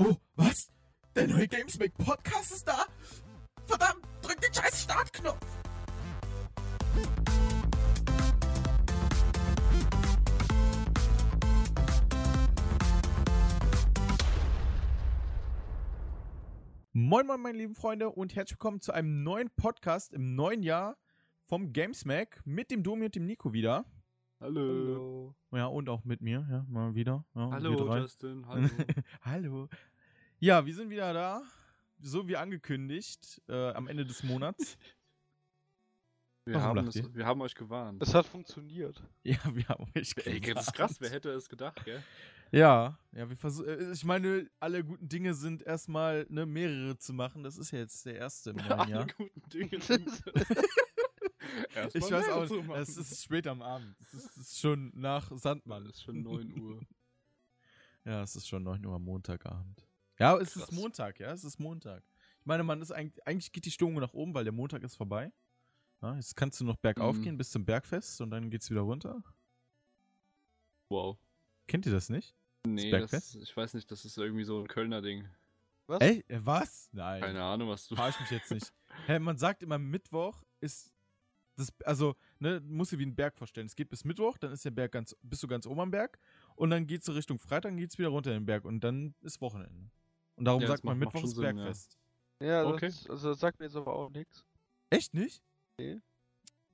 Oh, was? Der neue Gamesmack Podcast ist da? Verdammt, drück den scheiß Startknopf! Moin moin meine lieben Freunde und herzlich willkommen zu einem neuen Podcast im neuen Jahr vom Gamesmack mit dem Domi und dem Nico wieder. Hallo. Ja, und auch mit mir, ja, mal wieder. Ja, Hallo. Justin. Hallo. Hallo. Ja, wir sind wieder da, so wie angekündigt, äh, am Ende des Monats. Wir Warum haben, lacht es, ihr? wir haben euch gewarnt. Es hat funktioniert. Ja, wir haben euch Ey, das ist krass. Wer hätte es gedacht, gell? Ja, ja, wir versuchen. Ich meine, alle guten Dinge sind erstmal ne, mehrere zu machen. Das ist ja jetzt der erste im neuen Alle Jahr. guten Dinge. Erst Ich weiß auch nicht, es ist spät am Abend. Es ist, es ist schon nach Sandmann. Es ist schon 9 Uhr. Ja, es ist schon 9 Uhr am Montagabend. Ja, es ist Krass. Montag, ja, es ist Montag. Ich meine, man ist eigentlich, eigentlich geht die Stimmung nach oben, weil der Montag ist vorbei. Ja, jetzt kannst du noch bergauf Mhm. gehen bis zum Bergfest und dann geht's wieder runter. Wow. Kennt ihr das nicht? Nee, Bergfest? das, ich weiß nicht, das ist irgendwie so ein Kölner Ding. Was? Ey, äh, was? Nein. Keine Ahnung, was du. Verarsch mich jetzt nicht. Hä, man sagt immer, Mittwoch ist das, also, ne, musst du wie einen Berg vorstellen. Es geht bis Mittwoch, dann ist der Berg ganz, bist du ganz oben am Berg und dann geht's so Richtung Freitag, dann geht's wieder runter den Berg und dann ist Wochenende. Und darum Ja, sagt man, Mittwoch ist Sinn, ja. Bergfest. Ja, Okay. das, also das sagt mir jetzt aber auch nichts. Echt nicht? Nee.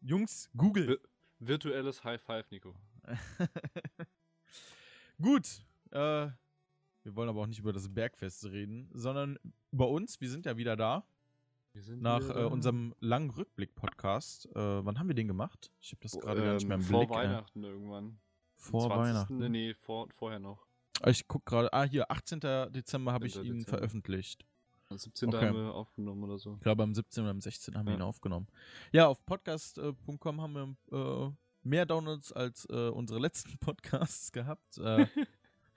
Jungs, Google. Wir- Virtuelles High Five, Nico. Gut. Äh, wir wollen aber auch nicht über das Bergfest reden, sondern über uns. Wir sind ja wieder da. Wir sind Nach äh, unserem langen Rückblick-Podcast. Äh, wann haben wir den gemacht? Ich habe das gerade gar nicht mehr im Ähm, Vor Blick. äh, Weihnachten irgendwann. Am vor 20.. Weihnachten. Nee, nee, vor, vorher noch. Ah, Ich guck gerade. Ah, hier, 18. Dezember habe ich 18. ihn Dezember. veröffentlicht. Am 17. Okay. haben wir aufgenommen oder so. Ich glaube, am 17. oder am 16. haben wir Ja. ihn aufgenommen. Ja, auf podcast.com haben wir äh, mehr Downloads als äh, unsere letzten Podcasts gehabt.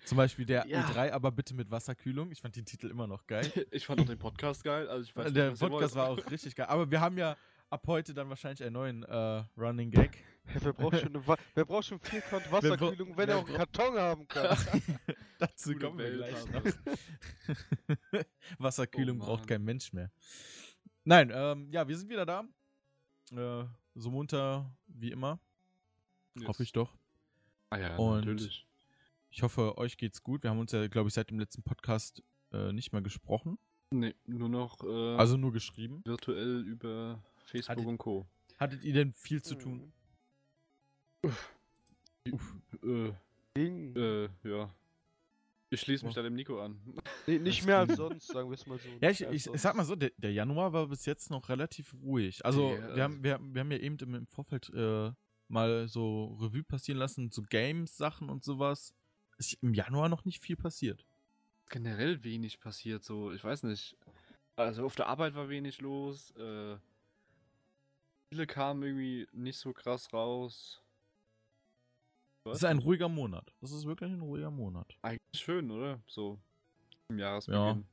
Zum Beispiel der Ja. E3, aber bitte mit Wasserkühlung. Ich fand den Titel immer noch geil. Ich fand auch den Podcast geil. Also ich weiß der nicht, Podcast war auch richtig geil. Aber wir haben ja ab heute dann wahrscheinlich einen neuen äh, Running Gag. Wer braucht schon, eine Wa wer braucht schon vierkant Wasserkühlung, wenn er auch einen Karton haben kann? Dazu Gute kommen wir Welt gleich noch. Wasserkühlung Oh braucht kein Mensch mehr. Nein, ähm, ja, wir sind wieder da. Äh, so munter wie immer, Yes. hoffe ich doch. Ah ja, Und- natürlich. Ich hoffe, euch geht's gut. Wir haben uns ja, glaube ich, seit dem letzten Podcast äh, nicht mehr gesprochen. Nee, nur noch äh, Also nur geschrieben. virtuell über Facebook Hattet- und Co. Hattet ihr denn viel zu tun? Äh, Ding. äh, ja. Ich schließe mich Oh. da dem Nico an. Nee, nicht mehr als sonst, sagen wir es mal so. Ja, ich, ich, ich sag mal so, der, der Januar war bis jetzt noch relativ ruhig. Also, Ja, wir, haben, wir, haben- wir haben ja eben im, im Vorfeld äh, mal so Revue passieren lassen, so Games-Sachen und sowas. Ist im Januar noch nicht viel passiert. Generell wenig passiert, so, ich weiß nicht. Also auf der Arbeit war wenig los. Äh, viele kamen irgendwie nicht so krass raus. Das ist ein ruhiger Monat. Das ist wirklich ein ruhiger Monat. Eigentlich schön, oder? So im Jahresbeginn.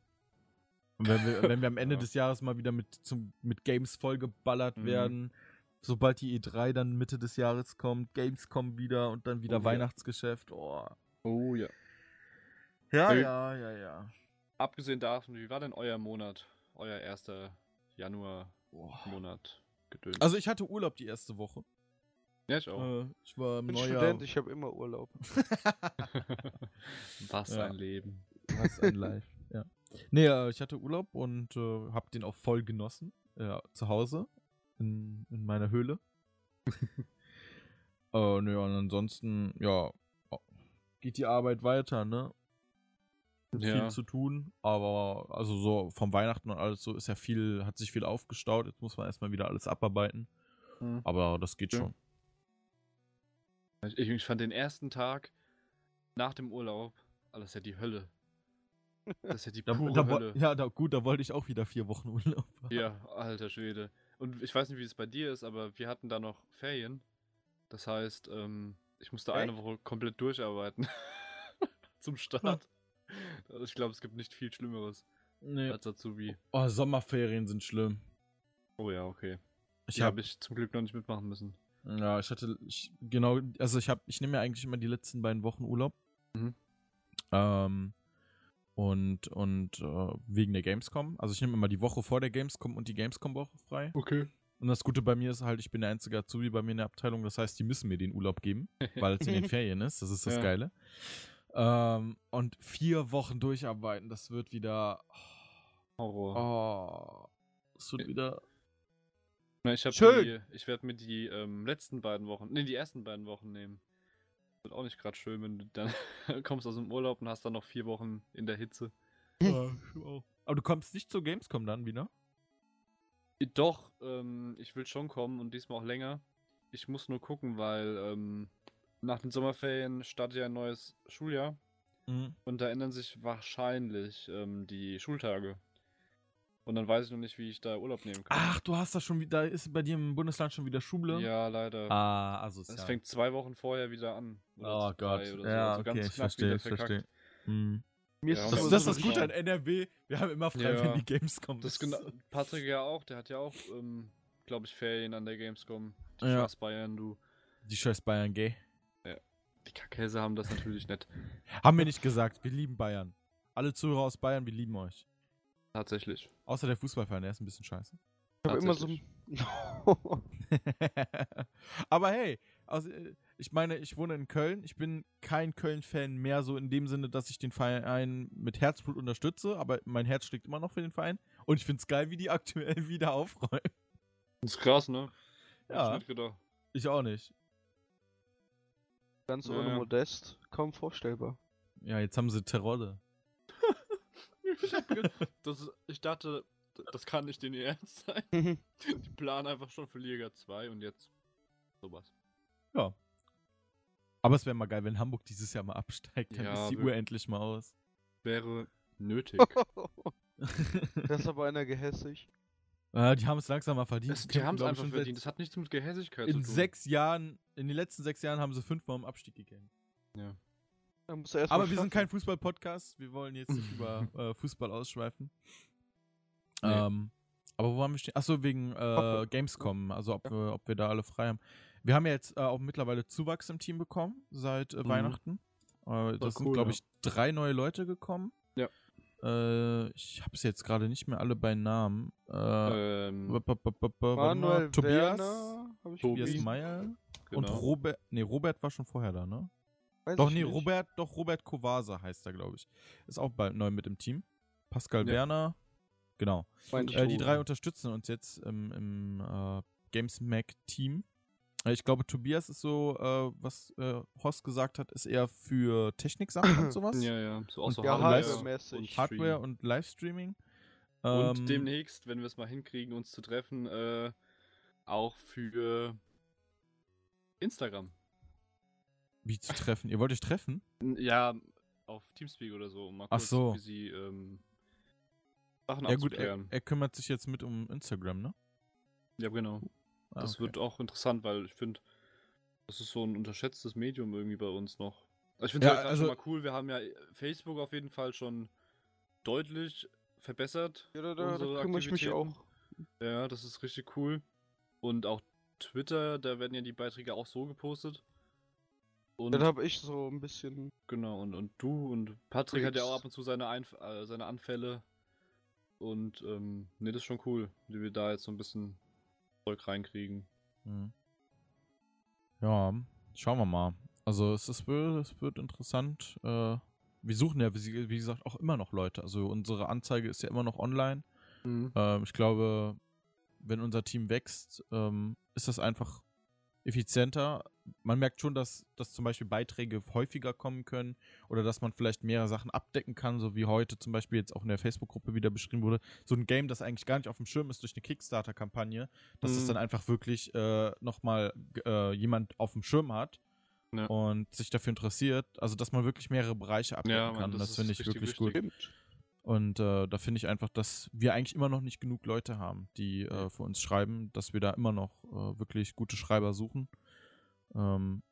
Und wenn wir, wenn wir am Ende Ja. des Jahres mal wieder mit, zum, mit Games vollgeballert Mhm. werden, sobald die E3 dann Mitte des Jahres kommt, Games kommen wieder und dann wieder Oh ja. Weihnachtsgeschäft. Oh. Oh ja. Ja, Ey. ja, ja, ja. Abgesehen davon, wie war denn euer Monat? Euer erster Januar-Monat Boah. gedöns. Also ich hatte Urlaub die erste Woche. ja, ich auch. Äh, ich war im bin Neujahr. Student, ich habe immer Urlaub. Was Ja. ein Leben. Was ein Live. ja. Nee, äh, ich hatte Urlaub und äh, hab den auch voll genossen. Ja, zu Hause. In, in meiner Höhle. äh, nö, und ansonsten, ja, oh, geht die Arbeit weiter, ne? Ja. Viel zu tun, aber also so vom Weihnachten und alles so ist ja viel, hat sich viel aufgestaut. Jetzt muss man erstmal wieder alles abarbeiten. Hm. Aber das geht Ja. schon. Ich, ich fand den ersten Tag nach dem Urlaub, alles ja die Hölle. Das ist ja die pure da, Hölle. ja, da, gut, da wollte ich auch wieder vier Wochen Urlaub haben. Ja, alter Schwede. Und ich weiß nicht, wie es bei dir ist, aber wir hatten da noch Ferien. Das heißt, ähm, ich musste eine Echt? Woche komplett durcharbeiten. Zum Start. Also ich glaube, es gibt nicht viel Schlimmeres Nee. als Azubi. Oh, Sommerferien sind schlimm. Oh ja, okay. Ich habe habe ich zum Glück noch nicht mitmachen müssen. Ja, ich hatte, ich, genau, also ich habe, ich nehme mir eigentlich immer die letzten beiden Wochen Urlaub. Mhm. Ähm, und, und äh, wegen der Gamescom. Also ich nehme immer die Woche vor der Gamescom und die Gamescom-Woche frei. Okay. Und das Gute bei mir ist halt, ich bin der einzige Azubi bei mir in der Abteilung. Das heißt, die müssen mir den Urlaub geben, weil es in den Ferien ist. Das ist das Ja. Geile. Ähm, und vier Wochen durcharbeiten, das wird wieder. Horror. Oh, das wird wieder. Na, ich Schön. die, ich werde mir die ähm, letzten beiden Wochen, nee, die ersten beiden Wochen nehmen. Wird auch nicht gerade schön, wenn du dann kommst aus dem Urlaub und hast dann noch vier Wochen in der Hitze. Aber du kommst nicht zur Gamescom dann wieder? Doch, ähm, ich will schon kommen und diesmal auch länger. Ich muss nur gucken, weil ähm, nach den Sommerferien startet ja ein neues Schuljahr Mhm. und da ändern sich wahrscheinlich ähm, die Schultage. Und dann weiß ich noch nicht, wie ich da Urlaub nehmen kann. Ach, du hast da schon wieder. Ist bei dir im Bundesland schon wieder Schule? Ja, leider. Ah, also Es fängt zwei Wochen vorher wieder an. Oh Gott. so. Ja, also okay, ganz ich knapp verstehe, ich verstehe. Mhm. Mir Ja, ist Das, immer das ist so das Gute an NRW. Wir haben immer frei, Ja. wenn die Gamescom Das ist. genau. Patrick ja auch, der hat ja auch, ähm, glaube ich, Ferien an der Gamescom. Die Ja. Scheiß Bayern, du. Die scheiß Bayern gay. Die Kackkäse haben das natürlich nicht. Haben wir nicht gesagt. Wir lieben Bayern. Alle Zuhörer aus Bayern, wir lieben euch. Tatsächlich. Außer der Fußballverein, der ist ein bisschen scheiße. Ich habe immer so. Aber hey, also, äh, ich meine, ich wohne in Köln. Ich bin kein Köln-Fan mehr, so in dem Sinne, dass ich den Verein mit Herzblut unterstütze, aber mein Herz schlägt immer noch für den Verein. Und ich finde es geil, wie die aktuell wieder aufräumen. Das ist krass, ne? Ja. Ich. Ich auch nicht. Ganz ohne ja. Modest, kaum vorstellbar. Ja, jetzt haben sie Terodde. Das ich dachte, das kann nicht in ihr Ernst sein. Die planen einfach schon für Liga 2 und jetzt sowas. Ja. Aber es wäre mal geil, wenn Hamburg dieses Jahr mal absteigt. Dann Ja, ist die Uhr endlich mal aus. Wäre nötig. das ist aber einer gehässig. Ah, die haben es langsam mal verdient. Es, die haben es einfach schon verdient. Das hat nichts mit Gehässigkeit zu In tun. sechs Jahren, in den letzten sechs Jahren haben sie fünfmal um Abstieg gekämpft. Ja. Da musst du erst Aber wir sind kein Fußball-Podcast. Wir wollen jetzt nicht über äh, Fußball ausschweifen. Nee. Ähm, aber wo haben wir stehen? Achso, wegen äh. Gamescom. Also ob, wir, ob wir da alle frei haben. Wir haben ja jetzt äh, auch mittlerweile Zuwachs im Team bekommen seit äh, Mhm. Weihnachten. Äh, das sind, cool, glaube ja. ich, drei neue Leute gekommen. Ja. Äh, ich habe es jetzt gerade nicht mehr alle bei Namen. Äh, Ähm. Manuel Tobias, Werner, ich Tobi. Tobias. Meyer und genau. Robert. Nee, Robert war schon vorher da, ne? Weiß Doch, nee, nicht. Robert, doch, Robert Kovasa heißt er, glaube ich. Ist auch bald neu mit im Team. Pascal Ja. Werner. Genau. Äh, die drei unterstützen uns jetzt im, im äh, Gamesmac-Team. Äh, ich glaube, Tobias ist so, äh, was äh, Horst gesagt hat, ist eher für Techniksachen und sowas. Ja, ja. So Und außer Ja, Hardware hardware-mäßig. und Hardware und Livestreaming. Und Ähm, demnächst, wenn wir es mal hinkriegen, uns zu treffen, äh, auch für Instagram. Wie zu treffen? Ihr wollt euch treffen? Ja, auf Teamspeak oder so, um mal Ach kurz so. wie sie ähm, Sachen Ja gut, er, er kümmert sich jetzt mit um Instagram, ne? Ja, genau. Ah, Das okay. wird auch interessant, weil ich finde, das ist so ein unterschätztes Medium irgendwie bei uns noch. Also ich finde es Ja, grad also- schon mal cool. Wir haben ja Facebook auf jeden Fall schon deutlich verbessert. Ja, da, da, unsere da kümmere ich mich auch. Ja, das ist richtig cool. Und auch Twitter, da werden ja die Beiträge auch so gepostet. Und Dann habe ich so ein bisschen. genau, und, und du und Patrick hat ja auch ab und zu seine, Einf äh, seine Anfälle. Und ähm, ne, das ist schon cool, wie wir da jetzt so ein bisschen Zeug reinkriegen. Mhm. Ja, schauen wir mal. Also es, ist, es wird interessant. Äh, wir suchen ja, wie, wie gesagt, auch immer noch Leute. Also unsere Anzeige ist ja immer noch online. Ähm, ich glaube, wenn unser Team wächst, ähm, ist das einfach effizienter. Man merkt schon, dass, dass zum Beispiel Beiträge häufiger kommen können oder dass man vielleicht mehrere Sachen abdecken kann, so wie heute zum Beispiel jetzt auch in der Facebook-Gruppe wieder beschrieben wurde. So ein Game, das eigentlich gar nicht auf dem Schirm ist durch eine Kickstarter-Kampagne, dass es Mhm. dann einfach wirklich äh, nochmal äh, jemand auf dem Schirm hat Ja. und sich dafür interessiert. Also, dass man wirklich mehrere Bereiche abdecken Ja, Mann, kann. das Das, finde ich richtig wirklich wichtig. gut. Stimmt. Und äh, da finde ich einfach, dass wir eigentlich immer noch nicht genug Leute haben, die äh, für uns schreiben, dass wir da immer noch äh, wirklich gute Schreiber suchen. Ähm,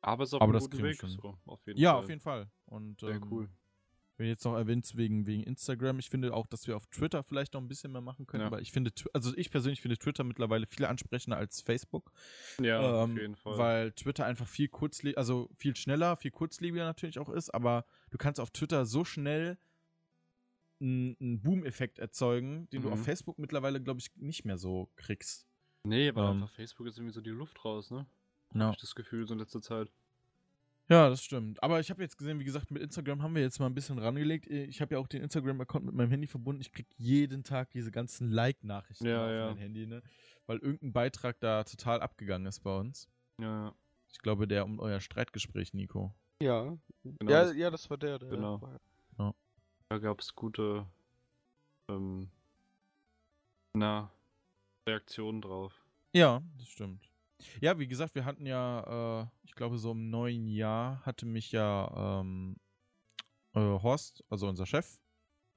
Aber es ist auf Aber einem das guten kriegen wir Weg. So, auf jeden ja, Fall. auf jeden Fall. Und Sehr ähm, cool. Wenn jetzt noch erwähnt wegen, wegen Instagram, ich finde auch, dass wir auf Twitter vielleicht noch ein bisschen mehr machen können, Ja. weil ich finde, also ich persönlich finde Twitter mittlerweile viel ansprechender als Facebook. Ja, ähm, auf jeden Fall. Weil Twitter einfach viel kurzlebiger, also viel schneller, viel kurzlebiger natürlich auch ist, aber du kannst auf Twitter so schnell einen Boom-Effekt erzeugen, den du auf Mhm. Facebook mittlerweile, glaube ich, nicht mehr so kriegst. Nee, aber Ähm. einfach Facebook ist irgendwie so die Luft raus, ne? Ja. Hab ich das Gefühl, so in letzter Zeit. Ja, das stimmt. Aber ich habe jetzt gesehen, wie gesagt, mit Instagram haben wir jetzt mal ein bisschen rangelegt. Ich habe ja auch den Instagram-Account mit meinem Handy verbunden. Ich krieg jeden Tag diese ganzen Like-Nachrichten Ja, auf ja. mein Handy, ne? Weil irgendein Beitrag da total abgegangen ist bei uns. Ja, ja. Ich glaube, der um euer Streitgespräch, Nico. Ja. Genau, ja, das- ja, das war der. der Genau. war- Da gab es gute ähm, na, Reaktionen drauf. Ja, das stimmt. Ja, wie gesagt, wir hatten ja, äh, ich glaube, so im neuen Jahr hatte mich ja ähm, äh, Horst, also unser Chef,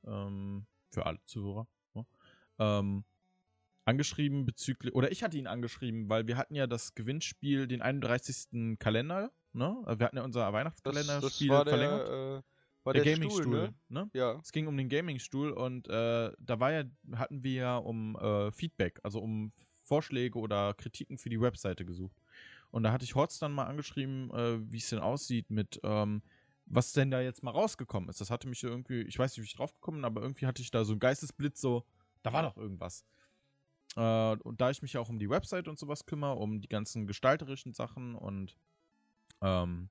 ähm, für alle Zuhörer, ne, ähm, angeschrieben bezüglich, oder ich hatte ihn angeschrieben, weil wir hatten ja das Gewinnspiel, den 31. Kalender, ne? Wir hatten ja unser Das, Weihnachtskalenderspiel das war verlängert. der, äh, war der der, Gaming-Stuhl, Stuhl, ne? ne? Ja. Es ging um den Gaming-Stuhl und äh, da war ja, hatten wir ja um äh, Feedback, also um Vorschläge oder Kritiken für die Webseite gesucht. Und da hatte ich Horst dann mal angeschrieben, äh, wie es denn aussieht mit, ähm, was denn da jetzt mal rausgekommen ist. Das hatte mich irgendwie, ich weiß nicht, wie ich drauf gekommen bin, aber irgendwie hatte ich da so einen Geistesblitz, so, da war doch irgendwas. Äh, und da ich mich ja auch um die Website und sowas kümmere, um die ganzen gestalterischen Sachen und ähm,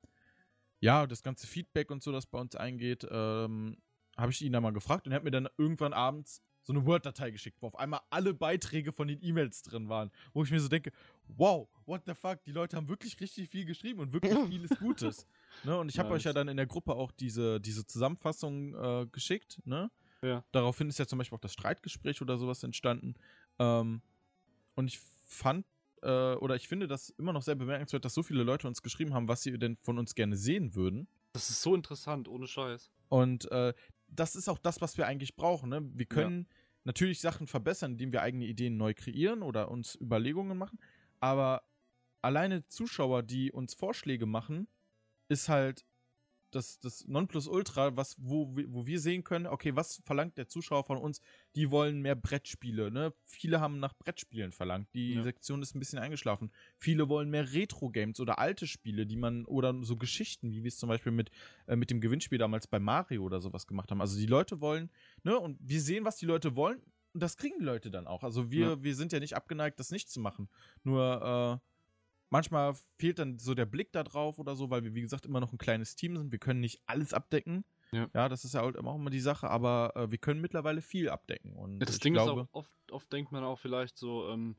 ja, das ganze Feedback und so, das bei uns eingeht, ähm, habe ich ihn da mal gefragt und er hat mir dann irgendwann abends so eine Word-Datei geschickt, wo auf einmal alle Beiträge von den E-Mails drin waren, wo ich mir so denke, wow, what the fuck, die Leute haben wirklich richtig viel geschrieben und wirklich vieles Gutes. Ne? Und ich habe euch ja Nice. dann in der Gruppe auch diese, diese Zusammenfassung äh, geschickt, ne? Ja. Daraufhin ist ja zum Beispiel auch das Streitgespräch oder sowas entstanden. Ähm, und ich fand, äh, oder ich finde das immer noch sehr bemerkenswert, dass so viele Leute uns geschrieben haben, was sie denn von uns gerne sehen würden. Das ist so interessant, ohne Scheiß. Und äh, das ist auch das, was wir eigentlich brauchen. Ne? Wir können natürlich Sachen verbessern, indem wir eigene Ideen neu kreieren oder uns Überlegungen machen. Aber alleine Zuschauer, die uns Vorschläge machen, ist halt das, das Nonplusultra, was, wo, wir- wo wir sehen können, okay, was verlangt der Zuschauer von uns? Die wollen mehr Brettspiele. Ne? Viele haben nach Brettspielen verlangt. Die Ja. Sektion ist ein bisschen eingeschlafen. Viele wollen mehr Retro-Games oder alte Spiele, die man, oder so Geschichten, wie wir es zum Beispiel mit äh, mit dem Gewinnspiel damals bei Mario oder sowas gemacht haben. Also die Leute wollen, ne, und wir sehen, was die Leute wollen, und das kriegen die Leute dann auch. Also wir, Ja. wir sind ja nicht abgeneigt, das nicht zu machen. Nur äh, manchmal fehlt dann so der Blick da drauf oder so, weil wir, wie gesagt, immer noch ein kleines Team sind. Wir können nicht alles abdecken. Ja. das ist ja halt immer auch immer die Sache, aber äh, wir können mittlerweile viel abdecken. Und Ja, das Ding glaube, ist auch, oft, oft denkt man auch vielleicht so, ähm,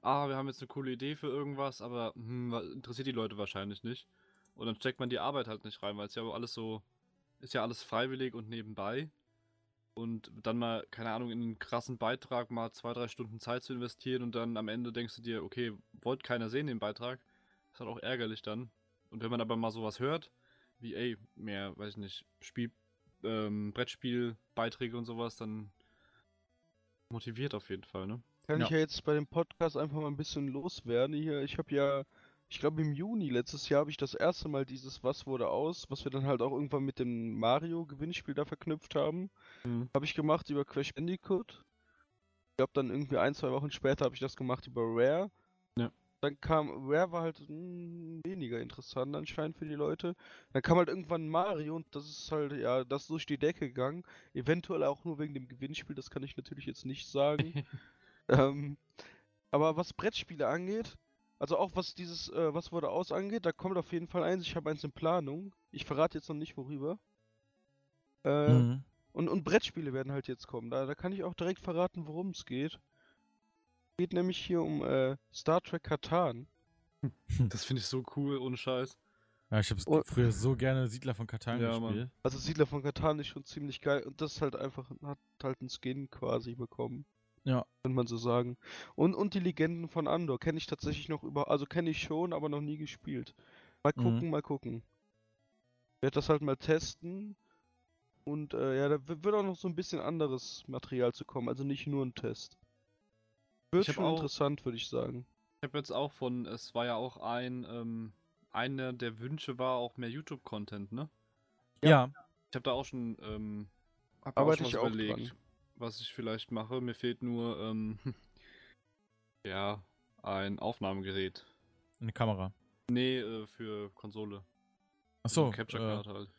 ah, wir haben jetzt eine coole Idee für irgendwas, aber hm, interessiert die Leute wahrscheinlich nicht. Und dann steckt man die Arbeit halt nicht rein, weil es ja alles so, ist ja alles freiwillig und nebenbei. Und dann mal, keine Ahnung, in einen krassen Beitrag mal zwei, drei Stunden Zeit zu investieren und dann am Ende denkst du dir, okay, wollte keiner sehen den Beitrag. Ist halt auch ärgerlich dann. Und wenn man aber mal sowas hört, wie, ey, mehr, weiß ich nicht, Spiel, ähm, Brettspielbeiträge und sowas, dann motiviert auf jeden Fall, ne? Kann Ja. ich ja jetzt bei dem Podcast einfach mal ein bisschen loswerden hier. Ich habe ja, ich glaube im Juni letztes Jahr habe ich das erste Mal dieses Was wurde aus, was wir dann halt auch irgendwann mit dem Mario-Gewinnspiel da verknüpft haben, Mhm. habe ich gemacht über Crash Bandicoot. Ich glaube dann irgendwie ein, zwei Wochen später habe ich das gemacht über Rare. Ja. Dann kam, Rare war halt mh, weniger interessant anscheinend für die Leute. Dann kam halt irgendwann Mario und das ist halt, ja, das ist durch die Decke gegangen. Eventuell auch nur wegen dem Gewinnspiel, das kann ich natürlich jetzt nicht sagen. Ähm, aber was Brettspiele angeht, also auch was dieses, äh, was wurde aus angeht, da kommt auf jeden Fall eins. Ich habe eins in Planung. Ich verrate jetzt noch nicht worüber. Äh, Mhm. und, und Brettspiele werden halt jetzt kommen. Da, da kann ich auch direkt verraten, worum es geht. Geht nämlich hier um äh, Star Trek Katan. Das finde ich so cool, ohne Scheiß. Ja, ich habe Oh. früher so gerne Siedler von Katan Ja, Mann. gespielt. Also Siedler von Katan ist schon ziemlich geil und das ist halt einfach, hat halt einen Skin quasi bekommen. Ja. Kann man so sagen. Und, und die Legenden von Andor kenne ich tatsächlich noch über, also kenne ich schon, aber noch nie gespielt. Mal Mhm. gucken, mal gucken. Ich werde das halt mal testen. Und äh, ja, da wird auch noch so ein bisschen anderes Material zu kommen, also nicht nur ein Test. Wird Ich schon auch- interessant, würde ich sagen. Ich habe jetzt auch von, es war ja auch ein, ähm, einer der Wünsche war auch mehr YouTube-Content, ne? Ja. Ich habe da auch schon, ähm, hab da auch Arbeite schon ich was auch überlegt, dran. Was ich vielleicht mache. Mir fehlt nur, ähm, ja, ein Aufnahmegerät. Eine Kamera. Nee, äh, für Konsole. Achso. Eine Capture äh, Card halt.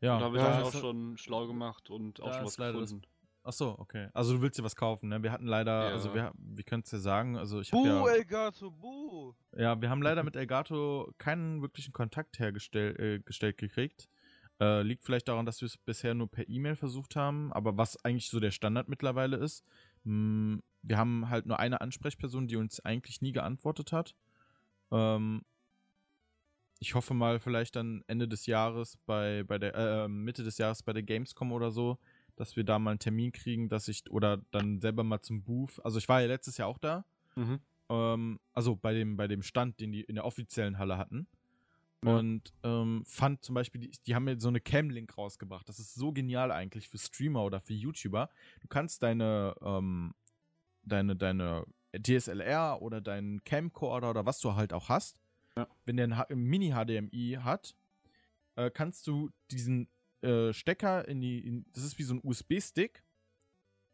ja. Und da habe ich Ja, auch schon schlau gemacht und auch schon was gefunden. Ach so, okay. Also du willst dir was kaufen, ne? Wir hatten leider, Ja. also wir, wir können es ja sagen, also ich habe Buh, ja, Elgato, buh! ja, wir haben leider mit Elgato keinen wirklichen Kontakt hergestellt äh, gestellt gekriegt. Äh, liegt vielleicht daran, dass wir es bisher nur per E-Mail versucht haben, aber was eigentlich so der Standard mittlerweile ist. Mh, wir haben halt nur eine Ansprechperson, die uns eigentlich nie geantwortet hat. Ähm, ich hoffe mal vielleicht dann Ende des Jahres bei, bei der, äh, Mitte des Jahres bei der Gamescom oder so, dass wir da mal einen Termin kriegen, dass ich, oder dann selber mal zum Booth. Also ich war ja letztes Jahr auch da. Mhm. Ähm, also bei dem, bei dem Stand, den die in der offiziellen Halle hatten. Und ähm, fand zum Beispiel, die, die haben mir so eine Cam-Link rausgebracht. Das ist so genial eigentlich für Streamer oder für YouTuber. Du kannst deine, ähm, deine, deine DSLR oder deinen Camcorder oder was du halt auch hast, Ja. wenn der ein Mini-HDMI hat, äh, kannst du diesen äh, Stecker in die, in, das ist wie so ein USB-Stick,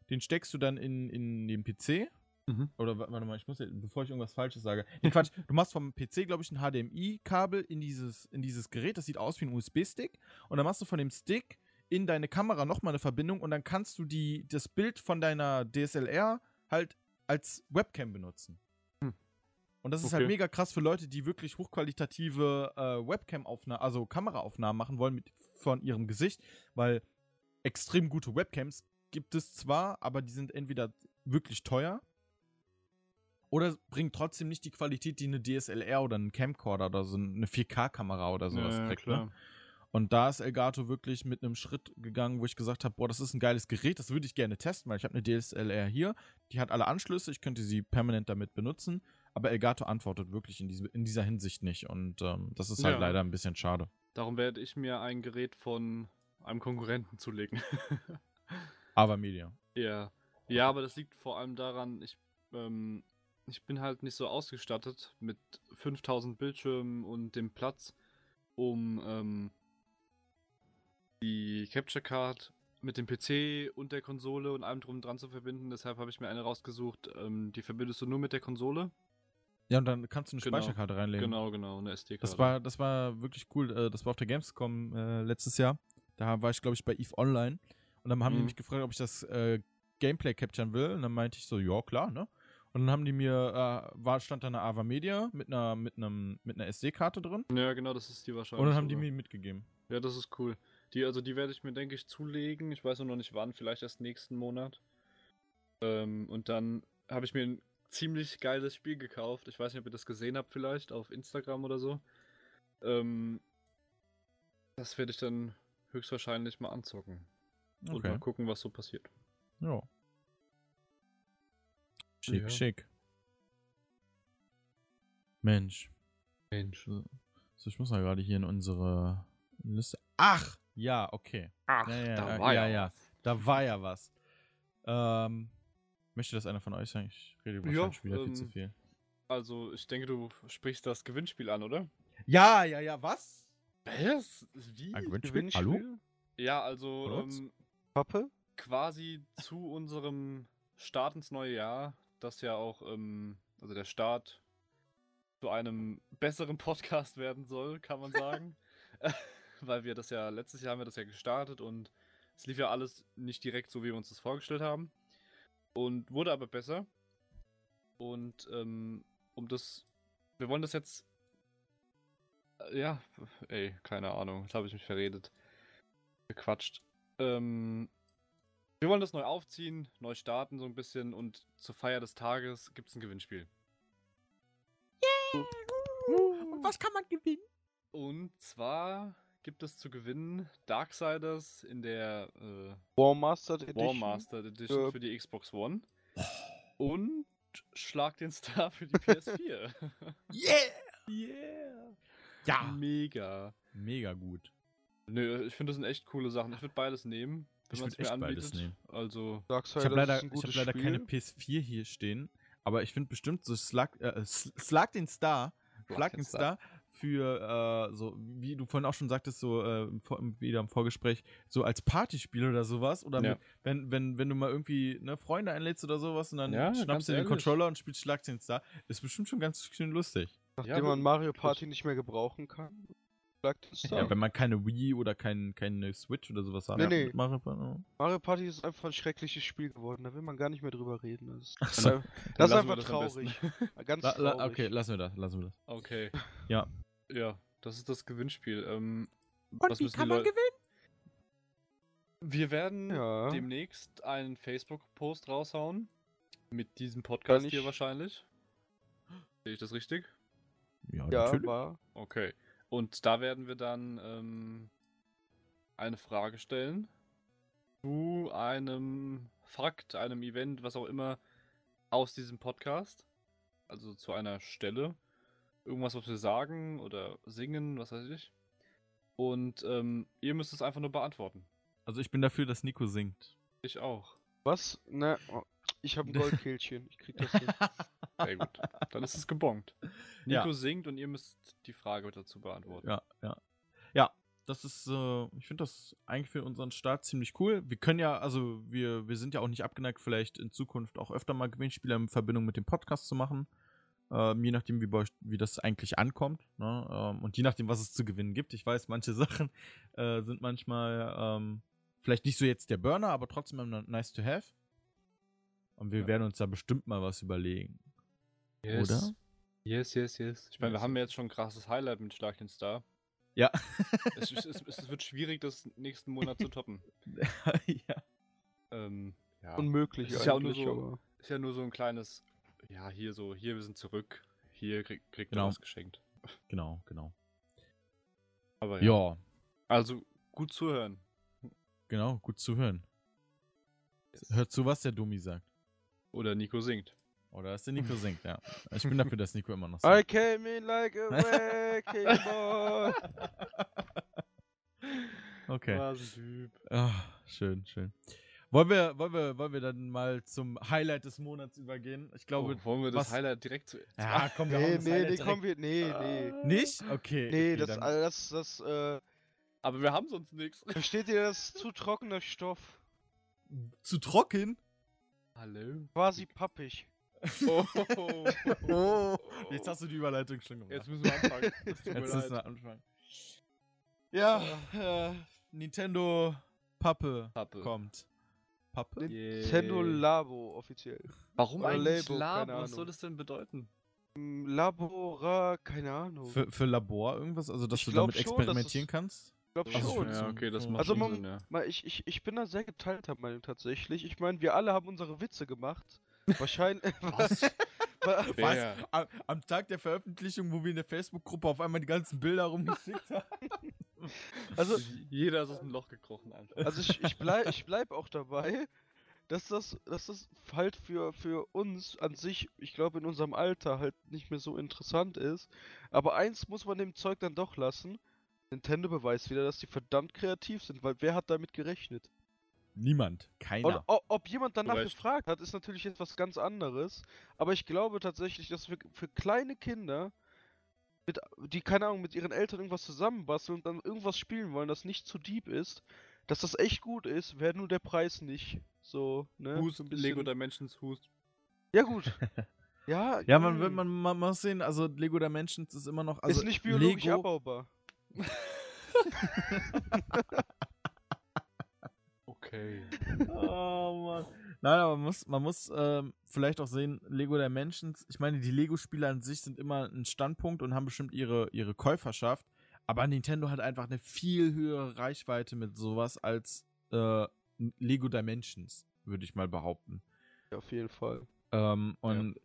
den steckst du dann in, in den PC Mhm. oder wa- warte mal, ich muss, ja- bevor ich irgendwas Falsches sage. Nee, Quatsch, du machst vom PC, glaube ich, ein HDMI-Kabel in dieses, in dieses Gerät. Das sieht aus wie ein USB-Stick. Und dann machst du von dem Stick in deine Kamera nochmal eine Verbindung und dann kannst du die, das Bild von deiner DSLR halt als Webcam benutzen. Hm. Und das ist Okay. halt mega krass für Leute, die wirklich hochqualitative äh, Webcam-Aufnahmen, also Kameraaufnahmen machen wollen mit, von ihrem Gesicht, weil extrem gute Webcams gibt es zwar, aber die sind entweder wirklich teuer oder bringen trotzdem nicht die Qualität, die eine DSLR oder ein Camcorder oder so eine 4K-Kamera oder sowas Ja, ja, kriegt. klar. Ne? Und da ist Elgato wirklich mit einem Schritt gegangen, wo ich gesagt habe, boah, das ist ein geiles Gerät, das würde ich gerne testen, weil ich habe eine DSLR hier, die hat alle Anschlüsse, ich könnte sie permanent damit benutzen, aber Elgato antwortet wirklich in, diese, in dieser Hinsicht nicht und ähm, das ist halt Ja. leider ein bisschen schade. Darum werde ich mir ein Gerät von einem Konkurrenten zulegen. Aber Media. ja. Ja, aber das liegt vor allem daran, ich, ähm, ich bin halt nicht so ausgestattet mit 5000 Bildschirmen und dem Platz, um ähm, die Capture Card mit dem PC und der Konsole und allem drum und dran zu verbinden. Deshalb habe ich mir eine rausgesucht, ähm, die verbindest du nur mit der Konsole. Ja, und dann kannst du eine Genau. Speicherkarte reinlegen. Genau, genau, eine SD-Karte. Das war, das war wirklich cool. äh, Das war auf der Gamescom äh, letztes Jahr. Da war ich, glaube ich, bei EVE Online. Und dann haben die Mhm. mich gefragt, ob ich das äh, Gameplay capturen will. Und dann meinte ich so, ja, klar, ne? Und dann haben die mir, äh, war, stand da eine Ava Media mit einer, mit einem, mit einer SD-Karte drin. Ja, genau, das ist die wahrscheinlich. Und dann haben die mir mitgegeben. Ja, das ist cool. Die, also die werde ich mir, denke ich, zulegen. Ich weiß nur noch nicht wann, vielleicht erst nächsten Monat. Ähm, und dann habe ich mir ein ziemlich geiles Spiel gekauft. Ich weiß nicht, ob ihr das gesehen habt, vielleicht auf Instagram oder so. Ähm, das werde ich dann höchstwahrscheinlich mal anzocken. Und Okay. mal gucken, was so passiert. Ja. Schick, Ja. schick. Mensch. Mensch. So, ich muss mal gerade hier in unsere Liste. Ach! Ja, okay. Ach, Ja, ja, da ja, war ja, ja, ja. was. Da war ja was. Ähm, möchte das einer von euch sagen? Ich rede Ja, wahrscheinlich wieder viel ähm, zu viel. Also, ich denke, du sprichst das Gewinnspiel an, oder? Ja, ja, ja, was? Was? Wie? Ein Gewinnspiel? Hallo? Gewinnspiel? Ja, also ähm, Pappe? quasi zu unserem Start ins neue Jahr, das ja auch, ähm, also der Start zu einem besseren Podcast werden soll, kann man sagen. Weil wir das ja, letztes Jahr haben wir das ja gestartet und es lief ja alles nicht direkt so, wie wir uns das vorgestellt haben. Und wurde aber besser. Und ähm, um das, wir wollen das jetzt, äh, ja, ey, keine Ahnung, jetzt habe ich mich verredet. Gequatscht. Ähm, wir wollen das neu aufziehen, neu starten so ein bisschen und zur Feier des Tages gibt es ein Gewinnspiel. Und was kann man gewinnen? Und zwar gibt es zu gewinnen Darksiders in der äh, Warmastered Edition. Warmaster Edition Ja. für die Xbox One. Und Schlag den Star für die PS4. Yeah! Yeah! Ja! Mega. Mega gut. Nö, ich finde, das sind echt coole Sachen. Ich würde beides nehmen, wenn Ich man es mir beides anbietet. nehmen. Also, Ich habe leider, ich hab leider keine Spiel. PS4 hier stehen, aber ich finde bestimmt so Slug, äh, S- Schlag den Star, Schlag den Star für, äh, so, wie du vorhin auch schon sagtest, so äh, wieder im Vorgespräch, so als Partyspiel oder sowas. Oder Ja. mit, wenn, wenn, wenn du mal irgendwie ne, Freunde einlädst oder sowas und dann Ja, schnappst du den ehrlich. Controller und spielst Schlag den Star, ist bestimmt schon ganz schön lustig. Nachdem Ja, man Mario. Party nicht mehr gebrauchen kann. Uns da. Ja, wenn man keine Wii oder kein, keine Switch oder sowas hat. Nee, nee. Mario Party, oh. Mario Party ist einfach ein schreckliches Spiel geworden. Da will man gar nicht mehr drüber reden. Das, ist- so. das ist einfach das traurig. Ganz La, traurig. la, okay, lassen wir das, lassen wir das. Okay. Ja. Ja, das ist das Gewinnspiel. Ähm, was müssen die Leute- gewinnen? Wir werden Ja. demnächst einen Facebook-Post raushauen. Mit diesem Podcast Kann hier ich- wahrscheinlich. Sehe ich das richtig? Ja, Ja, natürlich. war. Okay. Und da werden wir dann ähm, eine Frage stellen zu einem Fakt, einem Event, was auch immer aus diesem Podcast. Also zu einer Stelle. Irgendwas, was wir sagen oder singen, was weiß ich. Und ähm, ihr müsst es einfach nur beantworten. Also ich bin dafür, dass Nico singt. Ich auch. Was? Na, oh, ich habe ein Goldkehlchen. Ich krieg das hin. Sehr gut. Dann ist es gebongt. Ja. Nico singt und ihr müsst die Frage dazu beantworten. Ja, ja. Ja, das ist, äh, ich finde das eigentlich für unseren Start ziemlich cool. Wir können ja, also wir, wir sind ja auch nicht abgeneigt, vielleicht in Zukunft auch öfter mal Gewinnspiele in Verbindung mit dem Podcast zu machen. Ähm, je nachdem, wie, bei euch, wie das eigentlich ankommt. Ne? Ähm, und je nachdem, was es zu gewinnen gibt. Ich weiß, manche Sachen äh, sind manchmal ähm, vielleicht nicht so jetzt der Burner, aber trotzdem nice to have. Und wir Ja. werden uns da bestimmt mal was überlegen. Yes. Oder? Yes, yes, yes. Ich meine, wir Yes, haben ja jetzt schon ein krasses Highlight mit Schlag den Star. Ja. Es, es, es, wird schwierig, das nächsten Monat zu toppen. ja. Ähm, ja. Unmöglich Es ist ja auch nur so- aber. Ist ja nur so ein kleines, ja, hier so, hier, wir sind zurück. Hier krieg, kriegt Genau. was geschenkt. Genau, genau. Aber ja. Ja, Also gut zuhören. genau, gut zu hören. Hört zu, was der Dummi sagt. Oder Nico singt. Oder dass der Nico singt, ja. Ich bin dafür, dass Nico immer noch I singt. came in like a wrecking ball. Okay. Was ein Typ. Ah, schön, schön. Wollen wir, wollen, wir, wollen wir dann mal zum Highlight des Monats übergehen? Ich glaube. Oh, wollen wir das was- Highlight direkt zu. ja, komm, wir Nee, das nee, nee, komm, wir. Nee, nee. Nicht? Okay. Nee, okay, das, dann- also das, das, äh, Aber wir haben sonst nichts. versteht ihr, das ist zu trockener Stoff. zu trocken. Hallo? Quasi pappig. Oh, Oh, jetzt hast du die Überleitung schon gemacht. Jetzt müssen wir anfangen. Jetzt müssen wir anfangen. Ja, äh, Nintendo Pappe, Pappe. kommt. Pappe? Nintendo Labo offiziell. Warum Oder eigentlich Labo, Lab? keine Was soll das denn bedeuten? Mm, Labora, keine Ahnung. Für, für Labor irgendwas? Also, dass Ich du damit schon, experimentieren es- kannst? Ich glaube Also schon. ja, okay, das macht Also man- Sinn, ja. Mal, ich, ich, ich bin da sehr geteilter Meinung tatsächlich. Ich meine, wir alle haben unsere Witze gemacht. Wahrscheinlich. Was? Wa- Was? Ja. Am, am Tag der Veröffentlichung, wo wir in der Facebook-Gruppe auf einmal die ganzen Bilder rumgeschickt haben. Also, Jeder ist aus dem Loch gekrochen einfach. also ich, ich, bleib, ich bleib auch dabei, dass das, dass das halt für, für uns an sich, ich glaube in unserem Alter halt nicht mehr so interessant ist. Aber eins muss man dem Zeug dann doch lassen. Nintendo beweist wieder, dass die verdammt kreativ sind, weil wer hat damit gerechnet? Niemand. Und Keiner. o- ob jemand danach Recht. gefragt hat, ist natürlich etwas ganz anderes. Aber ich glaube tatsächlich, dass für, für kleine Kinder, mit, die keine Ahnung, mit ihren Eltern irgendwas zusammenbasteln und dann irgendwas spielen wollen, das nicht zu deep ist, dass das echt gut ist, wäre nur der Preis nicht. So, ne? Hust, bisschen- Lego Dimensions Hust. Ja, gut. ja, Ja, man, mm, wird- man, man muss sehen, also Lego Dimensions ist immer noch. Also ist nicht biologisch Lego, abbaubar. Okay. Oh Mann. Nein, aber man muss, man muss ähm, vielleicht auch sehen, Lego Dimensions, ich meine, die Lego-Spiele an sich sind immer ein Standpunkt und haben bestimmt ihre, ihre Käuferschaft, aber Nintendo hat einfach eine viel höhere Reichweite mit sowas als äh, Lego Dimensions, würde ich mal behaupten. Ja, auf jeden Fall. Ähm, und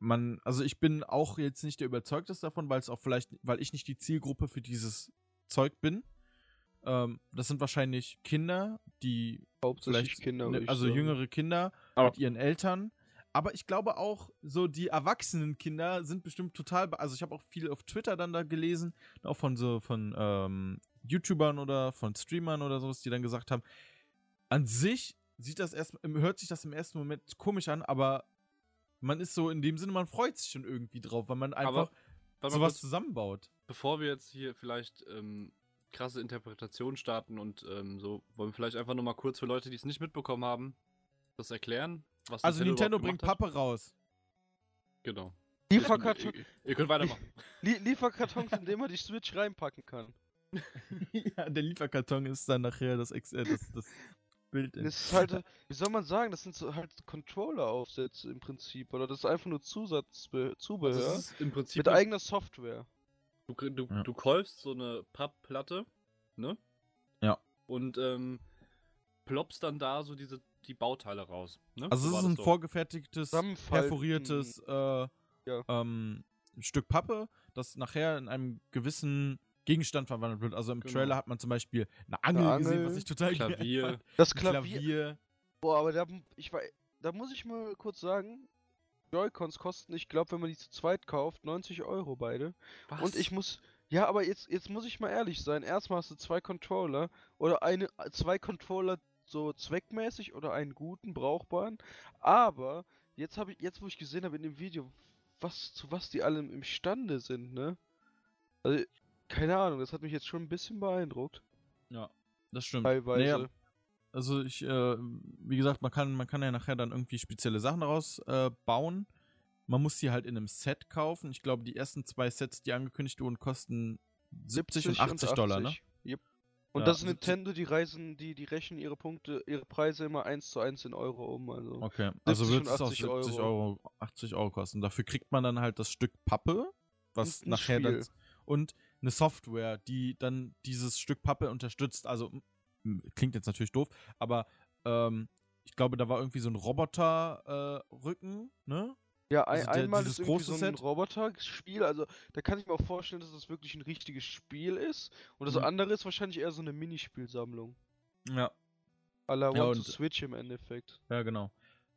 man, also ich bin auch jetzt nicht der Überzeugteste davon, weil es auch vielleicht, weil ich nicht die Zielgruppe für dieses Zeug bin. Ähm, das sind wahrscheinlich Kinder, die Hauptsächlich vielleicht, Kinder. ne, also jüngere Kinder Aber- mit ihren Eltern. Aber ich glaube auch, so die erwachsenen Kinder sind bestimmt total, also ich habe auch viel auf Twitter dann da gelesen, auch von so, von ähm, YouTubern oder von Streamern oder sowas, die dann gesagt haben, an sich sieht das erst, hört sich das im ersten Moment komisch an, aber man ist so in dem Sinne, man freut sich schon irgendwie drauf, weil man einfach Aber sowas kurz, zusammenbaut. bevor wir jetzt hier vielleicht ähm, krasse Interpretationen starten und ähm, so, wollen wir vielleicht einfach nur mal kurz für Leute, die es nicht mitbekommen haben, das erklären? Was Also Nintendo überhaupt bringt gemacht hat? Pappe raus. Genau. Lieferkarton, Ihr, ihr könnt weitermachen. Lie Lieferkartons, in denen man die Switch reinpacken kann. ja, der Lieferkarton ist dann nachher das, Ex äh, das, das Bild. in- Das ist halt, wie soll man sagen, das sind so halt Controller-Aufsätze im Prinzip. Oder das ist einfach nur Zusatzzubehör Zubehör Das ist im Prinzip mit eigener Software. Du, du, Ja. du kaufst so eine Pappplatte, ne? Ja. Und ähm, ploppst dann da so diese die Bauteile raus. Ne? Also So es ist ein. Zusammenfalten. vorgefertigtes, perforiertes äh, Ja. ähm, Stück Pappe, das nachher in einem gewissen Gegenstand verwandelt wird. Also im Genau. Trailer hat man zum Beispiel eine Angel, Eine gesehen, Angel, was ich total geil Klavier. fand. Das Klavier. Klavier. Boah, aber da, ich war, da muss ich mal kurz sagen, Joy-Cons kosten, ich glaube, wenn man die zu zweit kauft, 90 Euro beide. Was? Und ich muss, ja, aber jetzt, jetzt muss ich mal ehrlich sein. Erstmal hast du zwei Controller oder eine, zwei Controller so zweckmäßig oder einen guten, brauchbaren. Aber jetzt habe ich, jetzt wo ich gesehen habe in dem Video, was, zu was die alle imstande sind, ne? Also, keine Ahnung, das hat mich jetzt schon ein bisschen beeindruckt. Ja, das stimmt. Teilweise. Naja, also ich, äh, wie gesagt, man kann, man kann ja nachher dann irgendwie spezielle Sachen daraus äh, bauen. Man muss die halt in einem Set kaufen. Ich glaube, die ersten zwei Sets, die angekündigt wurden, kosten 70 und 80 Dollar, ne? Yep. Und Ja, das ist 70. Nintendo, die reisen, die, die rechnen ihre Punkte, ihre Preise immer eins zu eins in Euro um. Also. Okay, also 70 wird und es auch 80 70 Euro. Euro. 80 Euro kosten. Dafür kriegt man dann halt das Stück Pappe, was Und nachher dann und eine Software, die dann dieses Stück Pappe unterstützt. Also klingt jetzt natürlich doof, aber ähm, ich glaube, da war irgendwie so ein Roboter äh, ne? Ja, ein, Also der- einmal ist irgendwie so ein Set? Roboter-Spiel, also da kann ich mir auch vorstellen, dass das wirklich ein richtiges Spiel ist. Und das Mhm. andere ist wahrscheinlich eher so eine Minispielsammlung. Ja, A la Ja, One to und- Switch im Endeffekt. ja genau.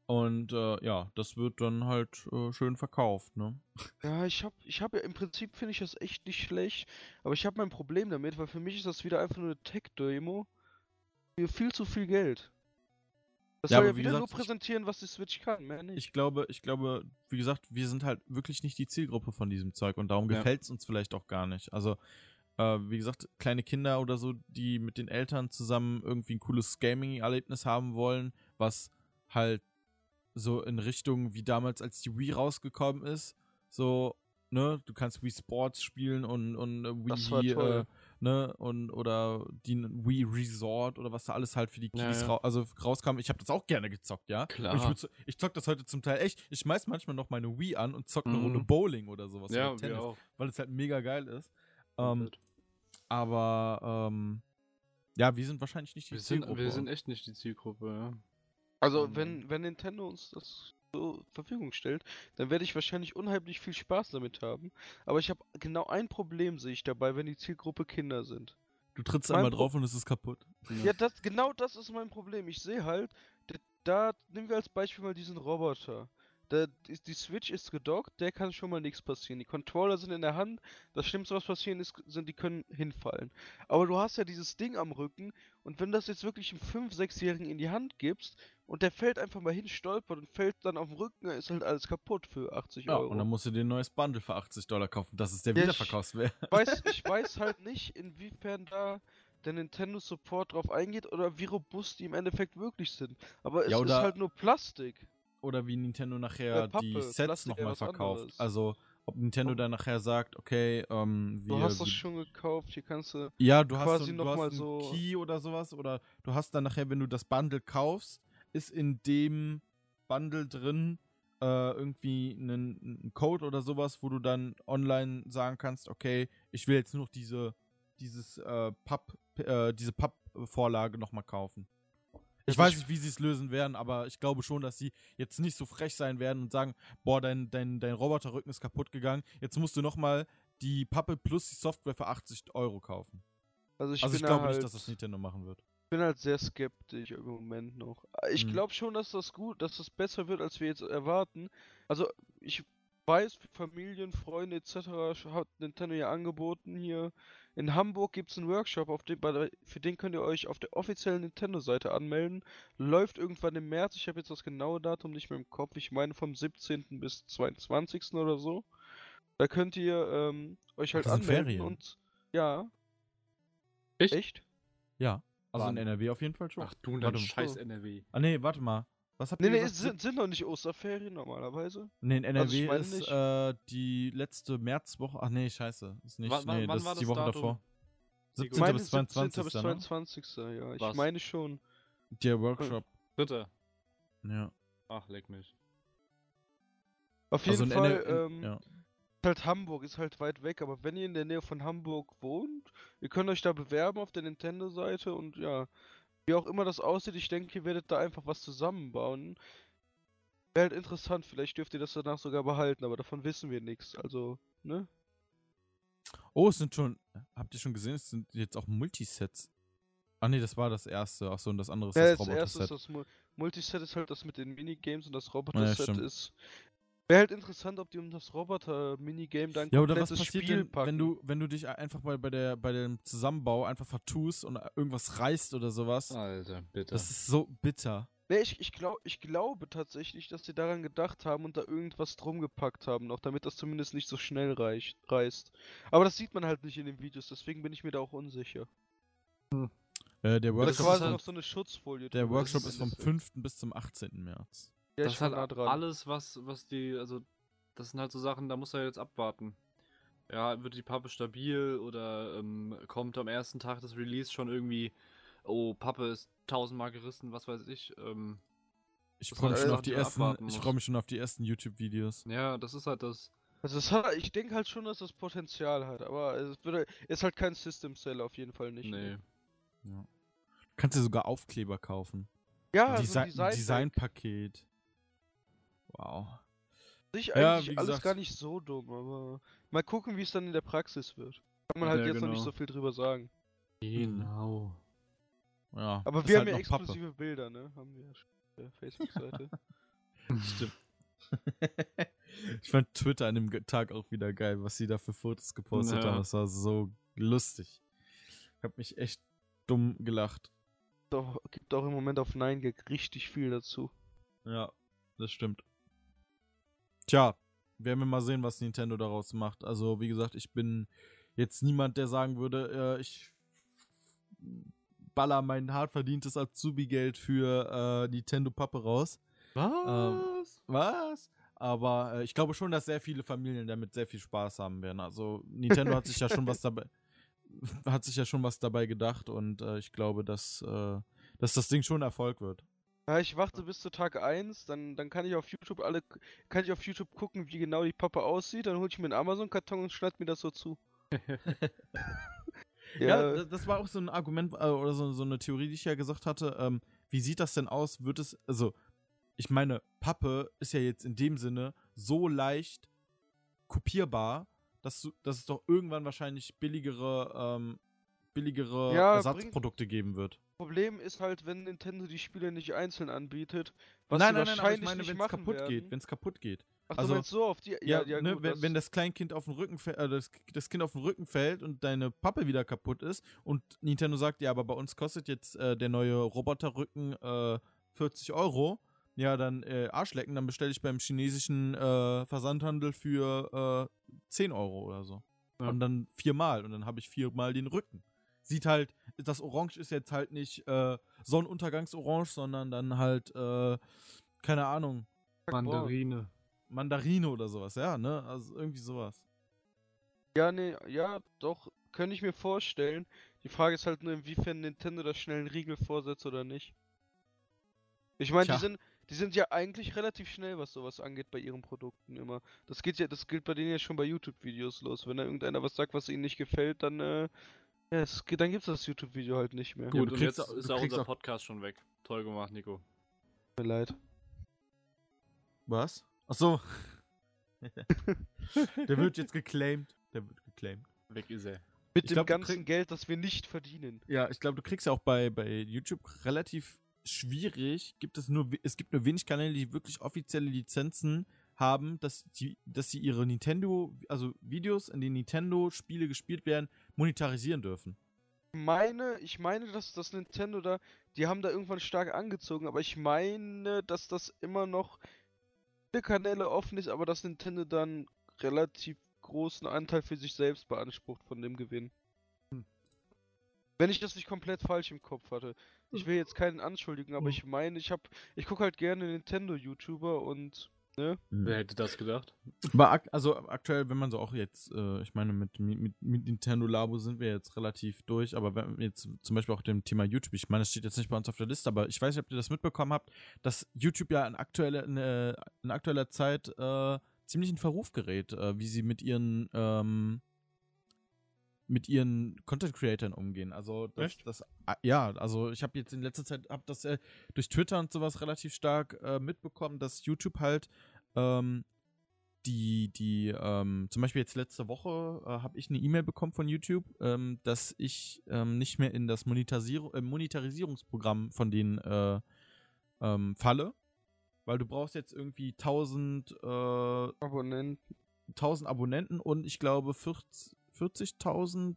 Und äh, ja, das wird dann halt äh, schön verkauft, ne? Ja, ich hab, ich hab ja im Prinzip finde ich das echt nicht schlecht, aber ich habe mein Problem damit, weil für mich ist das wieder einfach nur eine Tech-Demo für viel zu viel Geld. Das Ja, soll ja wie wieder nur gesagt, ich- präsentieren, was die Switch kann, mehr nicht. Ich glaube, ich glaube, wie gesagt, wir sind halt wirklich nicht die Zielgruppe von diesem Zeug und darum Ja. gefällt es uns vielleicht auch gar nicht. Also, äh, wie gesagt, kleine Kinder oder so, die mit den Eltern zusammen irgendwie ein cooles Gaming-Erlebnis haben wollen, was halt so in Richtung wie damals, als die Wii rausgekommen ist, so, ne, du kannst Wii Sports spielen und, und äh, Wii, äh, ne, und oder die Wii Resort oder was da alles halt für die Ja, Kiddies ja. Ra also rauskam. Ich habe das auch gerne gezockt, ja. Klar. Ich, würd- ich zock das heute zum Teil echt. Ich schmeiß manchmal noch meine Wii an und zock eine Mhm. Runde Bowling oder sowas. ja, oder wir auch. weil es halt mega geil ist. Ähm, aber ähm, ja, wir sind wahrscheinlich nicht die wir, sind, Zielgruppe. wir sind echt nicht die Zielgruppe, ja. Also, Mhm. wenn, wenn Nintendo uns das zur Verfügung stellt, dann werde ich wahrscheinlich unheimlich viel Spaß damit haben. Aber ich habe genau ein Problem sehe ich dabei, wenn die Zielgruppe Kinder sind. du trittst mein einmal Pro- drauf und es ist kaputt. Ja, das, genau das ist mein Problem. Ich sehe halt, da, da nehmen wir als Beispiel mal diesen Roboter. Da ist, die Switch ist gedockt, der kann schon mal nichts passieren. Die Controller sind in der Hand, das Schlimmste, was passieren ist, sind, die können hinfallen. Aber du hast ja dieses Ding am Rücken und wenn das jetzt wirklich einem 5-, 6-Jährigen in die Hand gibst und der fällt einfach mal hin, stolpert und fällt dann auf den Rücken, ist halt alles kaputt für 80 Ja, Euro. und dann musst du dir ein neues Bundle für 80 Dollar kaufen. Das ist der Ja, ich- Wiederverkaufswert. weiß, ich weiß halt nicht, inwiefern da der Nintendo Support drauf eingeht oder wie robust die im Endeffekt wirklich sind. Aber es Ja, ist halt nur Plastik. Oder wie Nintendo nachher Pappe, die Sets nochmal verkauft. anderes. Also, ob Nintendo Oh. dann nachher sagt, okay, ähm, Du wir, hast das schon gekauft, hier kannst du. Ja, du hast, quasi so, du hast so- Key oder sowas oder du hast dann nachher, wenn du das Bundle kaufst, ist in dem Bundle drin äh, irgendwie einen, einen Code oder sowas, wo du dann online sagen kannst, okay, ich will jetzt nur noch diese dieses äh, Papp, äh, diese Pappvorlage nochmal kaufen. Ich weiß ich- nicht, wie sie es lösen werden, aber ich glaube schon, dass sie jetzt nicht so frech sein werden und sagen, boah, dein, dein, dein Roboterrücken ist kaputt gegangen, jetzt musst du nochmal die Pappe plus die Software für 80 Euro kaufen. Also ich also ich glaube halt, nicht, dass das Nintendo machen wird. Bin halt sehr skeptisch im Moment noch. Ich Mhm. glaube schon, dass das gut, dass das besser wird, als wir jetzt erwarten. Also ich weiß, Familien, Freunde etc. hat Nintendo ja angeboten hier. In Hamburg gibt es einen Workshop, auf dem, bei der, für den könnt ihr euch auf der offiziellen Nintendo-Seite anmelden. Läuft irgendwann im März, ich habe jetzt das genaue Datum nicht mehr im Kopf. Ich meine vom 17. bis 22. oder so. Da könnt ihr ähm, euch halt das sind anmelden Ferien. und ja, Echt? echt? Ja. Also in NRW auf jeden Fall schon. Ach du, mal. scheiß. NRW. Ah nee, warte mal. Was habt Nee, ihr nee, gesagt? es sind, sind doch nicht Osterferien normalerweise. Nee, in Also NRW meine ist äh, die letzte Märzwoche. Ach nee, scheiße. Ist nicht. Wann- wann- nee, wann das war ist die das Woche Datum? davor. Ich 17. meine bis 17. 22. bis Ne? 22. Ja, ich Was? meine schon. Der Workshop. Dritte. Ja. Ach, leck mich. Auf Also jeden in Fall, NRW ähm, ja. Halt Hamburg ist halt weit weg, aber wenn ihr in der Nähe von Hamburg wohnt, ihr könnt euch da bewerben auf der Nintendo-Seite und ja, wie auch immer das aussieht, ich denke, ihr werdet da einfach was zusammenbauen. Wäre halt interessant, vielleicht dürft ihr das danach sogar behalten, aber davon wissen wir nichts, also, ne? Oh, es sind schon. Habt ihr schon gesehen? Es sind jetzt auch Multisets. Ach nee, das war das erste. Achso, und das andere ist Ja, das das erste ist Roboter-Set. Multiset ist halt das mit den Minigames und das Ja, Roboter-Set stimmt. ist. Wäre halt interessant, ob die um das Roboter-Minigame dann Ja, oder was komplettes passiert Spiel denn, packen. wenn du, wenn du dich einfach bei, bei, der, bei dem Zusammenbau einfach vertust und irgendwas reißt oder sowas? Alter, bitte. Das ist so bitter. Nee, ich, ich, glaub, ich glaube tatsächlich, dass sie daran gedacht haben und da irgendwas drum gepackt haben, noch damit das zumindest nicht so schnell reicht, reißt. Aber das sieht man halt nicht in den Videos, deswegen bin ich mir da auch unsicher. Äh, der Das Workshop, ist ist quasi halt- noch so eine Schutzfolie. der Workshop ist vom Endeffekt. 5. bis zum 18. März. Ja, das ist halt nah dran. alles, was, was die, also, das sind halt so Sachen, da muss er jetzt abwarten. Ja, wird die Pappe stabil oder ähm, kommt am ersten Tag des Release schon irgendwie, oh, Pappe ist tausendmal gerissen, was weiß ich. Ähm, Ich freue mich halt schon auf die ersten, ich freue mich schon auf die ersten YouTube-Videos. ja, das ist halt das. Also es hat, ich denke halt schon, dass das Potenzial hat, aber es würde, ist halt kein System Seller auf jeden Fall nicht. Nee. Ja. Du kannst dir sogar Aufkleber kaufen. Ja, Desi so ein Design Designpaket. Wow. sich Ja, eigentlich wie alles gesagt. gar nicht so dumm, aber mal gucken, wie es dann in der Praxis wird. Kann man halt Ja, jetzt noch nicht genau. so viel drüber sagen. Genau. Ja. Aber ist wir halt haben ja noch Pappe. exklusive Bilder, ne? Haben wir ja auf der Facebook-Seite. Stimmt. ich fand Twitter an dem Tag auch wieder geil, was sie da für Fotos gepostet Ja. haben. Das war so lustig. Ich hab mich echt dumm gelacht. Doch, gibt auch im Moment auf 9gag richtig viel dazu. Ja, das stimmt. Tja, werden wir mal sehen, was Nintendo daraus macht. Also, wie gesagt, ich bin jetzt niemand, der sagen würde, äh, ich baller mein hart verdientes Azubi-Geld für äh, Nintendo Pappe raus. Was? Was? Aber äh, ich glaube schon, dass sehr viele Familien damit sehr viel Spaß haben werden. Also Nintendo hat sich ja schon was dabei hat sich ja schon was dabei gedacht und äh, ich glaube, dass, äh, dass das Ding schon Erfolg wird. Ja, ich warte bis zu Tag 1, dann, dann kann ich auf YouTube alle kann ich auf YouTube gucken, wie genau die Pappe aussieht, dann hole ich mir einen Amazon-Karton und schneide mir das so zu. Ja, das, das war auch so ein Argument äh, oder so, so eine Theorie, die ich ja gesagt hatte. Ähm, wie sieht das denn aus? Wird es, also, ich meine, Pappe ist ja jetzt in dem Sinne so leicht kopierbar, dass, du, dass es doch irgendwann wahrscheinlich billigere, ähm, billigere Ja, Ersatzprodukte geben wird. Problem ist halt, wenn Nintendo die Spiele nicht einzeln anbietet, was nein, sie nein, nein, aber ich wahrscheinlich meine, nicht wenn es machen kaputt werden. geht, wenn es kaputt geht. Ach, also- so auf die Ja, ja, ne, gut, wenn, wenn das Kleinkind auf den Rücken fällt, äh, das, das Kind auf den Rücken fällt und deine Pappe wieder kaputt ist und Nintendo sagt, ja, aber bei uns kostet jetzt äh, der neue Roboterrücken äh, 40 Euro, ja, dann äh, Arschlecken, dann bestelle ich beim chinesischen äh, Versandhandel für äh, 10 Euro oder so. Ja. Und dann viermal und dann habe ich viermal den Rücken. Sieht halt, das Orange ist jetzt halt nicht äh, Sonnenuntergangsorange, sondern dann halt, äh, keine Ahnung, Mandarine. Mandarine oder sowas, ja, ne? Also irgendwie sowas. Ja, nee, ja, doch, könnte ich mir vorstellen. Die Frage ist halt nur, inwiefern Nintendo da schnell einen Riegel vorsetzt oder nicht. Ich meine, die sind, die sind ja eigentlich relativ schnell, was sowas angeht bei ihren Produkten immer. Das geht ja, das gilt bei denen ja schon bei YouTube-Videos los. Wenn da irgendeiner was sagt, was ihnen nicht gefällt, dann, äh, ja, es geht, dann gibt's das YouTube-Video halt nicht mehr. Ja, Gut, du und kriegst- jetzt ist auch unser auch- Podcast schon weg. Toll gemacht, Nico. Tut mir leid. Was? Ach so. Der wird jetzt geclaimed. Der wird geclaimed. Weg ist er. Mit Ich dem glaub, ganzen Geld, das wir nicht verdienen. Ja, ich glaube, du kriegst ja auch bei, bei YouTube relativ schwierig. Gibt es nur, es gibt nur wenig Kanäle, die wirklich offizielle Lizenzen haben, dass, die, dass sie ihre Nintendo, also Videos, in denen Nintendo-Spiele gespielt werden, monetarisieren dürfen. meine, ich meine, dass das Nintendo da, die haben da irgendwann stark angezogen, aber ich meine, dass das immer noch viele Kanäle offen ist, aber dass Nintendo dann relativ großen Anteil für sich selbst beansprucht von dem Gewinn. Wenn ich das nicht komplett falsch im Kopf hatte. Ich will jetzt keinen anschuldigen, aber Mhm. ich meine, ich hab, ich gucke halt gerne Nintendo-YouTuber und, ne? Wer hätte das gedacht? Aber ak also aktuell, wenn man so auch jetzt, äh, ich meine, mit, mit, mit Nintendo Labo sind wir jetzt relativ durch, aber wenn jetzt zum Beispiel auch dem Thema YouTube, ich meine, das steht jetzt nicht bei uns auf der Liste, aber ich weiß nicht, ob ihr das mitbekommen habt, dass YouTube ja in aktueller, in, äh, in aktueller Zeit äh, ziemlich in Verruf gerät, äh, wie sie mit ihren ähm, mit ihren Content Creatern umgehen. Also das, das ah, ja, also ich habe jetzt in letzter Zeit hab das äh, durch Twitter und sowas relativ stark äh, mitbekommen, dass YouTube halt ähm, die, die, ähm, zum Beispiel jetzt letzte Woche äh, habe ich eine E-Mail bekommen von YouTube, ähm, dass ich ähm, nicht mehr in das Monetarisierung, äh, Monetarisierungsprogramm von denen äh, ähm, falle, weil du brauchst jetzt irgendwie 1000, äh, Abonnenten. 1000 Abonnenten und ich glaube 40 40.000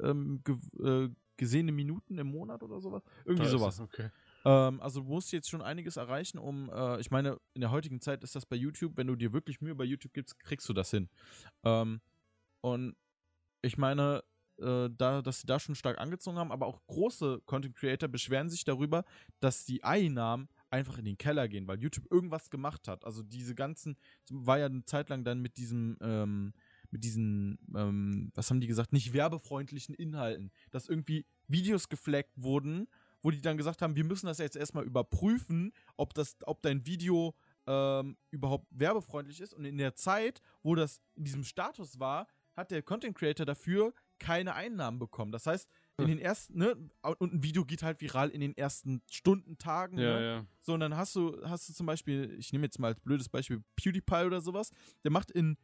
ähm, ge äh, gesehene Minuten im Monat oder sowas. Irgendwie Da sowas. Okay. Ähm, also du musst jetzt schon einiges erreichen, um, äh, ich meine, in der heutigen Zeit ist das bei YouTube, wenn du dir wirklich Mühe bei YouTube gibst, kriegst du das hin. Ähm, und ich meine, äh, da, dass sie da schon stark angezogen haben, aber auch große Content Creator beschweren sich darüber, dass die Einnahmen einfach in den Keller gehen, weil YouTube irgendwas gemacht hat. Also diese ganzen, war ja eine Zeit lang dann mit diesem, ähm, mit diesen, ähm, was haben die gesagt, nicht werbefreundlichen Inhalten, dass irgendwie Videos gefleckt wurden, wo die dann gesagt haben, wir müssen das jetzt erstmal überprüfen, ob das, ob dein Video ähm, überhaupt werbefreundlich ist. Und in der Zeit, wo das in diesem Status war, hat der Content Creator dafür keine Einnahmen bekommen. Das heißt, in den ersten, ne, und ein Video geht halt viral in den ersten Stunden, Tagen, Ja, ne? ja. So, und dann hast du, hast du zum Beispiel, ich nehme jetzt mal als blödes Beispiel PewDiePie oder sowas, der macht in,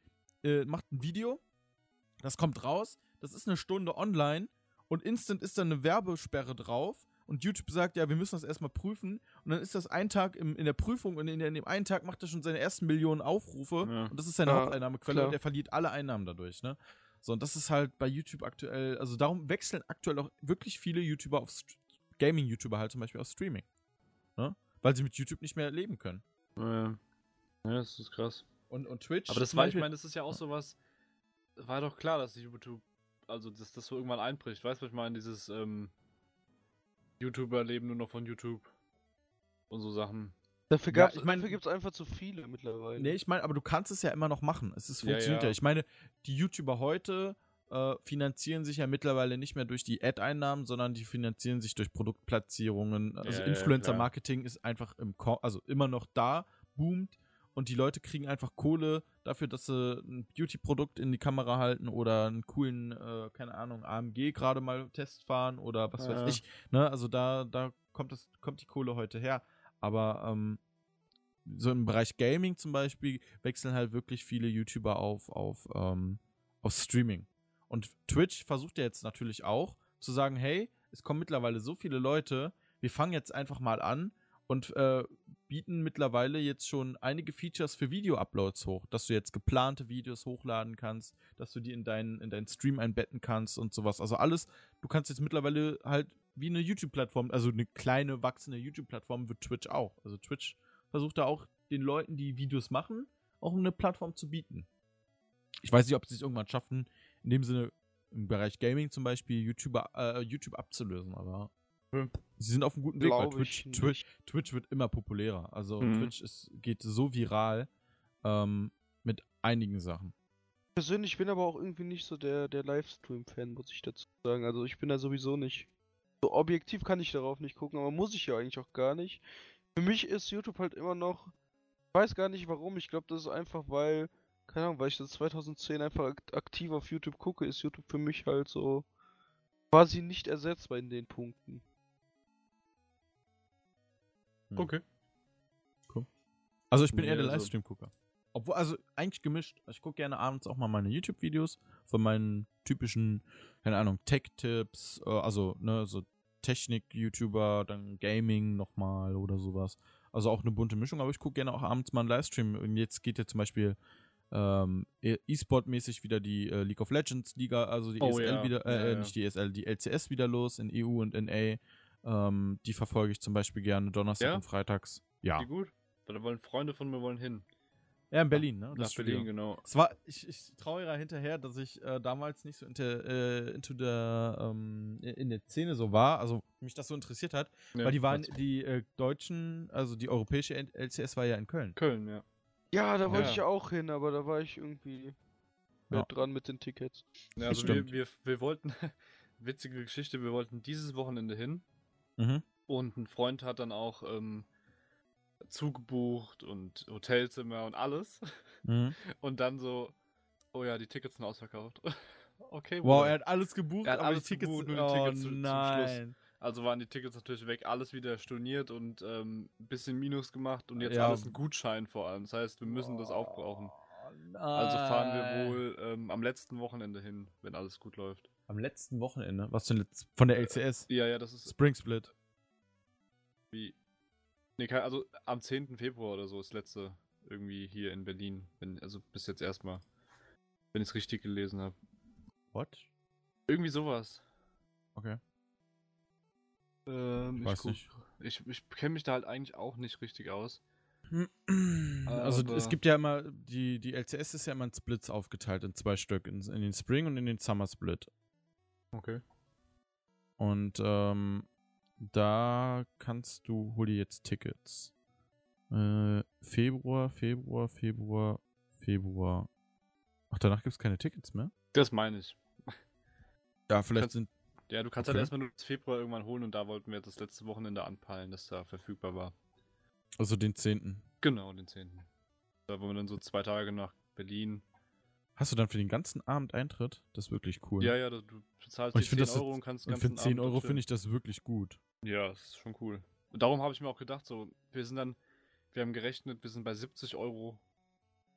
äh, macht ein Video, das kommt raus, das ist eine Stunde online und instant ist dann eine Werbesperre drauf und YouTube sagt, ja, wir müssen das erstmal prüfen und dann ist das ein Tag im, in der Prüfung und in, in dem einen Tag macht er schon seine ersten Millionen Aufrufe Ja. und das ist seine Ja, Haupteinnahmequelle klar. und er verliert alle Einnahmen dadurch, ne? So, und das ist halt bei YouTube aktuell, also darum wechseln aktuell auch wirklich viele YouTuber auf Gaming-YouTuber halt zum Beispiel auf Streaming. Ne? Weil sie mit YouTube nicht mehr leben können. Ja. ja, das ist krass. Und, und Twitch. Aber das war, ich meine, das ist ja auch sowas, war doch klar, dass YouTube, also dass das so irgendwann einbricht. Weißt du, was ich meine? Dieses ähm, YouTuber leben nur noch von YouTube und so Sachen. Dafür, Ja, gab's, ich mein- dafür gibt's einfach zu viele mittlerweile. Nee, ich meine, aber du kannst es ja immer noch machen. Es ist, Ja, funktioniert ja. ja. Ich meine, die YouTuber heute äh, finanzieren sich ja mittlerweile nicht mehr durch die Ad-Einnahmen, sondern die finanzieren sich durch Produktplatzierungen. Also Ja, ja, Influencer-Marketing ist einfach im Ko also immer noch da, boomt und die Leute kriegen einfach Kohle dafür, dass sie ein Beauty-Produkt in die Kamera halten oder einen coolen, äh, keine Ahnung, AMG gerade mal Test fahren oder was Ja. weiß ich. Ne? Also da, da kommt, das, kommt die Kohle heute her. Aber ähm, so im Bereich Gaming zum Beispiel wechseln halt wirklich viele YouTuber auf, auf, ähm, auf Streaming. Und Twitch versucht ja jetzt natürlich auch zu sagen, hey, es kommen mittlerweile so viele Leute, wir fangen jetzt einfach mal an und äh, bieten mittlerweile jetzt schon einige Features für Video-Uploads hoch, dass du jetzt geplante Videos hochladen kannst, dass du die in deinen, in deinen Stream einbetten kannst und sowas. Also alles, du kannst jetzt mittlerweile halt wie eine YouTube-Plattform, also eine kleine, wachsende YouTube-Plattform wird Twitch auch. Also Twitch versucht da auch den Leuten, die Videos machen, auch eine Plattform zu bieten. Ich weiß nicht, ob sie es irgendwann schaffen, in dem Sinne im Bereich Gaming zum Beispiel YouTuber, äh, YouTube abzulösen, aber Hm. sie sind auf einem guten Weg, weil Glaube Twitch, Twitch. Twitch wird immer populärer. Also Mhm. Twitch ist, geht so viral ähm, mit einigen Sachen. Persönlich bin aber auch irgendwie nicht so der, der Livestream-Fan, muss ich dazu sagen. Also ich bin da sowieso nicht. So objektiv kann ich darauf nicht gucken, aber muss ich ja eigentlich auch gar nicht. Für mich ist YouTube halt immer noch. Ich weiß gar nicht warum. Ich glaube, das ist einfach, weil. Keine Ahnung, weil ich das 2010 einfach akt- aktiv auf YouTube gucke, ist YouTube für mich halt so quasi nicht ersetzbar in den Punkten. Hm. Okay. Also ich bin Nee, eher der also- Livestream-Gucker. Obwohl, also eigentlich gemischt. Ich gucke gerne abends auch mal meine YouTube-Videos von meinen typischen, keine Ahnung, Tech-Tipps, äh, also, ne, so Technik-YouTuber, dann Gaming nochmal oder sowas. Also auch eine bunte Mischung, aber ich gucke gerne auch abends mal einen Livestream. Und jetzt geht ja zum Beispiel ähm, E- E-Sport-mäßig wieder die äh, League of Legends Liga, also die Oh, ESL ja. wieder, äh, Ja, äh, ja. nicht die ESL, die LCS wieder los in EU und NA. Ähm, die verfolge ich zum Beispiel gerne Donnerstag Ja? und Freitags. Ja. Die gut? Weil da wollen Freunde von mir wollen hin. Ja, in Berlin, ne? Nach Das Berlin, Studio. genau. Es war, ich, ich traue ja hinterher, dass ich äh, damals nicht so into, äh, into der, ähm, in der Szene so war, also mich das so interessiert hat, Ja, weil die waren, die äh, deutschen, also die europäische LCS war ja in Köln. Köln, ja. Ja, da wollte Ja. ich auch hin, aber da war ich irgendwie Ja. dran mit den Tickets. ja also stimmt. wir, wir, wir wollten, witzige Geschichte, wir wollten dieses Wochenende hin Mhm. und ein Freund hat dann auch ähm, zugebucht und Hotelzimmer und alles. Mhm. Und dann so, oh ja, die Tickets sind ausverkauft. okay, Wow, Bruder. er hat alles gebucht, Er hat aber alles die Tickets, gebucht, nur die oh, Tickets zu- zum Schluss. nein. Also waren die Tickets natürlich weg, alles wieder storniert und ähm, ein bisschen Minus gemacht und jetzt Ja. alles ein Gutschein vor allem. Das heißt, wir müssen das aufbrauchen. Oh, Also fahren wir nein. wohl ähm, am letzten Wochenende hin, wenn alles gut läuft. Am letzten Wochenende. Was denn letzt- von der LCS? Ja, ja, das ist Spring Split. wie. Nee, also am 10. Februar oder so ist letzte irgendwie hier in Berlin. Wenn, also bis jetzt erstmal. Wenn ich es richtig gelesen habe. What? Irgendwie sowas. Okay. Ähm, Weiß guck- nicht. Ich, ich kenne mich da halt eigentlich auch nicht richtig aus. Also es Aber- gibt ja immer, die, die LCS ist ja immer in Splits aufgeteilt, in zwei Stück, in, in den Spring und in den Summer Split. Okay. Und ähm, da kannst du, hol dir jetzt Tickets. Äh, Februar, Februar, Februar, Februar. Ach, danach gibt es keine Tickets mehr? Das meine ich. Ja, vielleicht Kannst- sind. Ja, du kannst Okay. halt erstmal nur das Februar irgendwann holen und da wollten wir das letzte Wochenende anpeilen, dass da verfügbar war. Also den 10. Genau, den 10. Da wollen wir dann so zwei Tage nach Berlin. Hast du dann für den ganzen Abend Eintritt? Das ist wirklich cool. Ja, ja, du bezahlst die ich find 10 das Euro und kannst Und den für ganzen 10 Abend Euro finde ich das wirklich gut. Ja, das ist schon cool. Und darum habe ich mir auch gedacht, so, wir sind dann, wir haben gerechnet, wir sind bei 70 Euro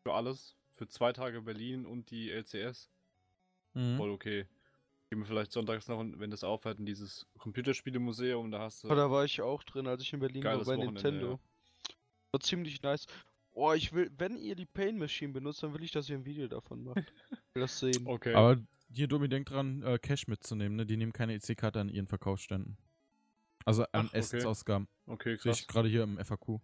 für alles. Für zwei Tage Berlin und die LCS. Mhm. Voll okay. Gehen wir vielleicht sonntags noch, wenn das aufhört, in dieses Computerspielemuseum, da hast du. Aber da war ich auch drin, als ich in Berlin war bei Wochenende, Nintendo. ja. War ziemlich nice. Oh, ich will, wenn ihr die Pain Machine benutzt, dann will ich, dass ihr ein Video davon macht. Ich will das sehen. Okay. Aber hier, Domi, denkt dran, äh, Cash mitzunehmen, ne? Die nehmen keine EC-Karte an ihren Verkaufsständen. Also an Ach, okay. Essensausgaben. okay, Sehe ich krass. gerade hier im FAQ.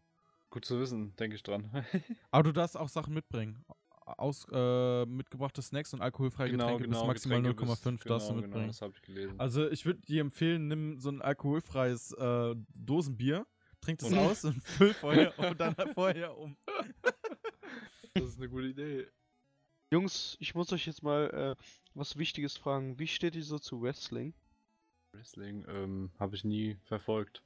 Gut zu wissen, denke ich dran. Aber du darfst auch Sachen mitbringen. Aus, äh, mitgebrachte Snacks und alkoholfreie Getränke bis maximal Getränke bis- 0,5 darfst du genau, mitbringen. Genau, das habe ich gelesen. Also ich würde dir empfehlen, nimm so ein alkoholfreies äh, Dosenbier, trink das Und- aus und füll vorher und dann vorher um. das ist eine gute Idee. Jungs, ich muss euch jetzt mal äh, was Wichtiges fragen. Wie steht ihr so zu Wrestling? Wrestling ähm, habe ich nie verfolgt.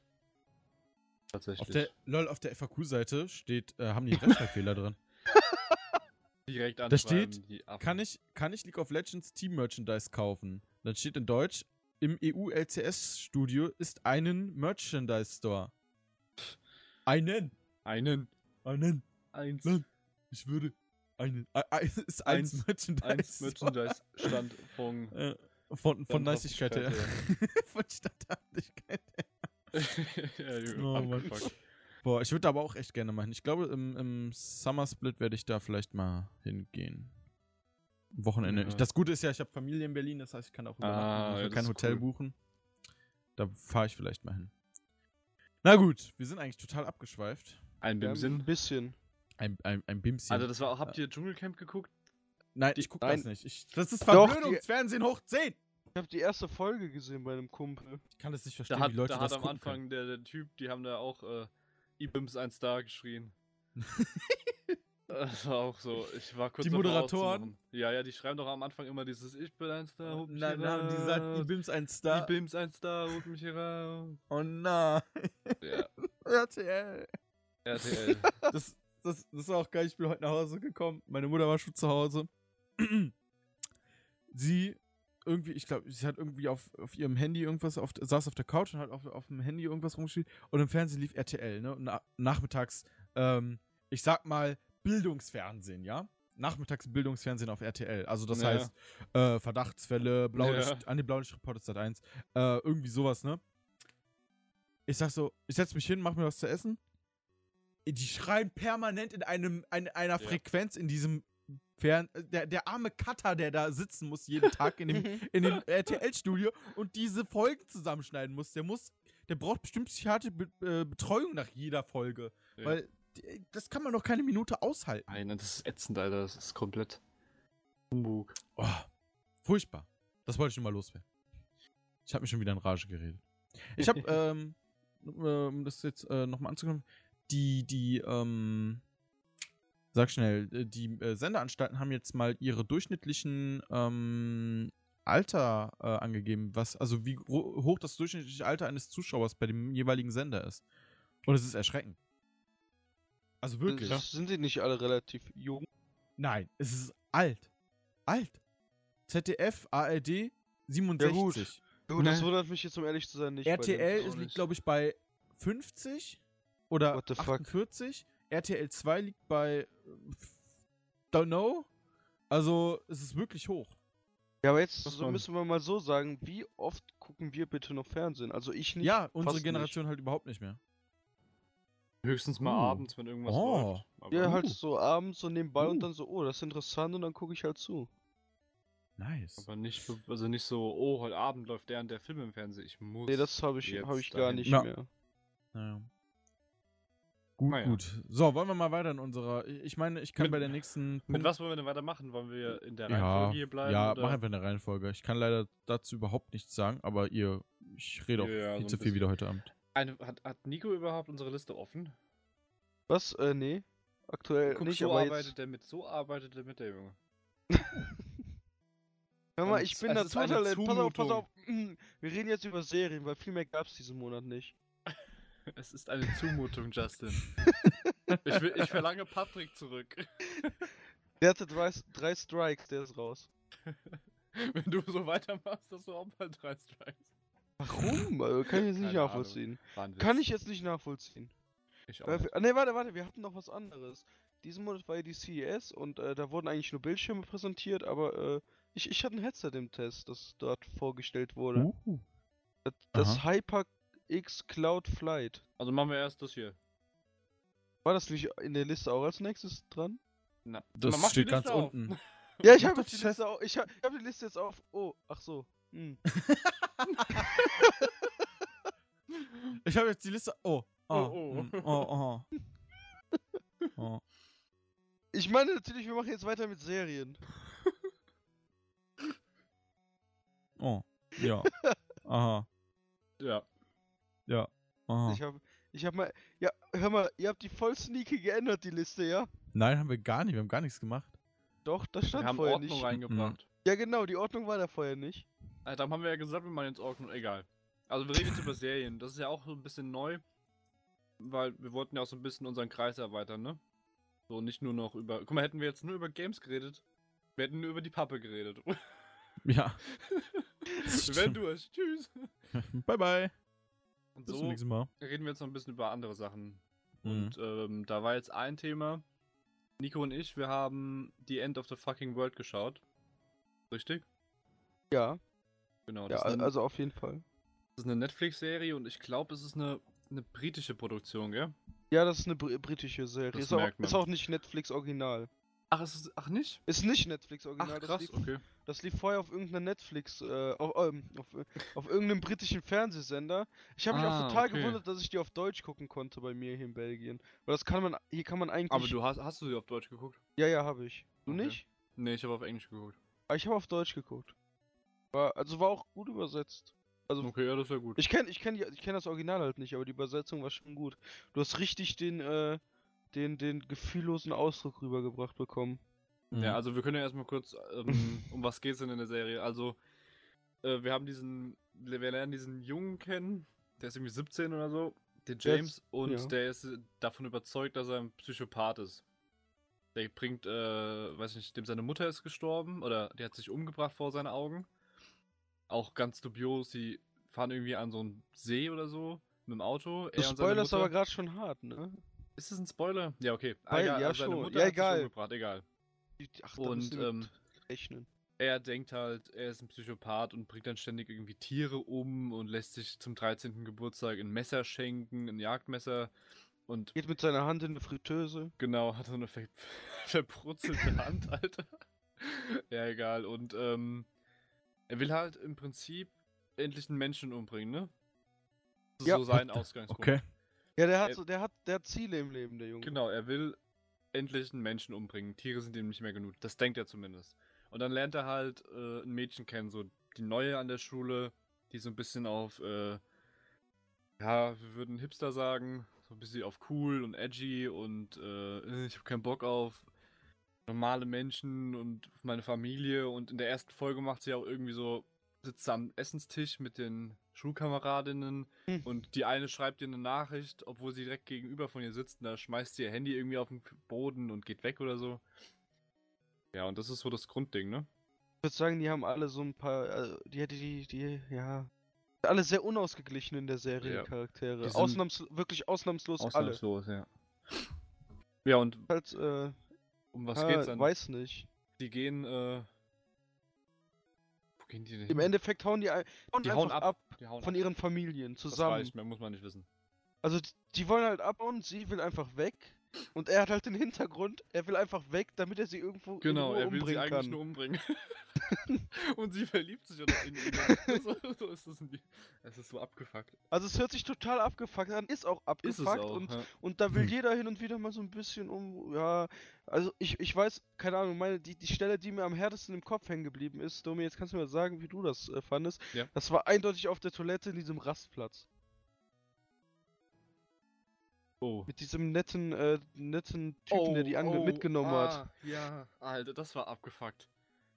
Tatsächlich. Auf der, lol, auf der FAQ-Seite steht, äh, haben die Rechtschreibfehler drin. Direkt Da anschreiben, steht. Kann ich, kann ich League of Legends Team Merchandise kaufen? Dann steht in Deutsch, im EU-LCS-Studio ist einen Merchandise Store. Einen. Einen. Einen. Eins. Nein. Ich würde einen. Äh, ist eins, Eins- Merchandise. Eins Store. Merchandise-Stand von. Äh, von, von Von Niceigkeit her. Von Standhaftigkeit her. ja, Junge, Oh Mann. Boah, ich würde aber auch echt gerne machen. Ich glaube, im, im Summer Split werde ich da vielleicht mal hingehen. Am Wochenende. Ja. Ich, das Gute ist ja, ich habe Familie in Berlin, das heißt, ich kann auch übernachten. Ah, ich ja, will kein Hotel cool. buchen. Da fahre ich vielleicht mal hin. Na gut, wir sind eigentlich total abgeschweift. Ein Bimsin. ein bisschen. Ein, ein, ein Bimschen. Also das war auch, habt ihr Dschungelcamp geguckt? Nein, ich gucke das nicht. Ich, das ist Doch, die- Verblödungsfernsehen hoch 10. Ich habe die erste Folge gesehen bei einem Kumpel. Ich kann das nicht Da verstehen, hat, wie Leute da hat das am gucken Anfang der, der Typ, die haben da auch äh, Ibims ein Star geschrien. das war auch so. Ich war kurz Die Moderatoren? Ja, ja, die schreiben doch am Anfang immer dieses Ich bin ein Star, können. mich Nein, nein, die sagt, raus. Ibims ein Star. Ibims ein Star, holt mich hier raus. Oh nein. Ja, RTL. RTL. das, das, das war auch geil. Ich bin heute nach Hause gekommen. Meine Mutter war schon zu Hause. sie irgendwie, ich glaube, sie hat irgendwie auf, auf ihrem Handy irgendwas, auf, saß auf der Couch und hat auf, auf dem Handy irgendwas rumgespielt. Und im Fernsehen lief RTL, ne? Und na, nachmittags, ähm, ich sag mal, Bildungsfernsehen, ja? Nachmittags Bildungsfernsehen auf RTL. Also das Ja. heißt, äh, Verdachtsfälle, Blaulicht, Ja. an die Blaulicht-Reporter Sat 1, äh, irgendwie sowas, ne? Ich sag so, ich setz mich hin, mach mir was zu essen. Die schreien permanent in einem, in einer. Frequenz in diesem Fern. Der, der arme Cutter, der da sitzen muss jeden Tag in dem, in dem RTL-Studio und diese Folgen zusammenschneiden muss. Der muss, der braucht bestimmt psychiatrische Be äh, Betreuung nach jeder Folge. Ja. Weil das kann man doch keine Minute aushalten. Nein, das ist ätzend, Alter. Das ist komplett Humbug. Oh, furchtbar. Das wollte ich nur mal loswerden. Ich habe mich schon wieder in Rage geredet. Ich habe, ähm, um das jetzt äh, nochmal anzukommen, die, die, ähm, sag schnell, äh, die äh, Sendeanstalten haben jetzt mal ihre durchschnittlichen ähm, Alter äh, angegeben, was, also wie hoch das durchschnittliche Alter eines Zuschauers bei dem jeweiligen Sender ist. Und es ist erschreckend. Also wirklich. Das, sind die nicht alle relativ jung? Nein, es ist alt. Alt. ZDF, ARD, 67. Gut, das Nee. wundert mich jetzt, um ehrlich zu sein, nicht. RTL ist, liegt, nicht. glaube ich, bei 50 oder What the fuck? 48. RTL 2 liegt bei äh, don't know. Also, es ist wirklich hoch. Ja, aber jetzt so müssen wir mal so sagen, wie oft gucken wir bitte noch Fernsehen? Also ich nicht. ja, unsere Generation halt überhaupt nicht mehr. Höchstens mal Uh. abends, wenn irgendwas Oh. läuft. Aber Ja, Uh. halt so abends so nebenbei Uh. und dann so, oh, das ist interessant und dann gucke ich halt zu. Nice. Aber nicht, also nicht so, oh, heute Abend läuft der und der Film im Fernsehen. Ich muss. Nee, das habe ich, jetzt hab ich gar dahin. nicht Ja. mehr. Naja. Gut, Naja. gut. So, wollen wir mal weiter in unserer. Ich meine, ich kann Mit- bei der nächsten. Mit Punkt- was wollen wir denn weitermachen? Wollen wir in der Ja, Reihenfolge hier bleiben? ja oder? mach einfach eine Reihenfolge. Ich kann leider dazu überhaupt nichts sagen, aber ihr, ich rede auch Ja, ja, viel so zu viel wieder heute Abend. Eine, hat, hat Nico überhaupt unsere Liste offen? Was? Äh, nee. Aktuell Guck, nicht, so aber arbeitet jetzt. der mit, so arbeitet der mit, der Junge. Hör mal, ich bin Naturtalent. Pass auf, pass auf. Mm, Wir reden jetzt über Serien, weil viel mehr gab es diesen Monat nicht. Es ist eine Zumutung, Justin. ich, will, ich verlange Patrick zurück. Der hatte drei, drei Strikes, der ist raus. Wenn du so weitermachst, hast du auch mal drei Strikes. Warum? Also, kann ich jetzt nicht Keine nachvollziehen. Kann ich jetzt nicht nachvollziehen. Ich auch Weil, nicht. ah, nee, warte, warte, wir hatten noch was anderes. Diesen Monat war ja die CES und äh, da wurden eigentlich nur Bildschirme präsentiert, aber äh, ich, ich hatte ein Headset im Test, das dort vorgestellt wurde. Uh. Das, das aha. HyperX Cloud Flight. Also machen wir erst das hier. War das nicht in der Liste auch als nächstes dran? Na, Das steht ganz auf. unten. Ja, ich habe die die Liste auch. Ich habe hab die Liste jetzt auf. Oh, ach so. Hm. Ich habe jetzt die Liste. Oh. Oh. Oh, mm, Oh. Oh. oh. Ich meine natürlich, wir machen jetzt weiter mit Serien. oh. Ja. Aha. Ja. Ja. Aha. Ich habe ich hab mal. Ja, hör mal, ihr habt die voll sneaky geändert, die Liste, ja? Nein, haben wir gar nicht. Wir haben gar nichts gemacht. Doch, das Wir stand haben vorher Ordnung nicht. reingebracht. Ja, genau, die Ordnung war da vorher nicht. Äh, Darum haben wir ja gesagt, wir machen jetzt Ordnung. Egal. Also wir reden jetzt über Serien. Das ist ja auch so ein bisschen neu. Weil wir wollten ja auch so ein bisschen unseren Kreis erweitern, ne? So nicht nur noch über. Guck mal, hätten wir jetzt nur über Games geredet. Wir hätten nur über die Pappe geredet. Ja. Wir wären stimmt. durch. Tschüss. bye, bye. Und Bis so zum nächsten Mal. reden wir jetzt noch ein bisschen über andere Sachen. Mhm. Und ähm, da war jetzt ein Thema. Nico und ich, wir haben The End of the Fucking World geschaut. Richtig? Ja, Genau. ja, eine, also auf jeden Fall. das ist eine Netflix-Serie und ich glaube, es ist eine, eine britische Produktion, gell? Ja, das ist eine br britische Serie. Das Ist auch, merkt man. ist auch nicht Netflix Original. Ach, es ist. Ach nicht? Ist nicht Netflix Ach Original. das, krass, lief, okay. das lief vorher auf irgendeiner Netflix, äh, auf, ähm, auf, auf irgendeinem britischen Fernsehsender. Ich habe mich auch Ah, total okay. gewundert, dass ich die auf Deutsch gucken konnte bei mir hier in Belgien. Weil das kann man, hier kann man eigentlich. Aber du hast, hast du sie auf Deutsch geguckt? Ja, ja, habe ich. Du Okay. nicht? Nee, ich habe auf Englisch geguckt. Aber ich habe auf Deutsch geguckt. War, also war auch gut übersetzt. Also Okay, ja, das ist ja gut. ich kenne ich kenn, ich kenn das Original halt nicht, aber die Übersetzung war schon gut. Du hast richtig den, äh, den, den gefühllosen Ausdruck rübergebracht bekommen. Mhm. Ja, also wir können ja erstmal kurz, ähm, um was geht's denn in der Serie? Also, äh, wir haben diesen, wir lernen diesen Jungen kennen, der ist irgendwie 17 oder so, der Der James, ist- und ja. der ist davon überzeugt, dass er ein Psychopath ist. Der bringt, äh, weiß nicht, dem seine Mutter ist gestorben oder der hat sich umgebracht vor seinen Augen. Auch ganz dubios, sie fahren irgendwie an so einen See oder so mit dem Auto. Du er und seine spoilerst aber gerade schon hart, ne? Ist das ein Spoiler? Ja, okay. Ah, Weil- egal, ja, also seine schon. Mutter Ja, egal. umgebracht, egal. Ach, da Und, ähm, rechnen. er denkt halt, er ist ein Psychopath und bringt dann ständig irgendwie Tiere um und lässt sich zum 13. Geburtstag ein Messer schenken, ein Jagdmesser. Und Geht mit seiner Hand in eine Fritteuse. genau, hat so eine ver verbrutzelte Hand, Alter. ja, egal. Und ähm, er will halt im Prinzip endlich einen Menschen umbringen, ne? Das ist Ja. so sein Ausgangspunkt. Okay. Ja, der hat so, der hat der hat Ziele im Leben, der Junge. Genau, er will endlich einen Menschen umbringen. Tiere sind ihm nicht mehr genug. Das denkt er zumindest. Und dann lernt er halt äh, ein Mädchen kennen, so die neue an der Schule, die so ein bisschen auf, äh, ja, wir würden Hipster sagen, so ein bisschen auf cool und edgy und äh, ich habe keinen Bock auf normale Menschen und meine Familie. Und in der ersten Folge macht sie auch irgendwie so, sitzt sie am Essenstisch mit den Schulkameradinnen Hm. und die eine schreibt ihr eine Nachricht, obwohl sie direkt gegenüber von ihr sitzt. Und da schmeißt sie ihr Handy irgendwie auf den Boden und geht weg oder so. Ja, und das ist so das Grundding, ne? Ich würde sagen, die haben alle so ein paar, also die hätte die, die, ja. Alle sehr unausgeglichen in der Serie, Ja. die Charaktere. Die Ausnahms wirklich ausnahmslos, Ausnahmslos, ja. Ja, und alle. Halt, äh, um was ah, geht's dann? weiß nicht. Die gehen, äh. Wo gehen die denn? Im? Endeffekt hauen die, hauen Die einfach hauen ab. ab, Die hauen von ab. ihren Familien Das zusammen. reicht, mehr muss man nicht wissen. Also die wollen halt abhauen, sie will einfach weg. Und er hat halt den Hintergrund, er will einfach weg, damit er sie irgendwo Genau, er will sie umbringen eigentlich kann. nur umbringen. und sie verliebt sich oder in ihn. so, so ist das in die, Es ist so abgefuckt. Also es hört sich total abgefuckt an, ist auch Ist es abgefuckt auch. und, ja. und da will Hm. jeder hin und wieder mal so ein bisschen um, ja, also ich, ich weiß, keine Ahnung, meine, die, die Stelle, die mir am härtesten im Kopf hängen geblieben ist, Domi, jetzt kannst du mir sagen, wie du das äh, fandest. Ja. Das war eindeutig auf der Toilette in diesem Rastplatz. Oh. Mit diesem netten, äh, netten Typen, der die ange oh, mitgenommen hat. ah, Ja, Alter, das war abgefuckt.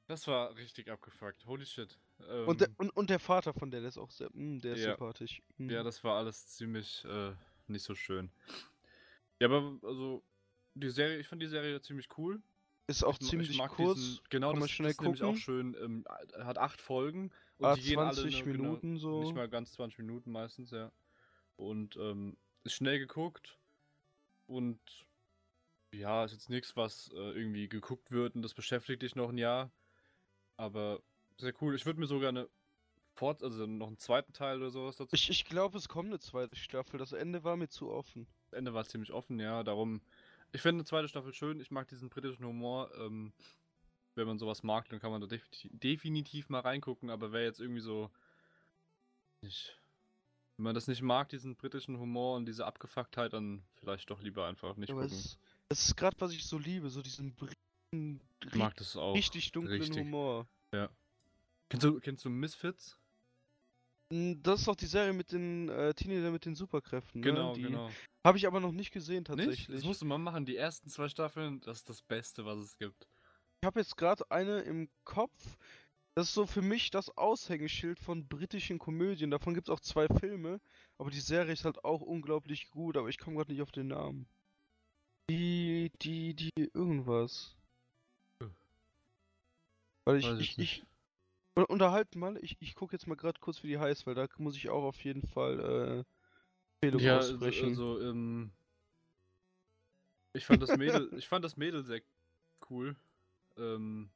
Das war richtig abgefuckt. Holy shit. Und, der, Ähm, und, und der Vater von der, der ist auch sehr, mh, der ist Ja. sympathisch. Mhm. Ja, das war alles ziemlich äh, nicht so schön. Ja, aber also die Serie, ich fand die Serie ziemlich cool. ist auch Ich ich ziemlich mag kurz. diesen- genau, kann man das, schnell das ist nämlich auch gucken. schön. Ähm, hat acht Folgen und Ah, die gehen alle 20 genau, Minuten so. Nicht mal ganz 20 Minuten meistens, ja. Und ähm, ist schnell geguckt und ja, ist jetzt nichts, was äh, irgendwie geguckt wird und das beschäftigt dich noch ein Jahr. Aber sehr cool. Ich würde mir sogar eine Fort also noch einen zweiten Teil oder sowas dazu. Ich, ich glaube, es kommt eine zweite Staffel. Das Ende war mir zu offen. Das Ende war ziemlich offen, ja. Darum, ich finde eine zweite Staffel schön. Ich mag diesen britischen Humor. Ähm, wenn man sowas mag, dann kann man da definitiv, definitiv mal reingucken. Aber wer jetzt irgendwie so. Nicht, wenn man das nicht mag, diesen britischen Humor und diese Abgefucktheit, dann vielleicht doch lieber einfach nicht Aber gucken. es, es ist gerade, was ich so liebe, so diesen Briten, Ich mag das auch. richtig dunklen richtig. Humor. Kennst du, kennst du Misfits? Mm, Das ist doch die Serie mit den äh, Teenager mit den Superkräften. Ne? Genau, die genau. Habe ich aber noch nicht gesehen Nicht? tatsächlich. Das musst du mal machen. Die ersten zwei Staffeln, das ist das Beste, was es gibt. Ich habe jetzt gerade eine im Kopf. Das ist so für mich das Aushängeschild von britischen Komödien. Davon gibt es auch zwei Filme. Aber die Serie ist halt auch unglaublich gut. Aber ich komme gerade nicht auf den Namen. Die, die, die, irgendwas. Äh. Weil ich, Weiß ich, ich, Un- Unterhalten mal, ich, ich gucke jetzt mal gerade kurz, wie die heißt, weil da muss ich auch auf jeden Fall äh, Empfehlung Ja, also, aussprechen. also ähm, ich fand das Mädel, ich fand das Mädel sehr cool. Ähm,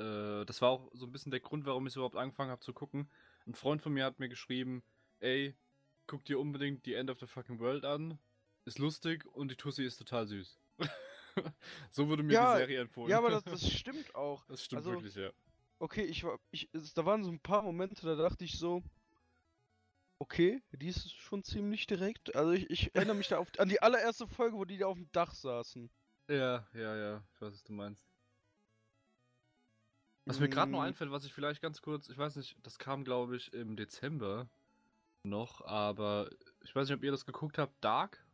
äh, das war auch so ein bisschen der Grund, warum ich überhaupt angefangen habe zu gucken. Ein Freund von mir hat mir geschrieben, ey, guck dir unbedingt die End of the Fucking World an. Ist lustig und die Tussi ist total süß. so wurde mir Ja, die Serie empfohlen. ja, aber das, das stimmt auch. das stimmt also- wirklich, ja. Okay, ich war, ich, da waren so ein paar Momente, da dachte ich so, okay, die ist schon ziemlich direkt. Also ich, ich erinnere mich da auf, an die allererste Folge, wo die da auf dem Dach saßen. Ja, ja, ja, ich weiß, was du meinst. Was mir gerade noch Mm, einfällt, was ich vielleicht ganz kurz, ich weiß nicht, das kam glaube ich im Dezember noch, aber ich weiß nicht, ob ihr das geguckt habt, Dark?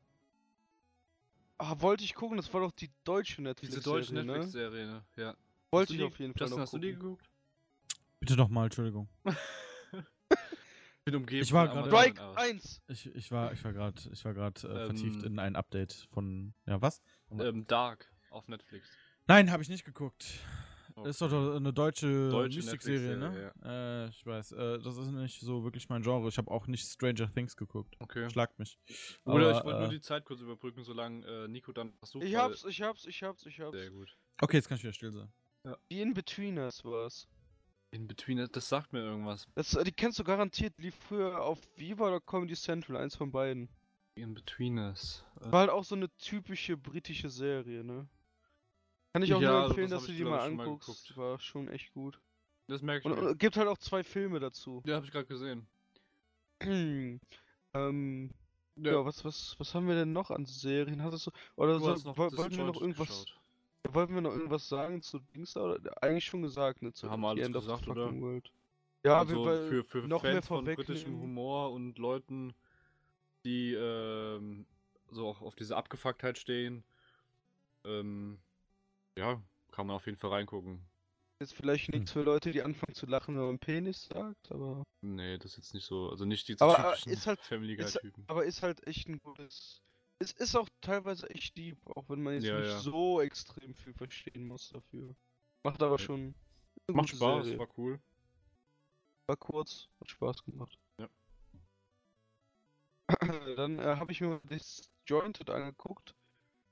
Ah, wollte ich gucken, das war doch die deutsche Diese Netflix-Serie, deutsche ne? Netflix-Serie, ne? Ja. Wollte du ich die- auf jeden Fall Justin, noch hast du die gucken. geguckt? Bitte nochmal, Entschuldigung. Ich bin umgeben Ich war gerade- Strike aber- 1! Ich, ich war, ich war gerade, ich war gerade äh, vertieft Ähm, in ein Update von, ja was? Ähm, Dark auf Netflix. Nein, habe ich nicht geguckt. Okay. Ist doch eine deutsche, Deutsche Mystikserie, ne? Äh, ich weiß. Äh, das ist nicht so wirklich mein Genre. Ich habe auch nicht Stranger Things geguckt. Okay. Schlagt mich. Oder ich Aber, wollte nur äh, die Zeit kurz überbrücken, solange äh, Nico dann versucht. Ich hab's, ich hab's, ich hab's, ich hab's. Sehr gut. Okay, jetzt kann ich wieder still sein. Die In-Betweeners war's. In Between, das sagt mir irgendwas. Das, äh, die kennst du garantiert, lief früher auf Viva oder Comedy Central, eins von beiden. In Betweeners. Äh, War halt auch so eine typische britische Serie, ne? Kann ich auch Ja, nur das empfehlen, dass du die mal mal anguckst. geguckt. War schon echt gut. das merke Und, ich und mir. es gibt halt auch zwei Filme dazu. Ja, habe ich gerade gesehen. ähm, Ja, was, was, was haben wir denn noch an Serien? Hattest du, oder Du so, hast noch wollten wir noch irgendwas, geschaut. wollten wir noch irgendwas sagen zu Dings da? Oder? Eigentlich schon gesagt, ne? Zu Haben wir alles gesagt, oder? World. Ja, also wir, für, für noch mehr Fans von britischem vorwegnehmen. Humor und Leuten, die ähm, so auch auf diese Abgefucktheit stehen, ähm, ja, kann man auf jeden Fall reingucken. Ist vielleicht nichts für Leute, die anfangen zu lachen, wenn man Penis sagt, aber. Nee, das ist jetzt nicht so, also nicht die Aber, äh, typischen ist halt- Family Guy-Typen. Aber ist halt echt ein gutes. Es ist auch teilweise echt deep, auch wenn man jetzt Ja, nicht ja. so extrem viel verstehen muss dafür. Macht aber Ja. schon. eine Macht gute Spaß, Serie. war cool. War kurz, hat Spaß gemacht. Ja. Dann äh, habe ich mir mal Disjointed angeguckt.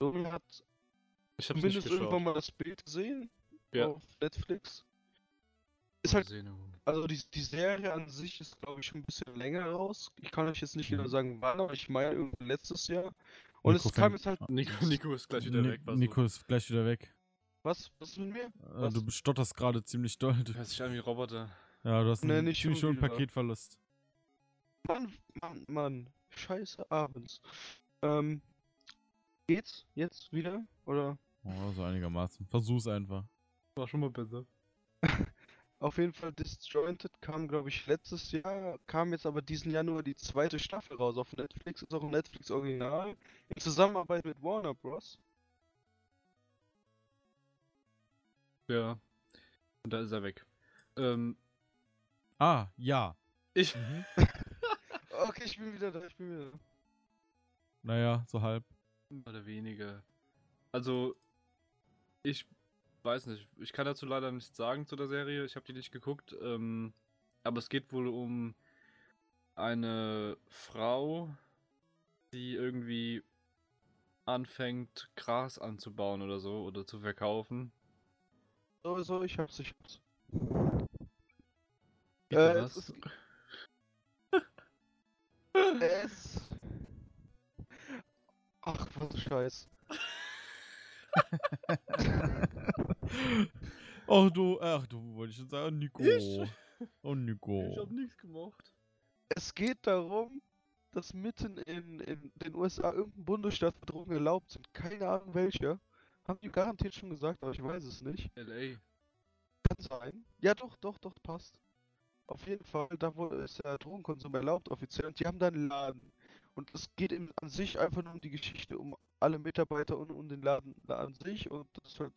Domi hat Ich hab's nicht geschaut. irgendwann mal das Bild gesehen Ja. auf Netflix. Ist halt, also die, die Serie an sich ist glaube ich schon ein bisschen länger raus. Ich kann euch jetzt nicht Mhm. genau sagen wann, aber ich meine irgendwie letztes Jahr. Und es Nico kam fängt- jetzt halt. Nico, Nico ist gleich wieder Ni- weg. war Nico ist gleich wieder weg. Was? Was ist mit mir? Äh, Was? Du stotterst gerade ziemlich doll. Du- So. Hört sich an wie Roboter. Ja, du hast Nee, einen ziemlich schon hohen wieder. Paketverlust. Mann, Mann, Mann. Scheiße abends. Ähm. Geht's jetzt wieder? Oder? Oh, so einigermaßen. Versuch's einfach. War schon mal besser. Auf jeden Fall Disjointed kam, glaube ich, letztes Jahr, kam jetzt aber diesen Januar die zweite Staffel raus auf Netflix, ist auch ein Netflix Original, in Zusammenarbeit mit Warner Bros. Ja. Und da ist er weg. Ähm, Ah, ja. ich. Mhm. Okay, ich bin wieder da, ich bin wieder da. Naja, so halb. Oder weniger. Also, ich weiß nicht. Ich kann dazu leider nichts sagen zu der Serie. Ich habe die nicht geguckt. Ähm, aber es geht wohl um eine Frau, die irgendwie anfängt, Gras anzubauen oder so oder zu verkaufen. So, so, ich hab's, ich hab's. Äh, es ist- Es. Ach, was Scheiß. Oh, du, ach, du wollte ich schon sagen, Nico. Ich? Oh, Nico. Ich hab nichts gemacht. Es geht darum, dass mitten in, in den USA irgendein Bundesstaat Drogen erlaubt sind. Keine Ahnung welcher. Haben die garantiert schon gesagt, aber ich weiß es nicht. LA. Kann sein. Ja, doch, doch, doch, passt. Auf jeden Fall, da wo ist der Drogenkonsum erlaubt offiziell und die haben da einen Laden. Und es geht im, an sich einfach nur um die Geschichte, um alle Mitarbeiter und um den Laden an sich und das ist halt,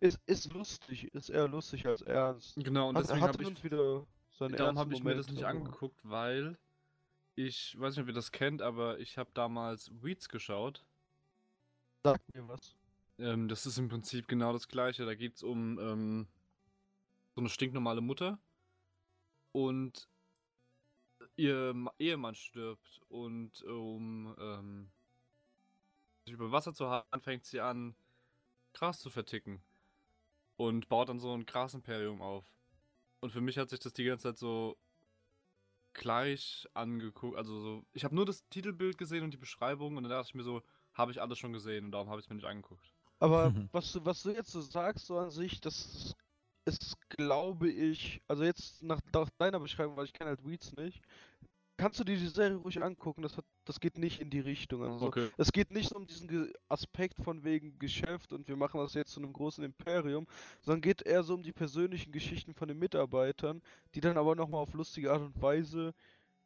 ist, ist lustig, ist eher lustig als ernst. Genau, und Hat, deswegen habe ich uns wieder seine Darum habe ich mir das nicht angeguckt, weil ich weiß nicht, ob ihr das kennt, aber ich habe damals Weeds geschaut. Sagt mir was. Ähm, das ist im Prinzip genau das gleiche. Da geht es um ähm, so eine stinknormale Mutter und ihr Ma- Ehemann stirbt und um ähm, sich über Wasser zu halten, fängt sie an, Gras zu verticken und baut dann so ein Grasimperium auf. Und für mich hat sich das die ganze Zeit so gleich angeguckt. Also so, ich habe nur das Titelbild gesehen und die Beschreibung und dann dachte ich mir so, habe ich alles schon gesehen und darum habe ich es mir nicht angeguckt. Aber was du, was du jetzt so sagst, so an sich, das ist, glaube ich, also jetzt nach, nach deiner Beschreibung, weil ich kenne halt Weeds nicht, kannst du dir die Serie ruhig angucken, das hat, das geht nicht in die Richtung. Also Okay. es geht nicht um diesen Ge Aspekt von wegen Geschäft und wir machen das jetzt zu einem großen Imperium, sondern geht eher so um die persönlichen Geschichten von den Mitarbeitern, die dann aber nochmal auf lustige Art und Weise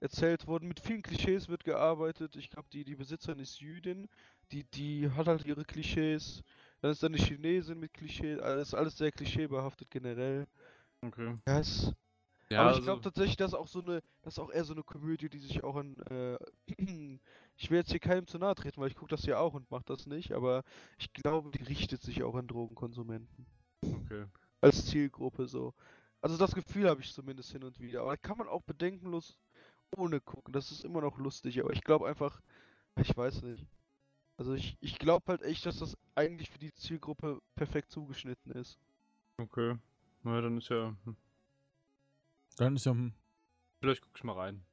erzählt wurden. Mit vielen Klischees wird gearbeitet. Ich glaube, die, die Besitzerin ist Jüdin, die, die hat halt ihre Klischees. Dann ist da eine Chinesin mit Klischee, also ist alles sehr klischeebehaftet generell. Okay. Ja, es, Ja, aber ich also, glaube tatsächlich, dass auch so eine, das ist auch eher so eine Komödie, die sich auch an, äh, ich will jetzt hier keinem zu nahe treten, weil ich gucke das ja auch und mache das nicht, aber ich glaube, die richtet sich auch an Drogenkonsumenten. okay. Als Zielgruppe so. Also das Gefühl habe ich zumindest hin und wieder. Aber da kann man auch bedenkenlos ohne gucken. Das ist immer noch lustig, aber ich glaube einfach, ich weiß nicht. Also ich, ich glaube halt echt, dass das eigentlich für die Zielgruppe perfekt zugeschnitten ist. Okay. Na, dann ist ja. Dann ist ja, hm, Vielleicht guck ich mal rein.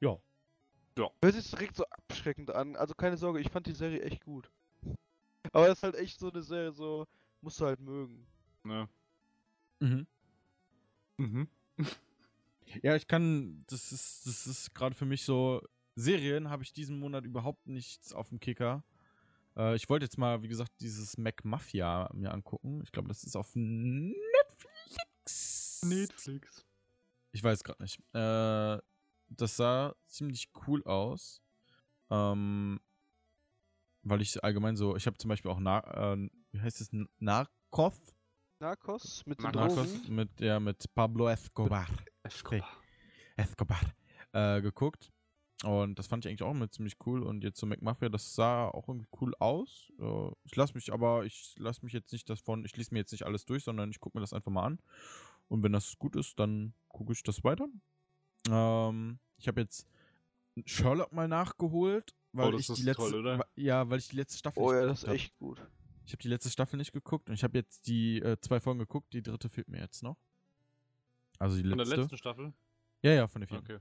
ja. Hört sich direkt so abschreckend an. Also keine Sorge, ich fand die Serie echt gut. Aber das ist halt echt so eine Serie, so musst du halt mögen. Ne? Mhm. Mhm. Ja, ich kann, das ist, das ist gerade für mich so Serien habe ich diesen Monat überhaupt nichts auf dem Kicker. Äh, ich wollte jetzt mal, wie gesagt, dieses Mac Mafia mir angucken. Ich glaube, das ist auf Netflix. Netflix. Ich weiß gerade nicht. Äh, das sah ziemlich cool aus. Ähm, weil ich allgemein so, ich habe zum Beispiel auch, Na, äh, wie heißt es, Narcos? Narcos mit den Narcos. Drogen. Narcos mit, ja, mit Pablo Escobar. Escobar. Escobar äh, geguckt. Und das fand ich eigentlich auch immer ziemlich cool. Und jetzt so McMafia, das sah auch irgendwie cool aus. Äh, ich lasse mich aber, ich lasse mich jetzt nicht davon, ich lese mir jetzt nicht alles durch, sondern ich gucke mir das einfach mal an. Und wenn das gut ist, dann gucke ich das weiter. Ähm, ich habe jetzt Sherlock mal nachgeholt, weil Oh, das ich ist die letzte, toll, oder? ja, weil ich die letzte Staffel Oh nicht ja, das ist hab. echt gut. Ich habe die letzte Staffel nicht geguckt und ich habe jetzt die äh, zwei Folgen geguckt. Die dritte fehlt mir jetzt noch. Also die Von der letzte. letzten Staffel? Ja, ja, von der vierten. Okay.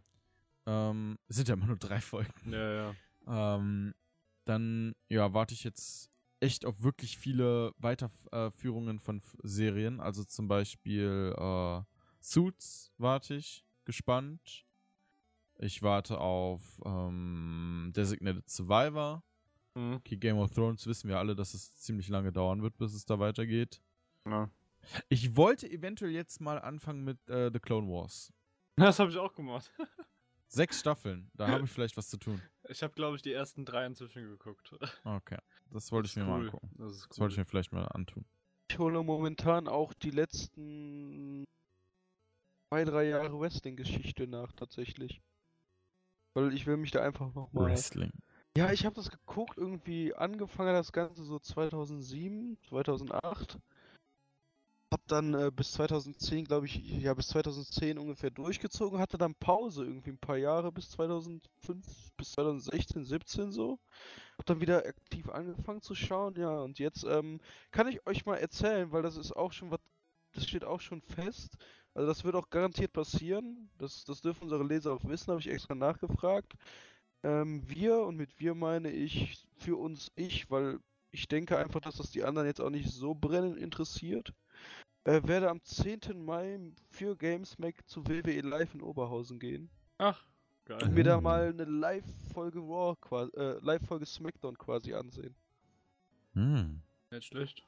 Ähm, es sind ja immer nur drei Folgen. Ja, ja. Ähm, dann, ja, warte ich jetzt echt auf wirklich viele Weiterführungen von F Serien. Also zum Beispiel äh, Suits warte ich gespannt. Ich warte auf ähm, Designated Survivor. Mhm. Okay, Game of Thrones wissen wir alle, dass es ziemlich lange dauern wird, bis es da weitergeht. ja. Ich wollte eventuell jetzt mal anfangen mit äh, The Clone Wars. Das habe ich auch gemacht. Sechs Staffeln, da habe ich vielleicht was zu tun. Ich habe, glaube ich, die ersten drei inzwischen geguckt. Okay, das wollte ich mir ist mal cool. angucken. Das ist Das cool. wollte ich mir vielleicht mal antun. Ich hole momentan auch die letzten zwei, drei Jahre Wrestling-Geschichte nach, tatsächlich. Weil ich will mich da einfach nochmal. Wrestling. Ja, ich habe das geguckt, irgendwie angefangen hat das Ganze so 2007, 2008. Hab dann äh, bis 2010, glaube ich, ja, bis 2010 ungefähr durchgezogen, hatte dann Pause irgendwie ein paar Jahre bis 2005, bis 2016, 17 so. Hab dann wieder aktiv angefangen zu schauen, ja, und jetzt ähm, kann ich euch mal erzählen, weil das ist auch schon was, das steht auch schon fest. Also das wird auch garantiert passieren. Das, das dürfen unsere Leser auch wissen, habe ich extra nachgefragt. Ähm, wir, und mit wir meine ich für uns ich, weil ich denke einfach, dass das die anderen jetzt auch nicht so brennend interessiert. Äh, werde am 10. Mai für Gamesmack zu WWE Live in Oberhausen gehen. Ach, geil. Und mir da Oh. mal eine Live-Folge Raw quasi, äh, Live-Folge SmackDown quasi ansehen. Hm. Nicht schlecht.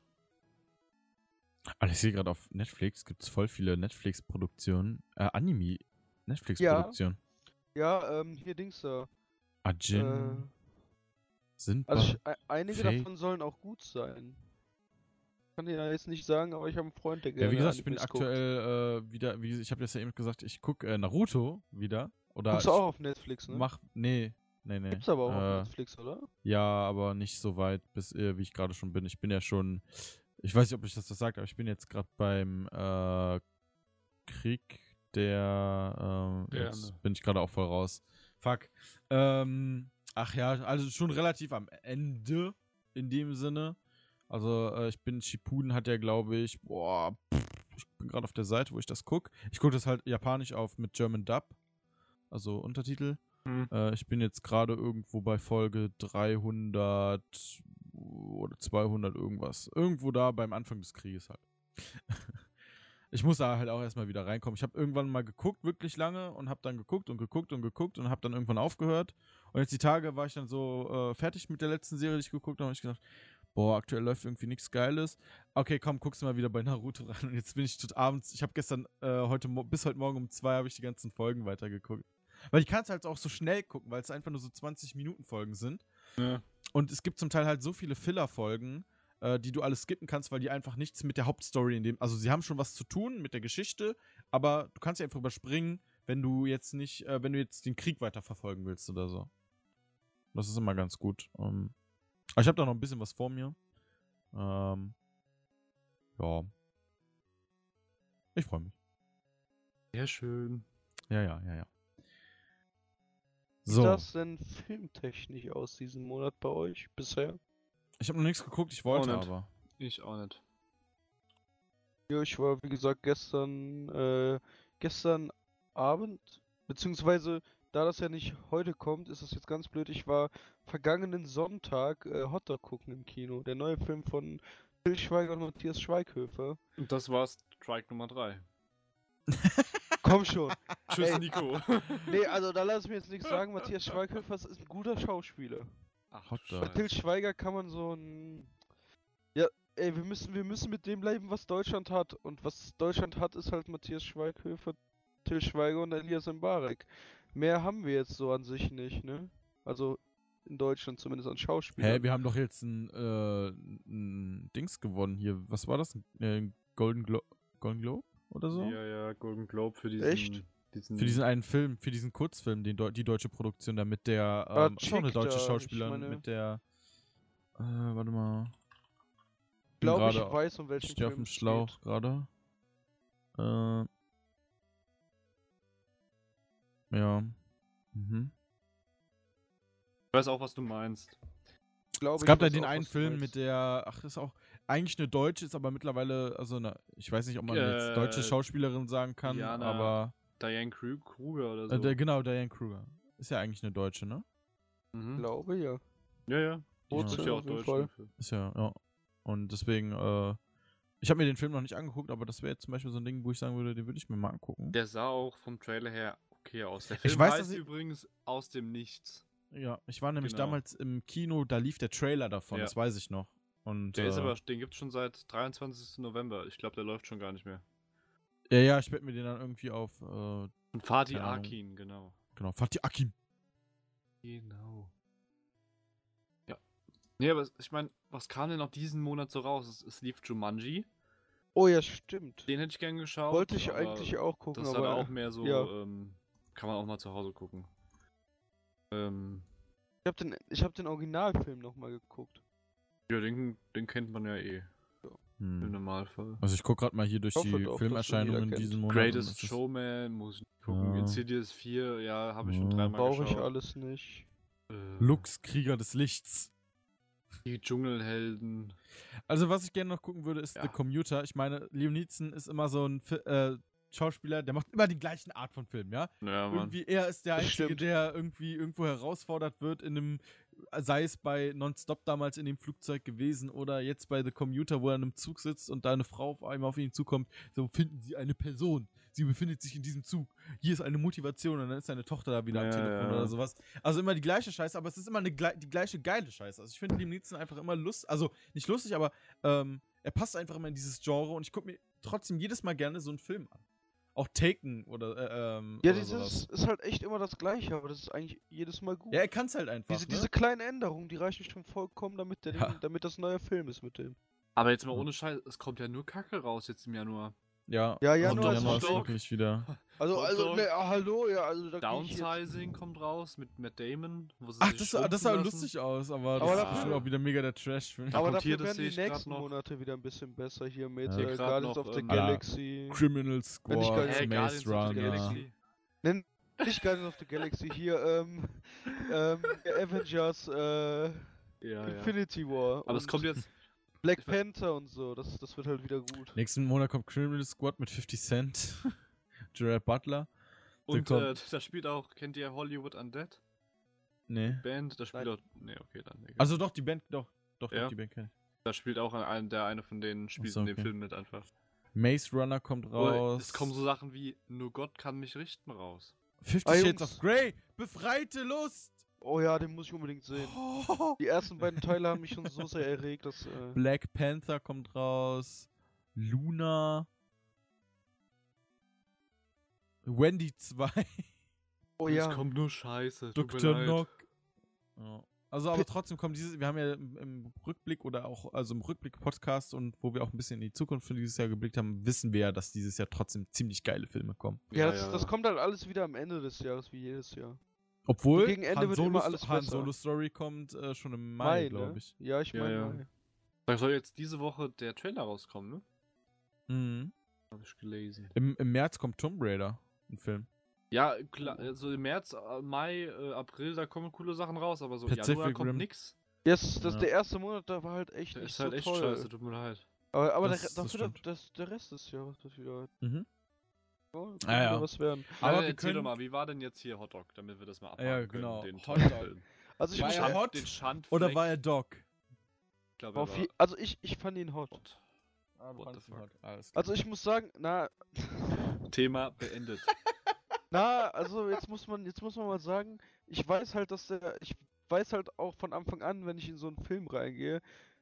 Also ich sehe gerade auf Netflix gibt es voll viele Netflix-Produktionen. Äh, Anime. Netflix-Produktionen. Ja, ähm, hier Dings da. Ajin. Äh, sind also ich, e- einige Fake. davon sollen auch gut sein. Kann ich ja jetzt nicht sagen, aber ich habe einen Freund, der gerne Ja, wie gesagt, ich bin aktuell äh, wieder, wie, ich habe das ja eben gesagt, ich gucke äh, Naruto wieder. Oder Guckst du auch auf Netflix, ne? mach, nee, nee, nee. Gibt's aber auch äh, auf Netflix, oder? Ja, aber nicht so weit, bis äh, wie ich gerade schon bin. Ich bin ja schon, ich weiß nicht, ob ich das so sagt, aber ich bin jetzt gerade beim äh, Krieg der, äh, jetzt bin ich gerade auch voll raus. Fuck. Ähm, ach ja, also schon relativ am Ende in dem Sinne. Also äh, ich bin, Shippuden hat ja, glaube ich, boah, pff, ich bin gerade auf der Seite, wo ich das gucke. Ich gucke das halt japanisch auf mit German Dub, also Untertitel. Hm. Äh, ich bin jetzt gerade irgendwo bei Folge 300 oder 200 irgendwas. Irgendwo da beim Anfang des Krieges halt. ich muss da halt auch erstmal wieder reinkommen. Ich habe irgendwann mal geguckt, wirklich lange, und habe dann geguckt und geguckt und geguckt und habe dann irgendwann aufgehört. Und jetzt die Tage war ich dann so äh, fertig mit der letzten Serie, die ich geguckt habe, und ich gedacht, boah, aktuell läuft irgendwie nichts Geiles. Okay, komm, guckst du mal wieder bei Naruto ran. Und jetzt bin ich tot abends, ich habe gestern, äh, heute, bis heute Morgen um zwei habe ich die ganzen Folgen weitergeguckt. Weil ich kann es halt auch so schnell gucken, weil es einfach nur so 20 Minuten Folgen sind. Ja. Und es gibt zum Teil halt so viele Filler-Folgen, äh, die du alles skippen kannst, weil die einfach nichts mit der Hauptstory in dem. Also sie haben schon was zu tun mit der Geschichte, aber du kannst sie einfach überspringen, wenn du jetzt nicht, äh, wenn du jetzt den Krieg weiterverfolgen willst oder so. Das ist immer ganz gut. Ähm, aber ich habe da noch ein bisschen was vor mir. Ähm, ja. Ich freue mich. Sehr schön. Ja, ja, ja, ja. Wie So, sah es denn filmtechnisch aus diesen Monat bei euch bisher? ich habe noch nichts geguckt, ich wollte nicht. aber. Ich auch nicht. Ja, ich war wie gesagt gestern, äh, gestern Abend, beziehungsweise da das ja nicht heute kommt, ist das jetzt ganz blöd. Ich war vergangenen Sonntag äh, Hotdog gucken im Kino. Der neue Film von Till Schweiger und Matthias Schweighöfer. Und das war Strike Nummer 3. Komm schon. Tschüss. Nico. Nee, also da lass ich mir jetzt nichts sagen. Matthias Schweighöfer ist ein guter Schauspieler. Ach, Hotdog. Bei Till Schweiger kann man so ein. Ja, ey, wir müssen, wir müssen mit dem leben, was Deutschland hat. Und was Deutschland hat, ist halt Matthias Schweighöfer, Till Schweiger und Elias Mbarek. Mehr haben wir jetzt so an sich nicht, ne? Also in Deutschland zumindest an Schauspielern. Hä, wir haben doch jetzt ein, äh, ein Dings gewonnen hier. Was war das? Ein äh, Golden, Glo Golden Globe oder so? Ja, ja, Golden Globe für diesen. Echt? diesen Für diesen einen Film, für diesen Kurzfilm, den Deu die deutsche Produktion da mit der, Ah, ähm, ist auch eine deutsche da, ich Schauspielerin, meine- mit der, äh, warte mal. ich glaube, ich gerade- weiß, um welchen Ich stehe auf Film dem Schlauch gerade. Äh. Ja. Mhm. Ich weiß auch, was du meinst. geht. Glaub Es ich gab da den einen Film mit der, ach, ist auch eigentlich eine deutsche, ist aber mittlerweile, also eine, ich weiß nicht, ob man jetzt deutsche Äh, Schauspielerin sagen kann, Diana aber Diane Kru- Kruger oder so. äh, der, genau, Diane Kruger. Ist ja eigentlich eine Deutsche, ne? mhm. glaube ja. Ja, ja. Die Ja. ja auch Deutsch. Film. Ist ja, ja. Und deswegen, äh, ich habe mir den Film noch nicht angeguckt, aber das wäre jetzt zum Beispiel so ein Ding, wo ich sagen würde, den würde ich mir mal angucken. Der sah auch vom Trailer her okay aus. Der Ich Film weiß, heißt dass ich- übrigens aus dem Nichts. Ja, ich war nämlich Genau. damals im Kino, da lief der Trailer davon, Ja. das weiß ich noch. Und, Der ist äh, aber, den gibt's schon seit 23. November. Ich glaube, der läuft schon gar nicht mehr. Ja, ja, ich werde mir den dann irgendwie auf, äh, Und Fatih. Akin, genau. genau, Fatih Akim. Genau. Ja. Nee, aber es- ich meine, was kam denn noch diesen Monat so raus? Es, es lief Jumanji. Oh ja, stimmt. Den hätte ich gern geschaut. Wollte ich eigentlich auch gucken, Das ist aber aber auch mehr so, ja. ähm, kann man auch mal zu Hause gucken. Ähm, ich habe den, ich hab den Originalfilm nochmal geguckt. ja, den, den kennt man ja eh, im Hm. Normalfall. Also ich gucke gerade mal hier durch hoffe die Filmerscheinungen diesen kennt. Monat. Greatest Showman, muss ich nicht gucken. Ja. Insidious 4, ja, habe ich schon Ja. dreimal Brauche ich geschaut. alles nicht. Äh, Lux, Krieger des Lichts. Die Dschungelhelden. Also was ich gerne noch gucken würde, ist Ja. The Commuter. Ich meine, Neeson ist immer so ein äh, Schauspieler, der macht immer die gleichen Art von Film, ja? Ja, Mann. Irgendwie er ist der Einzige, stimmt. der irgendwie irgendwo herausfordert wird in einem, sei es bei Nonstop damals in dem Flugzeug gewesen oder jetzt bei The Commuter, wo er in einem Zug sitzt und da eine Frau auf einmal auf ihn zukommt, so finden sie eine Person. Sie befindet sich in diesem Zug. Hier ist eine Motivation und dann ist seine Tochter da wieder am Ja, Telefon ja. oder sowas. Also immer die gleiche Scheiße, aber es ist immer eine, die gleiche geile Scheiße. Also ich finde Liam Neeson einfach immer lustig, also nicht lustig, aber ähm, er passt einfach immer in dieses Genre und ich gucke mir trotzdem jedes Mal gerne so einen Film an. Auch Taken oder äh, ähm, Ja, oder dieses sowas. ist halt echt immer das Gleiche, aber das ist eigentlich jedes Mal gut. Ja, er kann es halt einfach. diese, ne? diese kleinen Änderungen, die reichen schon vollkommen, damit, der Ja. den, damit das neuer Film ist mit dem. Aber jetzt mal ohne Scheiß, es kommt ja nur Kacke raus jetzt im Januar. Ja, Ja, also Januar im ist Januar ist wirklich wieder. Also, also, ne, ah, hallo, ja, also da Downsizing kommt raus mit Matt Damon. Wo sie Ach, sich das, sah- das sah lustig aus, aber, Aber das ist bestimmt auch wieder mega der Trash-Film. Da Aber kommt hier, dafür das werden die nächsten noch. Monate wieder ein bisschen besser hier mit Ja. äh, Guardians noch, of the Galaxy. Criminal Squad, Maze Guardians of the Runner. Galaxy. Nenn nicht Guardians of the Galaxy, hier, ähm, ähm, Avengers, äh, Ja, ja. Infinity War. Aber es kommt jetzt. Black Panther und so, das, das wird halt wieder gut. Nächsten Monat kommt Criminal Squad mit 50 Cent. Gerard Butler. Und kommt- äh, da spielt auch, kennt ihr Hollywood Undead? Nee. Band? Da spielt Nein. auch. Nee, okay, dann. egal. Also doch, die Band, doch. Doch, Ja. doch die Band kenn ich. da spielt auch ein, der eine von denen spielt so, in dem okay. Film mit einfach. Maze Runner kommt raus. Es kommen so Sachen wie Nur Gott kann mich richten raus. 50 Ah, Shades of Grey. Befreite Lust. Oh ja, den muss ich unbedingt sehen. Oh. Die ersten beiden Teile haben mich schon so sehr erregt, dass, äh, Black Panther kommt raus. Luna. Wendy 2. oh Es ja. kommt nur Scheiße. Dr. Knock. Ja. Also aber trotzdem kommt dieses, wir haben ja im, im Rückblick oder auch, also im Rückblick-Podcast und wo wir auch ein bisschen in die Zukunft für dieses Jahr geblickt haben, wissen wir ja, dass dieses Jahr trotzdem ziemlich geile Filme kommen. Ja, das, das kommt halt alles wieder am Ende des Jahres, wie jedes Jahr. Obwohl gegen Ende Han, wird Solo, immer alles Han besser. Solo Story kommt äh, schon im Mai, Mai, glaube ne? ich. Ja, ich Ja, meine ja. Mai. Da soll jetzt diese Woche der Trailer rauskommen, ne? Mhm. Habe ich gelesen. Im, Im März kommt Tomb Raider, ein Film. Ja, klar, also im März, äh, Mai, äh, April, da kommen coole Sachen raus, aber so Pacific Januar kommt Rim. nix. Yes, das, Ja. der erste Monat, da war halt echt Der nicht ist halt so echt toll. scheiße, tut mir leid. Aber, aber Das- der, das dafür das, der Rest des Jahres wird wieder, Mhm. Ah, ja. was werden. Aber Aber wir erzähl können- doch mal, wie war denn jetzt hier Hotdog, damit wir das mal abhaken Ja, können, genau. den Hotdog. Also ich Den War muss er hot? Den Schandfleck. Oder war er Doc? Ich glaube, er war also ich, ich fand ihn hot. hot. Ah, What the fuck? Alles Also ich muss sagen, na, Thema beendet. Na, also jetzt muss man, jetzt muss man mal sagen, ich weiß halt, dass der, ich weiß halt auch von Anfang an, wenn ich in so einen Film reingehe,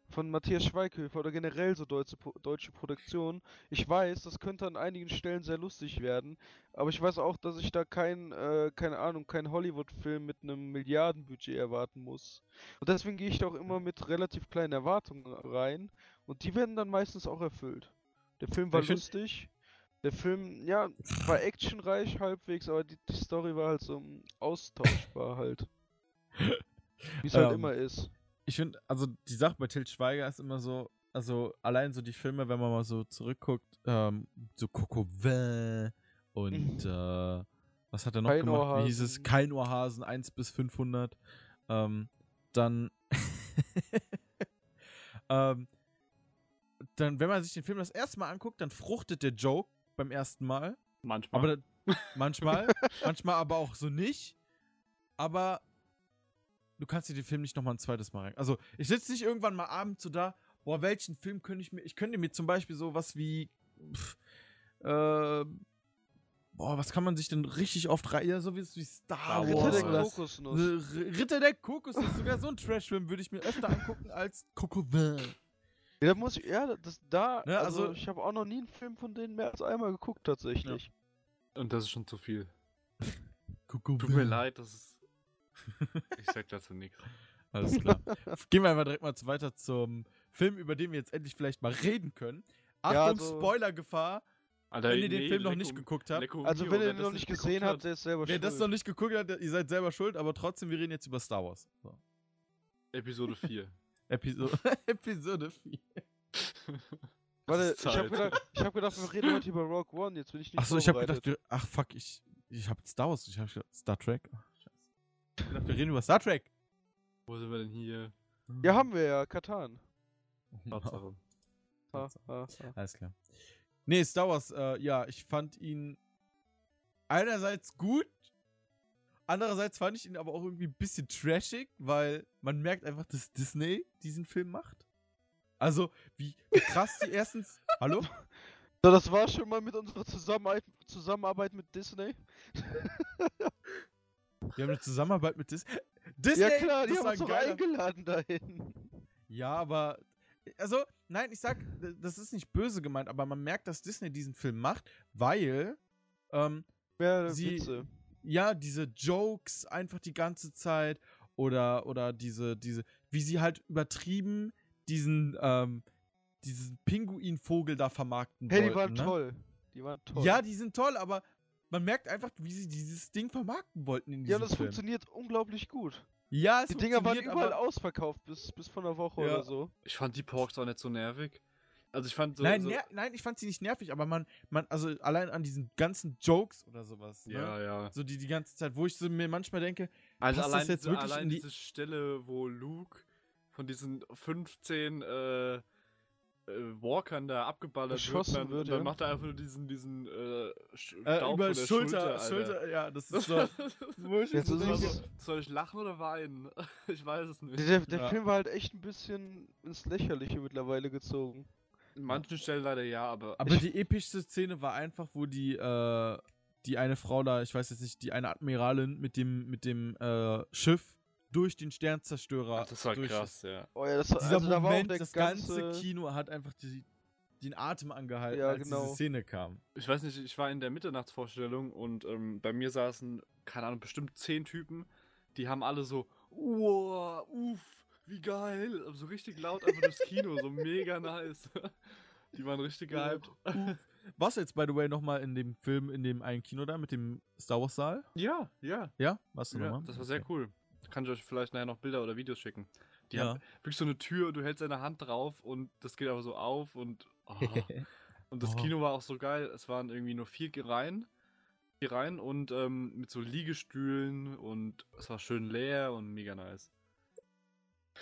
von Matthias Schweighöfer oder generell so deutsche, deutsche Produktionen, ich weiß, das könnte an einigen Stellen sehr lustig werden, aber ich weiß auch, dass ich da kein, äh, keine Ahnung, kein Hollywood-Film mit einem Milliardenbudget erwarten muss. Und deswegen gehe ich da auch immer mit relativ kleinen Erwartungen rein und die werden dann meistens auch erfüllt. Der Film war Ich lustig. Der Film, ja, war actionreich halbwegs, aber die, die Story war halt so mm, austauschbar halt. Wie es halt Ähm, immer ist. Ich finde, also die Sache bei Til Schweiger ist immer so, also allein so die Filme, wenn man mal so zurückguckt, ähm, so Coco und äh, was hat er noch gemacht? Wie hieß es? Keinohrhasen. Keinohrhasen 1 bis 500. Ähm, dann, ähm, dann, wenn man sich den Film das erste Mal anguckt, dann fruchtet der Joke beim ersten Mal. Manchmal. Aber da, manchmal, manchmal aber auch so nicht. Aber du kannst dir den Film nicht nochmal ein zweites Mal rein. Also, ich sitze nicht irgendwann mal abends so da, boah, welchen Film könnte ich mir. Ich könnte mir zum Beispiel sowas wie. Pff, äh, boah, was kann man sich denn richtig oft rein. Ja, so wie, wie Star Star Ritter Wars der Wars oder. Kokosnuss. Ritter der Kokos ist sogar so ein Trash-Film, würde ich mir öfter angucken als Coco Vin. Ja, da muss ich, ja, das da, Ne, also, also- ich habe auch noch nie einen Film von denen mehr als einmal geguckt tatsächlich. Und das ist schon zu viel. Tut mir leid, das ist. Ich sag dazu nichts. Alles klar. Gehen wir einfach direkt mal weiter zum Film, über den wir jetzt endlich vielleicht mal reden können. Ja, Achtung, also- Spoilergefahr, Alter, wenn ihr den nee, Film noch nicht geguckt habt. Lecco Also mio, wenn wer ihr den noch nicht gesehen habt, der ist selber Wer schuld. das noch nicht geguckt hat, ihr seid selber schuld, aber trotzdem, wir reden jetzt über Star Wars. So. Episode 4. Episode, Episode 4. Warte, ich habe Zeit. gedacht, ich hab gedacht, wir reden heute über Rogue One, jetzt bin ich nicht Achso, ich habe vorbereitet. gedacht, ach fuck, ich, ich habe Star Wars, ich habe Star Trek. Ich gedacht, wir reden über Star Trek. Wo sind wir denn hier? Ja, haben wir ja, Katan. Tatsache. Ha, ha, ha. Alles klar. Nee, Star Wars, äh, ja, ich fand ihn einerseits gut, andererseits fand ich ihn aber auch irgendwie ein bisschen trashig, weil man merkt einfach, dass Disney diesen Film macht. Also, wie, wie krass die erstens. Hallo? So, das war schon mal mit unserer Zusammenarbeit, Zusammenarbeit mit Disney. Wir haben eine Zusammenarbeit mit Dis Disney. ja klar, die das haben uns doch eingeladen dahin. Ja, aber. Also, nein, ich sag, das ist nicht böse gemeint, aber man merkt, dass Disney diesen Film macht, weil. Ähm, Ja, Sie- Witze. ja, diese Jokes einfach die ganze Zeit oder, oder diese, diese, wie sie halt übertrieben diesen, ähm, diesen Pinguinvogel da vermarkten Hey, wollten. die waren ne? toll. Die waren toll. Ja, die sind toll, aber man merkt einfach, wie sie dieses Ding vermarkten wollten in ja, diesem das Film. funktioniert unglaublich gut. Ja, es Die Dinger waren überall aber, ausverkauft bis, bis vor einer Woche Ja. oder so. Ich fand die Porks auch nicht so nervig. Also ich fand so. nein, so nein, ich fand sie nicht nervig, aber man, man, also allein an diesen ganzen Jokes oder sowas, ne? ja, ja. So die die ganze Zeit, wo ich so mir manchmal denke, Also Passt das allein, jetzt diese, wirklich allein in die- diese Stelle, wo Luke von diesen 15 äh, äh, Walkern da abgeballert Beschossen wird, dann, wird, dann ja. macht er einfach nur diesen, diesen äh, äh, Staub über von der Schulter, Schulter, Schulter, ja, das ist so. ich Jetzt so ist es- Soll ich lachen oder weinen? Ich weiß es nicht. Der, der Ja. Film war halt echt ein bisschen ins Lächerliche mittlerweile gezogen. In manchen Stellen leider ja, aber, Aber die epischste Szene war einfach, wo die, äh, die eine Frau da, ich weiß jetzt nicht, die eine Admiralin mit dem, mit dem äh, Schiff durch den Sternzerstörer. Ach, das war durch krass, ja. Oh ja, das, Dieser also da war auch Moment, der das ganze, ganze Kino hat einfach die, den Atem angehalten, Ja, als genau. diese Szene kam. Ich weiß nicht, ich war in der Mitternachtsvorstellung und ähm, bei mir saßen, keine Ahnung, bestimmt zehn Typen, die haben alle so, wow, uff, wie geil, so richtig laut einfach durchs Kino, so mega nice. Die waren richtig gehypt. Warst du jetzt, by the way, nochmal in dem Film, in dem einen Kino da mit dem Star Wars Saal? Ja, ja. Ja? Warst du ja nochmal? das war sehr cool. Kann ich euch vielleicht nachher noch Bilder oder Videos schicken. Die Ja. haben wirklich so eine Tür, du hältst deine Hand drauf und das geht aber so auf und. Oh. Und das Oh. Kino war auch so geil. Es waren irgendwie nur vier Reihen. Vier Reihen und ähm, mit so Liegestühlen und es war schön leer und mega nice.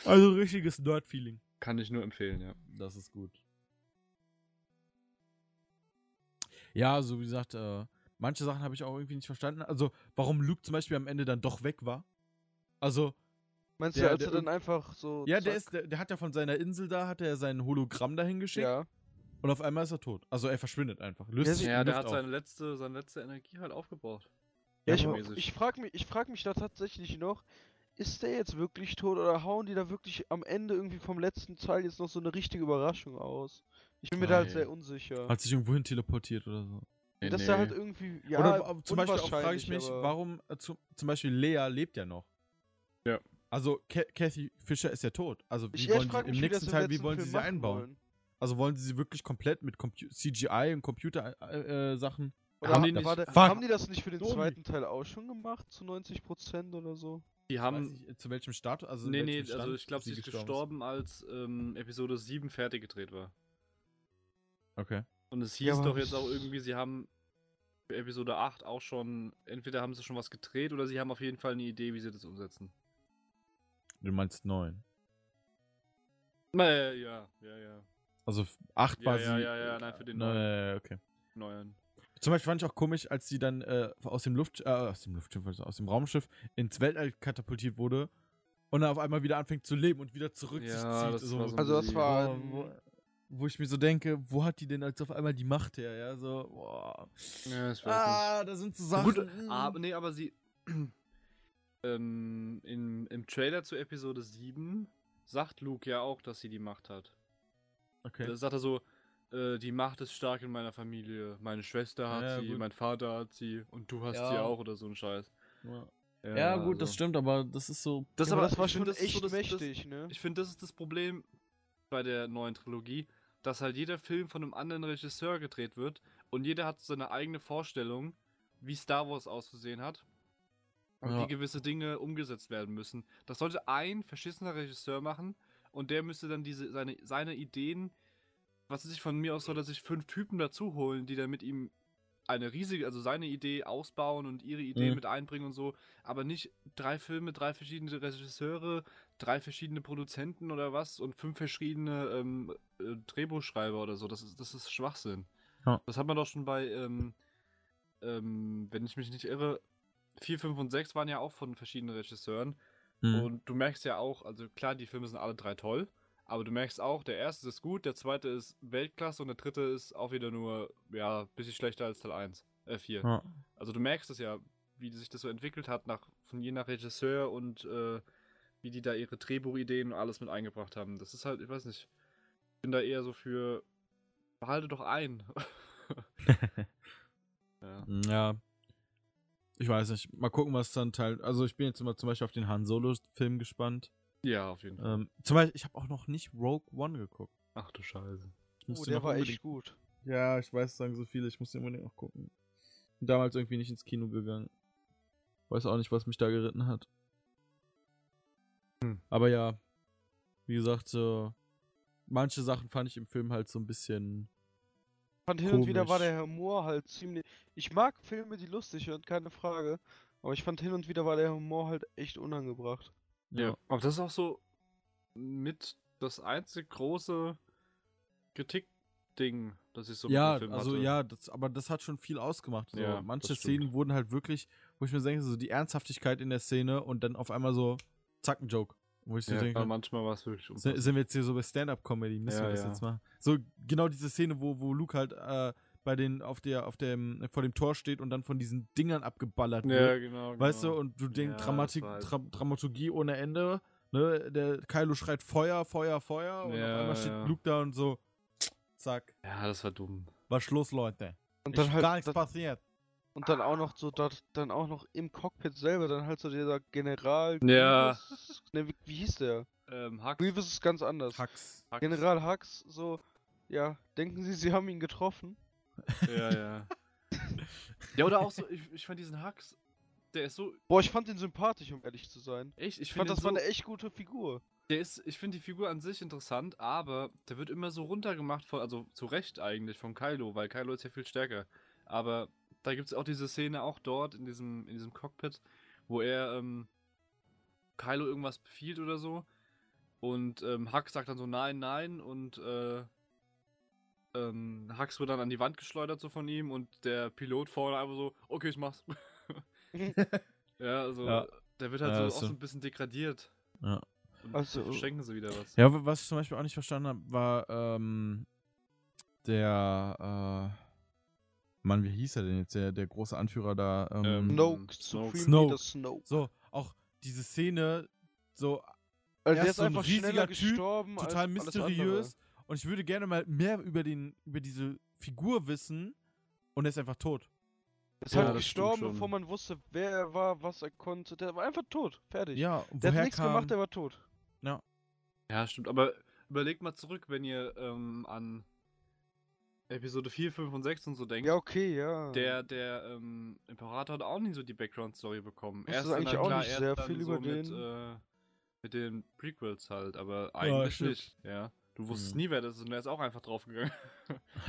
Also richtiges Nerd-Feeling. Kann ich nur empfehlen, ja. Das ist gut. Ja, so wie gesagt, äh, manche Sachen habe ich auch irgendwie nicht verstanden. Also, warum Luke zum Beispiel am Ende dann doch weg war. Also, Meinst der- du, als der er dann einfach so. ja, der zack, ist, der, der hat ja von seiner Insel da, hat er sein Hologramm dahin geschickt. Ja. Und auf einmal ist er tot. Also er verschwindet einfach. Löst Ja, sich Ja, die der hat auf. seine letzte, seine letzte Energie halt aufgebraucht. Ja, ich, ich frage mich, ich frag mich da tatsächlich noch, ist der jetzt wirklich tot oder hauen die da wirklich am Ende irgendwie vom letzten Teil jetzt noch so eine richtige Überraschung aus? Ich bin mir da halt sehr unsicher. Hat sich irgendwo hin teleportiert oder so. Nee, dass nee. er halt irgendwie, ja, Oder zum Beispiel auch frage ich mich, warum äh, zu, zum Beispiel Lea lebt ja noch. Ja. Also Kathy Fischer ist ja tot. Also wie Ich, wollen sie, im nächsten Teil, wie wollen sie Film sie einbauen? wollen. Also wollen sie sie wirklich komplett mit Compu CGI und Computer äh, äh, Sachen? Oder Haben ha- die nicht- war der, Fuck. haben die das nicht für den Domi. zweiten Teil auch schon gemacht? Zu 90% oder so? Die haben. ich, äh, zu welchem Status? Also nee, nee, welchem also Stand ich glaube, sie ist gestorben gestorben, als ähm, Episode 7 fertig gedreht war. Okay. Und es hieß Ja, doch jetzt auch irgendwie, sie haben für Episode 8 auch schon, entweder haben sie schon was gedreht oder sie haben auf jeden Fall eine Idee, wie sie das umsetzen. Du meinst neun. Äh, ja, ja, ja. Also acht Ja, war ja, sie. ja, ja, nein, für den neuen. okay. Neuen. Zum Beispiel fand ich auch komisch, als sie dann äh, aus dem Luft, äh, aus dem Luftschiff, also aus dem Raumschiff ins Weltall katapultiert wurde und dann auf einmal wieder anfängt zu leben und wieder zurück sich Ja, zieht. das so, war so Also das war- wo, wo, wo ich mir so denke, wo hat die denn jetzt auf einmal die Macht her, ja, so, boah. Ja, nicht. Ah, da sind so Ja, Sachen. Gut, mm. aber nee, aber sie. ähm, im, Im Trailer zu Episode 7 sagt Luke ja auch, dass sie die Macht hat. Okay. Da sagt er so, äh, die Macht ist stark in meiner Familie. Meine Schwester hat Ja, sie, gut. mein Vater hat sie und du hast Ja. sie auch oder so ein Scheiß. Ja, ja gut, das also- stimmt, aber das ist so. Das, Ja, aber, das war schon das echt so das, mächtig, ne? Das, ich finde, das ist das Problem bei der neuen Trilogie, dass halt jeder Film von einem anderen Regisseur gedreht wird und jeder hat seine eigene Vorstellung, wie Star Wars auszusehen hat Ja. wie gewisse Dinge umgesetzt werden müssen. Das sollte ein verschissener Regisseur machen und der müsste dann diese seine, seine Ideen, was weiß ich von mir aus soll er sich fünf Typen dazu holen, die dann mit ihm eine riesige, also seine Idee ausbauen und ihre Ideen Mhm. mit einbringen und so, aber nicht drei Filme, drei verschiedene Regisseure, drei verschiedene Produzenten oder was und fünf verschiedene ähm, äh, Drehbuchschreiber oder so. Das ist, das ist Schwachsinn. Ja. Das hat man doch schon bei, ähm, ähm, wenn ich mich nicht irre, 4, 5 und 6 waren ja auch von verschiedenen Regisseuren. Hm. Und du merkst ja auch, also klar, die Filme sind alle drei toll, aber du merkst auch, der erste ist gut, der zweite ist Weltklasse und der dritte ist auch wieder nur, ja, ein bisschen schlechter als Teil 1, äh, 4. ja. Also du merkst es ja, wie sich das so entwickelt hat, nach, von je nach Regisseur und äh, wie die da ihre Drehbuchideen und alles mit eingebracht haben. Das ist halt, ich weiß nicht, ich bin da eher so für, behalte doch ein. ja. Ja. Ich weiß nicht. Mal gucken, was dann Teil. Also ich bin jetzt immer zum Beispiel auf den Han Solo-Film gespannt. ja, auf jeden Fall. Ähm, zum Beispiel, ich habe auch noch nicht Rogue One geguckt. Ach du Scheiße. Ich Oh, der noch war unbedingt- echt gut. Ja, ich weiß, sagen so viele. Ich muss den unbedingt noch gucken. Bin damals irgendwie nicht ins Kino gegangen. Weiß auch nicht, was mich da geritten hat. Hm. Aber ja, wie gesagt, so manche Sachen fand ich im Film halt so ein bisschen. Fand hin und wieder war der Humor halt ziemlich. Ich mag Filme, die lustig sind, keine Frage. Aber ich fand hin und wieder war der Humor halt echt unangebracht. Ja. Aber das ist auch so mit das einzige große Kritikding, das ich so mit ja, dem Film also hatte. ja, das, aber das hat schon viel ausgemacht. So. Ja, Manche. Szenen wurden halt wirklich, wo ich mir denke, so die Ernsthaftigkeit in der Szene und dann auf einmal so, zack, ein Joke. Wo ich so Ja, denke, manchmal war es wirklich sind, unpassend. sind wir jetzt hier so bei Stand-Up-Comedy, müssen Ja, wir das ja. jetzt machen. So, genau diese Szene, wo, wo Luke halt äh, bei den, auf der, auf dem, vor dem Tor steht und dann von diesen Dingern abgeballert Ja, wird. genau. Weißt du, genau. und du denkst, Dramatik, war halt- Dra Dramaturgie ohne Ende. Ne? Der Kylo schreit Feuer, Feuer, Feuer und Ja, auf einmal steht ja. Luke da und so, zack, Ja, das war dumm. was Schluss, Leute. Und Ist dann halt. gar nichts dann, passiert. Und dann auch noch so, dort, dann auch noch im Cockpit selber, dann halt so dieser General. Ja. Grievous- Ne, wie, wie hieß der? Ähm, Hux, Grievous ist ganz anders. Hacks. Hux. General Hux, so, ja, denken Sie, Sie haben ihn getroffen? Ja, ja. ja, oder auch so, ich, ich fand diesen Hux, der ist so Boah, ich fand ihn sympathisch, um ehrlich zu sein. echt, ich Ich fand, das so, war eine echt gute Figur. der ist, ich finde die Figur an sich interessant, aber der wird immer so runtergemacht von, also zu Recht eigentlich von Kylo, weil Kylo ist ja viel stärker. Aber da gibt es auch diese Szene auch dort in diesem, in diesem Cockpit, wo er ähm, Kylo irgendwas befiehlt oder so. Und ähm, Hux sagt dann so nein, nein und äh, ähm, Hux wird dann an die Wand geschleudert so von ihm und der Pilot vorne einfach so, okay, ich mach's. ja, also Ja. der wird halt Ja, so auch so. ein bisschen degradiert. Ja. Und Also- da verschenken sie wieder was. Ja, wa- was ich zum Beispiel auch nicht verstanden habe, war, ähm, der, äh, Mann, wie hieß er denn jetzt, der, der große Anführer da? Ähm, Ähm, Snoke, Snoke. Supreme Snoke. Leader Snoke. so, auch diese Szene, so Also er der ist so ein einfach riesiger schneller Typ, gestorben total als alles mysteriös. Und ich würde gerne mal mehr über, den, über diese Figur wissen. Und er ist einfach tot. Er ist Ja, halt das stimmt gestorben, bevor man wusste, wer er war, was er konnte. Der war einfach tot. Fertig. Ja, und der hat nichts kam, gemacht, der war tot. Ja, stimmt. Aber überlegt mal zurück, wenn ihr ähm, an Episode 4, 5 und 6 und so denkt. Ja, okay, ja. Der, der ähm, Imperator hat auch nie so die Background-Story bekommen. Erst dann eigentlich auch klar, nicht sehr viel so über mit, den. Äh, mit den Prequels halt, aber eigentlich stimmt. nicht. Ja. Du wusstest Mhm. nie, wer das ist und er ist auch einfach draufgegangen.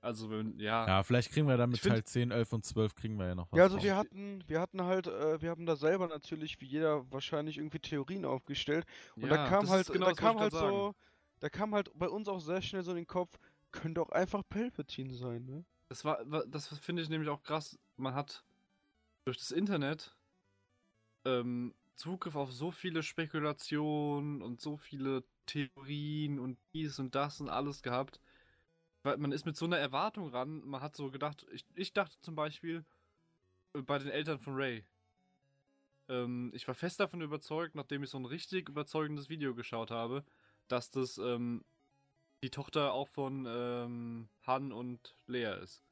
also, wenn, ja. ja, vielleicht kriegen wir dann mit Ich find- Teil 10, 11 und 12 kriegen wir ja noch was. Ja, also raus. wir hatten, wir hatten halt, äh, wir haben da selber natürlich, wie jeder wahrscheinlich irgendwie Theorien aufgestellt. Und da Ja, kam das halt, ist genau da das, kam halt so, da kam halt bei uns auch sehr schnell so in den Kopf, könnte auch einfach Palpatine sein, ne? Das war, wa- das finde ich nämlich auch krass. Man hat durch das Internet ähm, Zugriff auf so viele Spekulationen und so viele Theorien und dies und das und alles gehabt. Weil man ist mit so einer Erwartung ran. Man hat so gedacht, ich, ich dachte zum Beispiel äh, bei den Eltern von Ray. Ähm, ich war fest davon überzeugt, nachdem ich so ein richtig überzeugendes Video geschaut habe, dass das ähm, die Tochter auch von ähm, Han und Lea ist.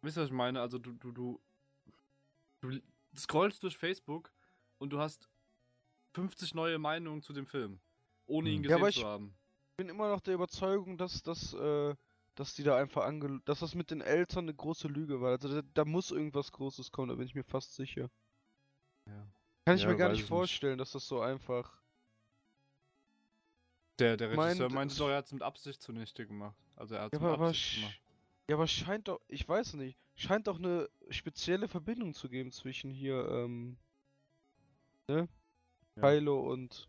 Wisst ihr, was ich meine? Also du, du, du, du scrollst durch Facebook und du hast 50 neue Meinungen zu dem Film, ohne ihn Hm. gesehen Ja, aber zu ich- haben. Ich bin immer noch der Überzeugung, dass das, äh, dass die da einfach ange, dass das mit den Eltern eine große Lüge war. Also da, da muss irgendwas Großes kommen, da bin ich mir fast sicher. Ja. Kann ich Ja, mir gar nicht ich nicht. vorstellen, dass das so einfach. Der, der Meint- Regisseur meinte doch, er hat es mit Absicht zunichte gemacht. Also er hat Ja, es mit aber, aber, Absicht gemacht. ja, aber scheint doch, ich weiß nicht, scheint doch eine spezielle Verbindung zu geben zwischen hier, ähm, ne? Ja. Kylo und.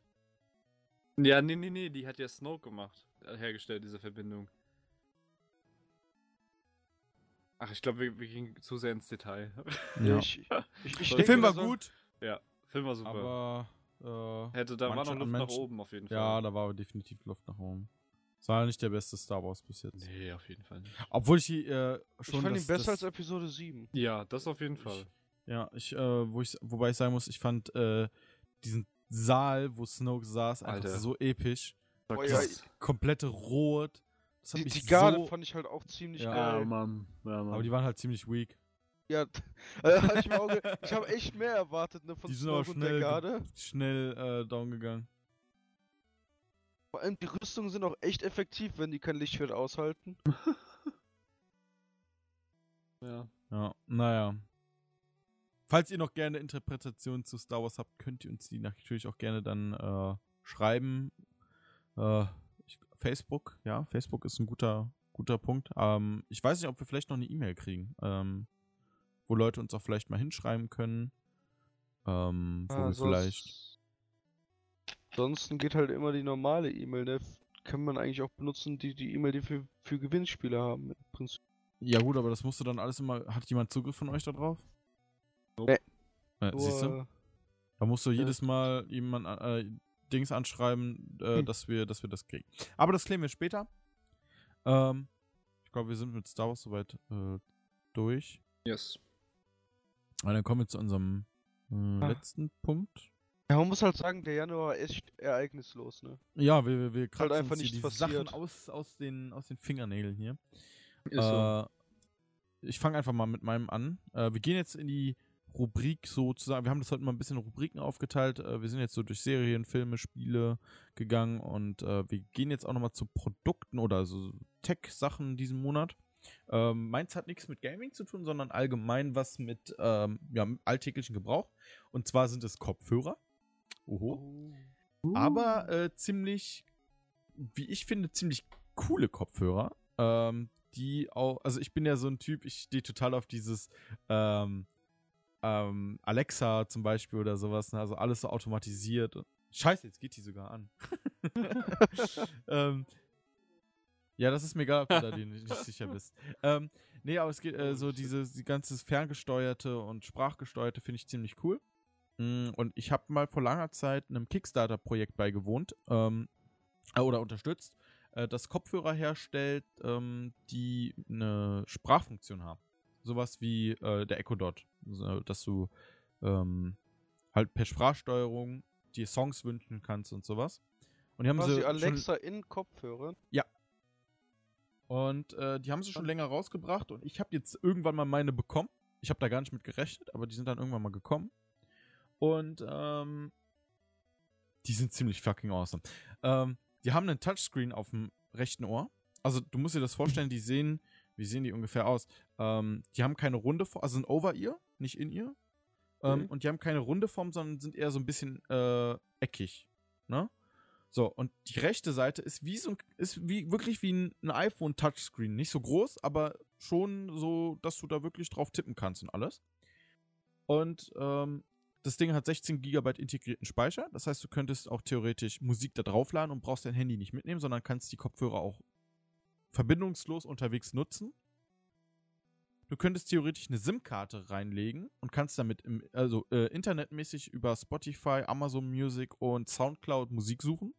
Ja, nee, nee, nee, die hat ja Snoke gemacht, äh, hergestellt, diese Verbindung. Ach, ich glaube, wir, wir gingen zu sehr ins Detail. Ja. Ich, ich, ich, ich Der Film war gut, Film war super. aber äh, Hätte, da war noch Luft nach Menschen- oben auf jeden Fall. ja, da war definitiv Luft nach oben. Es war nicht der beste Star Wars bis jetzt. Nee, auf jeden Fall nicht. Obwohl ich die, äh, Ich schon fand das, ihn besser das, als Episode 7. Ja, das auf jeden Fall. Ja, ich, äh, wo ich, wobei ich sagen muss, ich fand äh, diesen Saal, wo Snoke saß, einfach Alter. so episch. Oh ja, krass. Komplette Rot. Das Die, die Garde so, fand ich halt auch ziemlich Ja, geil. Mann. Ja, Mann. aber die waren halt ziemlich weak. Ja, äh, hab ich, auch ich habe echt mehr erwartet ne, von Die sind aber und der schnell, Garde. schnell äh, down gegangen. Vor allem die Rüstungen sind auch echt effektiv, wenn die kein Lichtschwert aushalten. ja. Ja, naja. Falls ihr noch gerne Interpretationen zu Star Wars habt, könnt ihr uns die natürlich auch gerne dann äh, schreiben. Äh, ich, Facebook, ja, Facebook ist ein guter, guter Punkt. Ähm, ich weiß nicht, ob wir vielleicht noch eine E-Mail kriegen, ähm, wo Leute uns auch vielleicht mal hinschreiben können. Ähm, wo Ah, wir vielleicht. Ansonsten geht halt immer die normale E-Mail, ne? Kann man eigentlich auch benutzen, die die E-Mail, die wir für Gewinnspiele haben. Im Prinzip. Ja, gut, aber das musst du dann alles immer. Hat jemand Zugriff von euch da drauf? Nee. Äh, siehst du? Nur, Da musst du Ja. jedes Mal jemand äh, Dings anschreiben, äh, Hm. dass, wir, dass wir das kriegen. Aber das klären wir später. Ähm, ich glaube, wir sind mit Star Wars soweit äh, durch. Yes. Und dann kommen wir zu unserem äh, Ah. letzten Punkt. ja, man muss halt sagen, der Januar war echt ereignislos, ne? Ja, wir, wir, wir kratzen einfach uns hier nichts die Sachen passiert. aus, aus, den, aus den Fingernägeln hier. Ist so. Äh, ich fange einfach mal mit meinem an. Äh, wir gehen jetzt in die Rubrik sozusagen. Wir haben das heute mal ein bisschen in Rubriken aufgeteilt. Äh, wir sind jetzt so durch Serien, Filme, Spiele gegangen und äh, wir gehen jetzt auch nochmal zu Produkten oder so Tech-Sachen diesen Monat. Ähm, meins hat nichts mit Gaming zu tun, sondern allgemein was mit ähm, ja, alltäglichen Gebrauch. Und zwar sind es Kopfhörer. Oho aber äh, ziemlich, wie ich finde, ziemlich coole Kopfhörer. Ähm, die auch, also ich bin ja so ein Typ, ich stehe total auf dieses ähm, ähm, Alexa zum Beispiel oder sowas, ne? also alles so automatisiert. Scheiße, jetzt geht die sogar an. ähm, ja, das ist mir egal, ob du da dir nicht, sicher bist. Ähm, nee, aber es geht äh, so dieses die ganze ferngesteuerte und sprachgesteuerte finde ich ziemlich cool. Mm, Und ich habe mal vor langer Zeit einem Kickstarter-Projekt beigewohnt ähm, äh, oder unterstützt. äh, das Kopfhörer herstellt, ähm, die eine Sprachfunktion haben. Sowas wie äh, der Echo Dot, so, dass du ähm, halt per Sprachsteuerung dir Songs wünschen kannst und sowas. Und die haben Quasi sie Alexa in Kopfhörer. Schon, und äh, die haben sie schon länger rausgebracht und ich habe jetzt irgendwann mal meine bekommen. Ich habe da gar nicht mit gerechnet, aber die sind dann irgendwann mal gekommen. Und ähm, die sind ziemlich fucking awesome. Ähm, die haben einen Touchscreen auf dem rechten Ohr. Also du musst dir das vorstellen, die sehen, wie sehen die ungefähr aus? Ähm, die haben keine runde Form, also sind Over-Ear, nicht In-Ear. Ähm, Mhm. Und die haben keine runde Form, sondern sind eher so ein bisschen äh, eckig. Ne? So, und die rechte Seite ist wie so ein, ist wie wirklich wie ein, ein iPhone Touchscreen. Nicht so groß, aber schon so, dass du da wirklich drauf tippen kannst und alles. Und ähm, das Ding hat 16 GB integrierten Speicher. Das heißt, du könntest auch theoretisch Musik da draufladen und brauchst dein Handy nicht mitnehmen, sondern kannst die Kopfhörer auch verbindungslos unterwegs nutzen. Du könntest theoretisch eine SIM-Karte reinlegen und kannst damit im, also äh, internetmäßig über Spotify, Amazon Music und Soundcloud Musik suchen.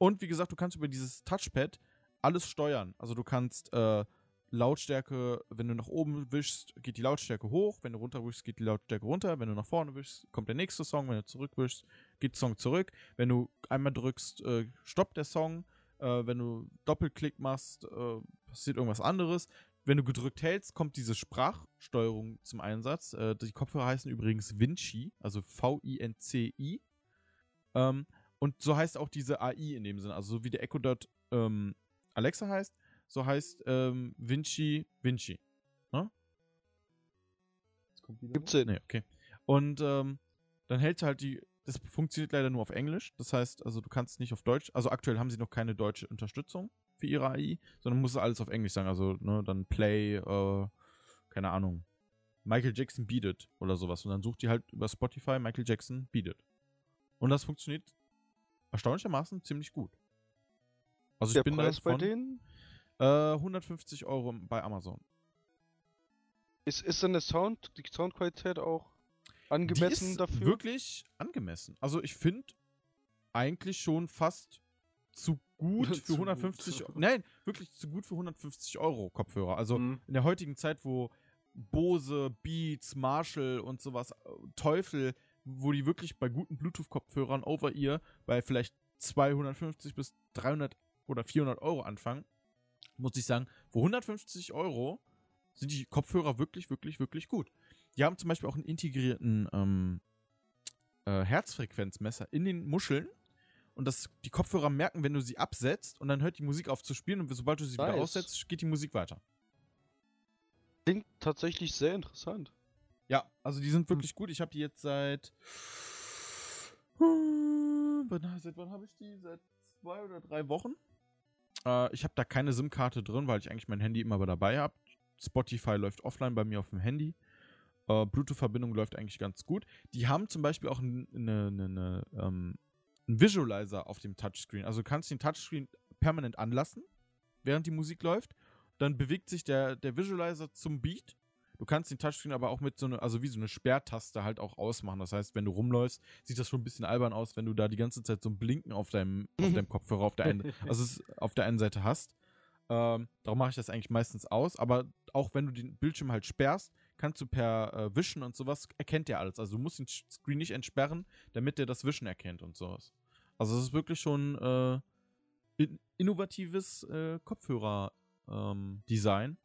Und wie gesagt, du kannst über dieses Touchpad alles steuern. Also du kannst äh, Lautstärke, wenn du nach oben wischst, geht die Lautstärke hoch, wenn du runter wischst, geht die Lautstärke runter, wenn du nach vorne wischst, kommt der nächste Song, wenn du zurück wischst, geht der Song zurück. Wenn du einmal drückst, äh, stoppt der Song. Äh, wenn du Doppelklick machst, äh, passiert irgendwas anderes. Wenn du gedrückt hältst, kommt diese Sprachsteuerung zum Einsatz. Äh, die Kopfhörer heißen übrigens Vinci, also V-I-N-C-I. Ähm, und so heißt auch diese AI in dem Sinne. Also so wie der Echo Dot ähm, Alexa heißt, so heißt ähm, Vinci Vinci. Ne? Jetzt kommt wieder Gibt's? Sinn. Nee, okay. Und ähm, dann hält halt die. Das funktioniert leider nur auf Englisch. Das heißt, also du kannst nicht auf Deutsch. Also aktuell haben sie noch keine deutsche Unterstützung für ihre AI, sondern muss alles auf Englisch sagen. Also ne, dann Play, äh, keine Ahnung, Michael Jackson Beat It oder sowas. Und dann sucht die halt über Spotify Michael Jackson Beat It. Und das funktioniert erstaunlichermaßen ziemlich gut. Also ich Der bin da Preis bei von denen? äh, 150 Euro bei Amazon. Ist, ist denn der Sound, die Soundqualität auch Die angemessen ist dafür? wirklich angemessen. Also ich finde eigentlich schon fast zu gut für Zu gut. 150 Euro. Nein, wirklich zu gut für 150 Euro Kopfhörer. Also Mhm. in der heutigen Zeit, wo Bose, Beats, Marshall und sowas, äh, Teufel, wo die wirklich bei guten Bluetooth-Kopfhörern over-ear bei vielleicht 250 bis 300 oder 400 Euro anfangen, muss ich sagen, für 150 Euro sind die Kopfhörer wirklich, wirklich, wirklich gut. Die haben zum Beispiel auch einen integrierten ähm, äh, Herzfrequenzmesser in den Muscheln. Und das, die Kopfhörer merken, wenn du sie absetzt und dann hört die Musik auf zu spielen und sobald du sie wieder Nice. aussetzt, geht die Musik weiter. Klingt tatsächlich sehr interessant. Ja, also die sind wirklich gut. Ich habe die jetzt seit. Wann- Seit wann habe ich die? Seit zwei oder drei Wochen. Äh, ich habe da keine SIM-Karte drin, weil ich eigentlich mein Handy immer dabei habe. Spotify läuft offline bei mir auf dem Handy. Äh, Bluetooth-Verbindung läuft eigentlich ganz gut. Die haben zum Beispiel auch eine, eine, eine, ähm, einen Visualizer auf dem Touchscreen. Also du kannst den Touchscreen permanent anlassen, während die Musik läuft. Dann bewegt sich der, der Visualizer zum Beat. Du kannst den Touchscreen aber auch mit so einer, also wie so eine Sperrtaste halt auch ausmachen. Das heißt, wenn du rumläufst, sieht das schon ein bisschen albern aus, wenn du da die ganze Zeit so ein Blinken auf deinem, auf deinem Kopfhörer auf der einen, also es auf der einen Seite hast. Ähm, darum mache ich das eigentlich meistens aus. Aber auch wenn du den Bildschirm halt sperrst, kannst du per äh, Wischen und sowas erkennt der alles. Also du musst den Screen nicht entsperren, damit der das Wischen erkennt und sowas. Also es ist wirklich schon äh, in innovatives äh, Kopfhörer-Design,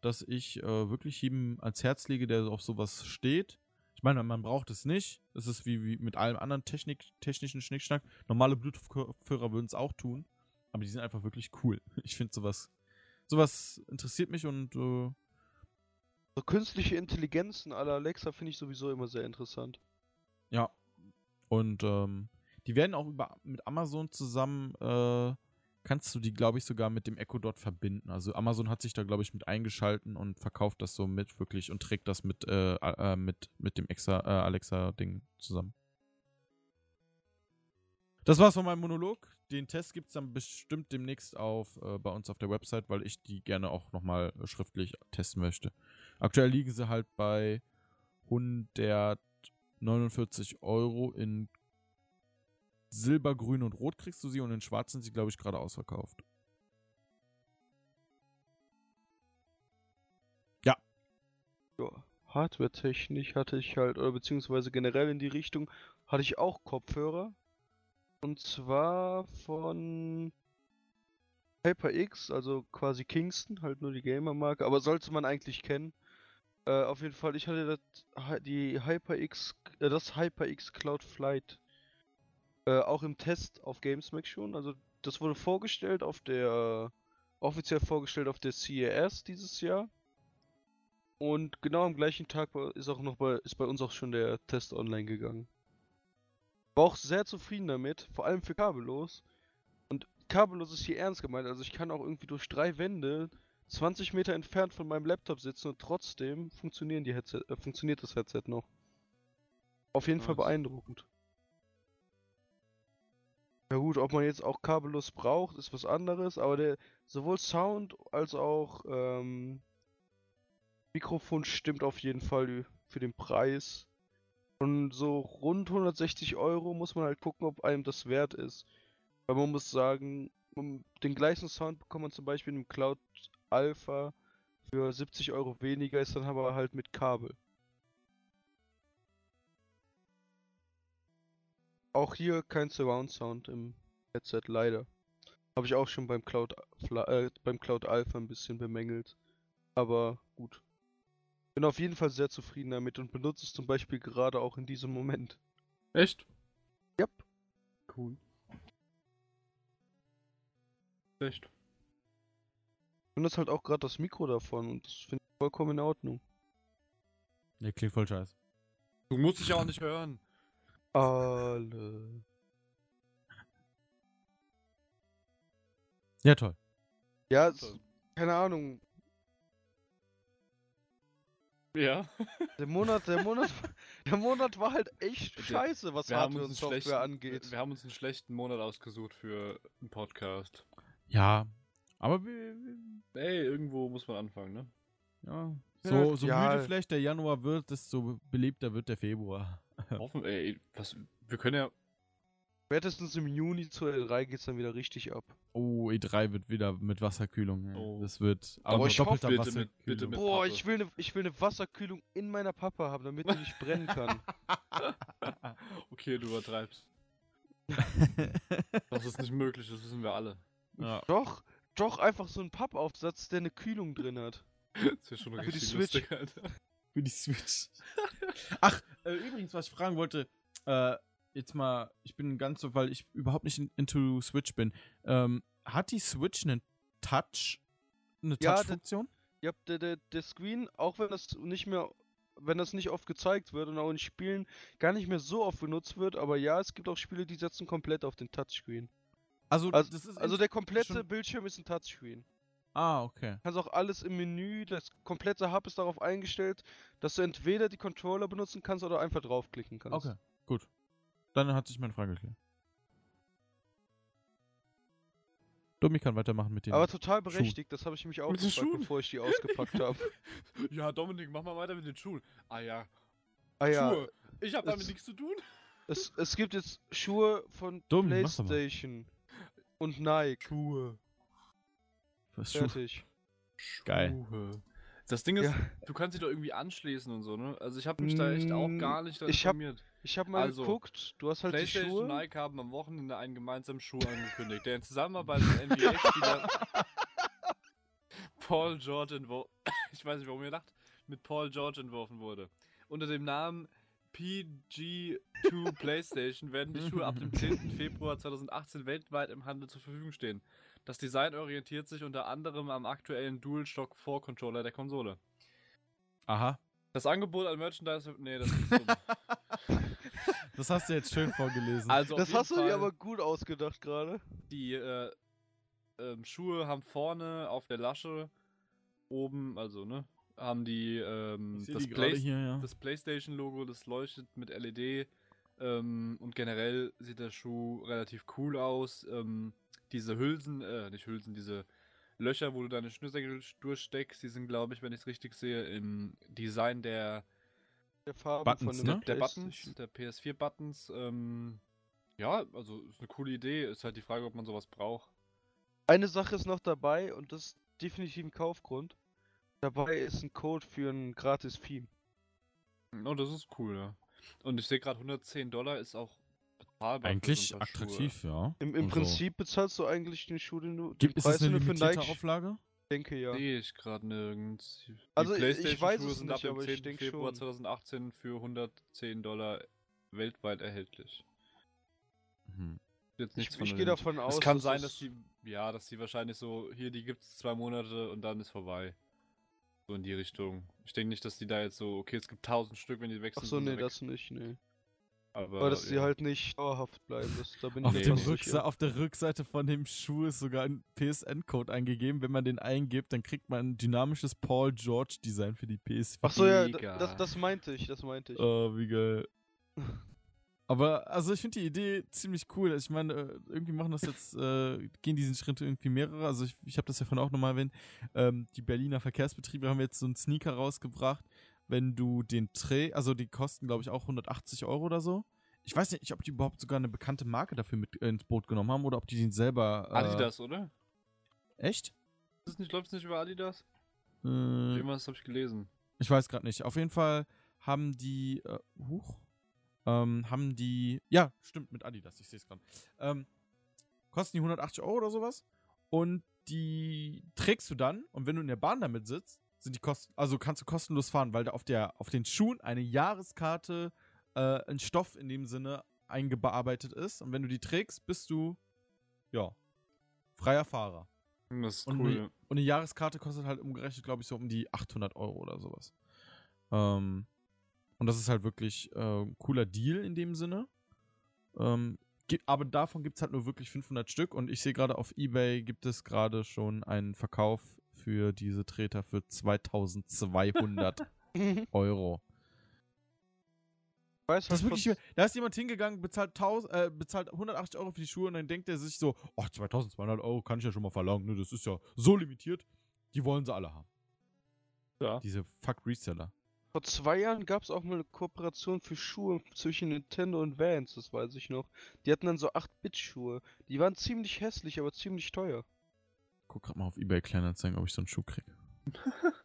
das ich äh, wirklich jedem ans Herz lege, der auf sowas steht. Ich meine, man braucht es nicht. Es ist wie, wie mit allem anderen Technik, technischen Schnickschnack. Normale Bluetooth-Kopfhörer würden es auch tun, aber die sind einfach wirklich cool. Ich finde sowas, sowas interessiert mich und äh, künstliche Intelligenzen aller Alexa finde ich sowieso immer sehr interessant. Ja. Und ähm, die werden auch über mit Amazon zusammen, äh, kannst du die, glaube ich, sogar mit dem Echo Dot verbinden. Also Amazon hat sich da, glaube ich, mit eingeschalten und verkauft das so mit wirklich und trägt das mit, äh, äh, mit, mit dem äh, Alexa-Ding zusammen. Das war's von meinem Monolog. Den Test gibt's dann bestimmt demnächst auf äh, bei uns auf der Website, weil ich die gerne auch nochmal äh, schriftlich testen möchte. Aktuell liegen sie halt bei 100 49 Euro in Silber, Grün und Rot kriegst du sie und in Schwarz sind sie, glaube ich, gerade ausverkauft. Ja, Hardware-technisch hatte ich halt, oder beziehungsweise generell in die Richtung, hatte ich auch Kopfhörer. Und zwar von HyperX, also quasi Kingston, halt nur die Gamer-Marke, aber sollte man eigentlich kennen. Äh, auf jeden Fall, ich hatte das, die HyperX, äh, das HyperX Cloud Flight äh, auch im Test auf Gamesmack schon. Also das wurde vorgestellt auf der, offiziell vorgestellt auf der CES dieses Jahr. Und genau am gleichen Tag ist auch noch bei, ist bei uns auch schon der Test online gegangen. War auch sehr zufrieden damit, vor allem für kabellos. Und kabellos ist hier ernst gemeint, also ich kann auch irgendwie durch drei Wände 20 Meter entfernt von meinem Laptop sitzen und trotzdem funktionieren die Headset, äh, funktioniert das Headset noch. Auf jeden Fall beeindruckend. Ja gut, ob man jetzt auch kabellos braucht, ist was anderes, aber der sowohl Sound als auch ähm, Mikrofon stimmt auf jeden Fall für den Preis. Und so rund 160 Euro muss man halt gucken, ob einem das wert ist. Weil man muss sagen, den gleichen Sound bekommt man zum Beispiel im Cloud Alpha für 70 Euro weniger, ist dann aber halt mit Kabel. Auch hier kein Surround Sound im Headset, leider. Habe ich auch schon beim Cloud, Fla- äh, beim Cloud Alpha ein bisschen bemängelt. Aber gut. Bin auf jeden Fall sehr zufrieden damit und benutze es zum Beispiel gerade auch in diesem Moment. Echt? Yep. Cool. Echt? Ich benutze halt auch gerade das Mikro davon und das finde ich vollkommen in Ordnung. Der klingt voll scheiße. Du musst dich ja auch nicht hören. Alle. Ja, toll. Ja, Toll. keine Ahnung. Ja. Der Monat, der Monat, der Monat war halt echt scheiße, was Hardware und Software angeht. wir haben uns einen schlechten Monat ausgesucht für einen Podcast. Ja, aber wir, wir- Ey, irgendwo muss man anfangen, ne? ja. Ja, So, so ja. müde vielleicht der Januar wird, desto belebter wird der Februar. Hoffen, ey, was, wir können ja, Spätestens im Juni zur L3 geht's dann wieder richtig ab. Oh, E3 wird wieder mit Wasserkühlung. ja. Oh. Das wird Aber aber ich doppelter hoffe, bitte mit- Wasserkühlung. bitte mit- Boah, Pappe. ich will eine ich will ne Wasserkühlung in meiner Pappe haben, damit die nicht brennen kann. okay, du übertreibst. Das ist nicht möglich, das wissen wir alle. ja. doch, doch einfach so ein Pappaufsatz, der eine Kühlung drin hat. Das ist schon Für die richtig Switch. lustig, Alter. Für die Switch. Ach, äh, übrigens, was ich fragen wollte, äh, jetzt mal, ich bin ganz so, weil ich überhaupt nicht in, into Switch bin. Ähm, hat die Switch einen Touch, eine Ja, Touch-Funktion? Ja, der, der, der Screen, auch wenn das nicht mehr, wenn das nicht oft gezeigt wird und auch in Spielen gar nicht mehr so oft benutzt wird, aber ja, es gibt auch Spiele, die setzen komplett auf den Touchscreen. Also, Also, das ist also der komplette Bildschirm ist ein Touchscreen. Ah, okay. kannst auch alles im Menü, das komplette Hub ist darauf eingestellt, dass du entweder die Controller benutzen kannst oder einfach draufklicken kannst. Okay, gut. Dann hat sich meine Frage geklärt. Domi kann weitermachen mit den. Aber total berechtigt, das habe ich mich auch Mit gefragt, Schuhen? bevor ich die ausgepackt habe. Ja, Dominik, mach mal weiter mit den Schuhen. Ah ja, Ah ja, Schuhe. Ich hab damit es- nichts zu tun. es, es gibt jetzt Schuhe von Dumm. PlayStation und Nike. Schuhe. Was Fertig. Geil. Schuhe. Das Ding ist, Ja. du kannst sie doch irgendwie anschließen und so, ne? Also ich habe mich da echt auch Mm, gar nicht ich hab- informiert. Ich habe mal Also, geguckt, du hast halt die PlayStation Schuhe. und Nike haben am Wochenende einen gemeinsamen Schuh angekündigt, der in Zusammenarbeit mit NBA-Spieler Paul George entworfen, ich weiß nicht, warum ihr lacht, mit Paul George entworfen wurde. Unter dem Namen PG2 PlayStation werden die Schuhe ab dem 10. Februar 2018 weltweit im Handel zur Verfügung stehen. Das Design orientiert sich unter anderem am aktuellen DualShock 4 Controller der Konsole. Aha. Das Angebot an Merchandise, nee, das ist so. Das hast du jetzt schön vorgelesen. Also Das hast du dir aber gut ausgedacht gerade. Die äh, ähm, Schuhe haben vorne auf der Lasche oben, also ne, haben die, ähm, das, die Play hier, ja. das PlayStation-Logo, das leuchtet mit LED ähm, und generell sieht der Schuh relativ cool aus. Ähm, diese Hülsen, äh, nicht Hülsen, diese Löcher, wo du deine Schnürsenkel durchsteckst, die sind, glaube ich, wenn ich es richtig sehe, im Design der Der Farbe Buttons, von ne? der. Buttons, der PS4-Buttons. Ähm, Ja, also ist eine coole Idee. Ist halt die Frage, ob man sowas braucht. Eine Sache ist noch dabei und das ist definitiv ein Kaufgrund. Dabei ist ein Code für ein gratis Theme. Oh, das ist cool, ja. Und ich sehe gerade 110 Dollar ist auch bezahlbar. für Eigentlich Schuhe. attraktiv, ja. Im, im Also, Prinzip bezahlst du eigentlich den Schuh, den du den Gibt, ist Preis, eine den du für Nike Auflage? denke ja. Sehe ich gerade nirgends. Die Also, ich weiß PlayStation-Schuhe es sind nicht, ab dem aber ich 10. denk Februar schon. 2018 für 110 Dollar weltweit erhältlich. Mhm. Jetzt Ich, nichts von ich gehe davon aus. Es kann dass sein, es- dass die, ja, dass die wahrscheinlich so, hier, die gibt's zwei Monate und dann ist vorbei. So in die Richtung. Ich denke nicht, dass die da jetzt so, okay, es gibt 1000 Stück, wenn die wechseln. Ach so, sind sie nee, weg. das nicht, nee. Aber, Aber dass sie ja. halt nicht dauerhaft bleiben, das, da bin Auf, ich Nee, Rückse sicher. auf der Rückseite von dem Schuh ist sogar ein PSN-Code eingegeben. Wenn man den eingibt, dann kriegt man ein dynamisches Paul George-Design für die PS4. Ach so, ja, das, das meinte ich, das meinte ich. Oh, wie geil. Aber, also ich finde die Idee ziemlich cool. Ich meine, äh, irgendwie machen das jetzt, äh, gehen diesen Schritt irgendwie mehrere. Also ich, ich habe das ja vorhin auch nochmal erwähnt. Ähm, die Berliner Verkehrsbetriebe haben jetzt so einen Sneaker rausgebracht. Wenn du den Tray, also die kosten, glaube ich, auch 180 Euro oder so. Ich weiß nicht, ob die überhaupt sogar eine bekannte Marke dafür mit äh, ins Boot genommen haben oder ob die den selber. Äh, Adidas, oder? Echt? Ist das nicht, läuft es nicht über Adidas? Äh, Irgendwas habe ich gelesen. Ich weiß gerade nicht. Auf jeden Fall haben die, äh, huch, ähm, haben die, ja, stimmt, mit Adidas, ich sehe es gerade. Ähm, kosten die 180 Euro oder sowas. Und die trägst du dann, und wenn du in der Bahn damit sitzt, sind die kosten, also kannst du kostenlos fahren, weil da auf der, auf den Schuhen eine Jahreskarte, äh, ein Stoff in dem Sinne eingearbeitet ist. Und wenn du die trägst, bist du, ja, freier Fahrer. Das ist Und cool. eine- Und eine Jahreskarte kostet halt umgerechnet, glaube ich, so um die 800 Euro oder sowas. Ähm, und das ist halt wirklich äh, ein cooler Deal in dem Sinne. Ähm, aber davon gibt es halt nur wirklich 500 Stück. Und ich sehe gerade auf Ebay gibt es gerade schon einen Verkauf für diese Treter für 2200 Euro. Ich weiß Das ist wirklich, da ist jemand hingegangen, bezahlt, 1000, äh, bezahlt 180 Euro für die Schuhe und dann denkt er sich so, ach, 2200 Euro kann ich ja schon mal verlangen, ne? das ist ja so limitiert, die wollen sie alle haben. Ja. Diese fuck Reseller. Vor zwei Jahren gab es auch mal eine Kooperation für Schuhe zwischen Nintendo und Vans, das weiß ich noch. Die hatten dann so 8-Bit-Schuhe. Die waren ziemlich hässlich, aber ziemlich teuer. Guck grad mal auf Ebay Kleinanzeigen, ob ich so einen Schuh kriege.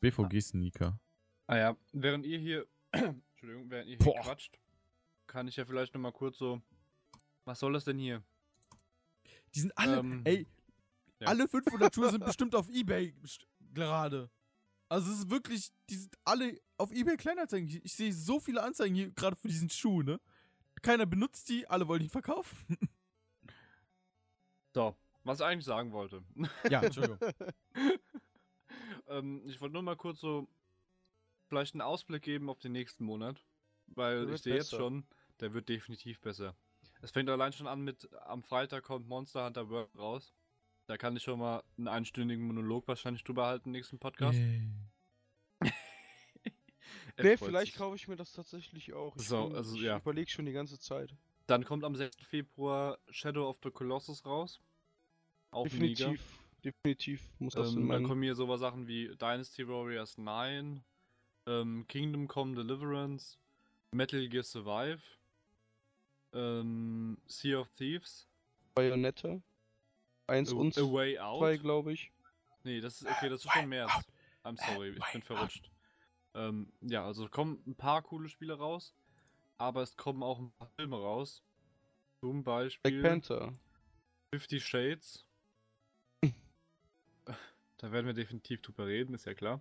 BVG-Sneaker. Ah ja, während ihr hier, Entschuldigung, während ihr hier Boah. quatscht, kann ich ja vielleicht nochmal kurz so, was soll das denn hier? Die sind alle, Ähm, ey, ja. alle 500 Schuhe sind bestimmt auf Ebay gerade. Also es ist wirklich, die sind alle auf Ebay Kleinanzeigen. Ich, ich sehe so viele Anzeigen hier gerade für diesen Schuh, ne? Keiner benutzt die, alle wollen ihn verkaufen. So, was ich eigentlich sagen wollte. ja, Entschuldigung. ähm, ich wollte nur mal kurz so vielleicht einen Ausblick geben auf den nächsten Monat, weil Der ich sehe jetzt schon, der wird definitiv besser. Es fängt allein schon an mit, am Freitag kommt Monster Hunter World raus. Da kann ich schon mal einen einstündigen Monolog wahrscheinlich drüber halten im nächsten Podcast. Nee, freut vielleicht sich. kaufe ich mir das tatsächlich auch. Ich, So, bin- also, ich ja. überlege schon die ganze Zeit. Dann kommt am 6. Februar Shadow of the Colossus raus. Auch mega. Definitiv, definitiv muss das in Ähm, dann meinen... kommen hier sowas Sachen wie Dynasty Warriors 9, ähm, Kingdom Come Deliverance, Metal Gear Survive, ähm, Sea of Thieves, Bayonetta. Eins A, und A Way Out. zwei, glaube ich. Nee, das ist okay, das ist schon März. I'm sorry, ich bin verrutscht. Ähm, ja, also kommen ein paar coole Spiele raus, aber es kommen auch ein paar Filme raus. Zum Beispiel Black Panther. Fifty Shades. da werden wir definitiv drüber reden, ist ja klar.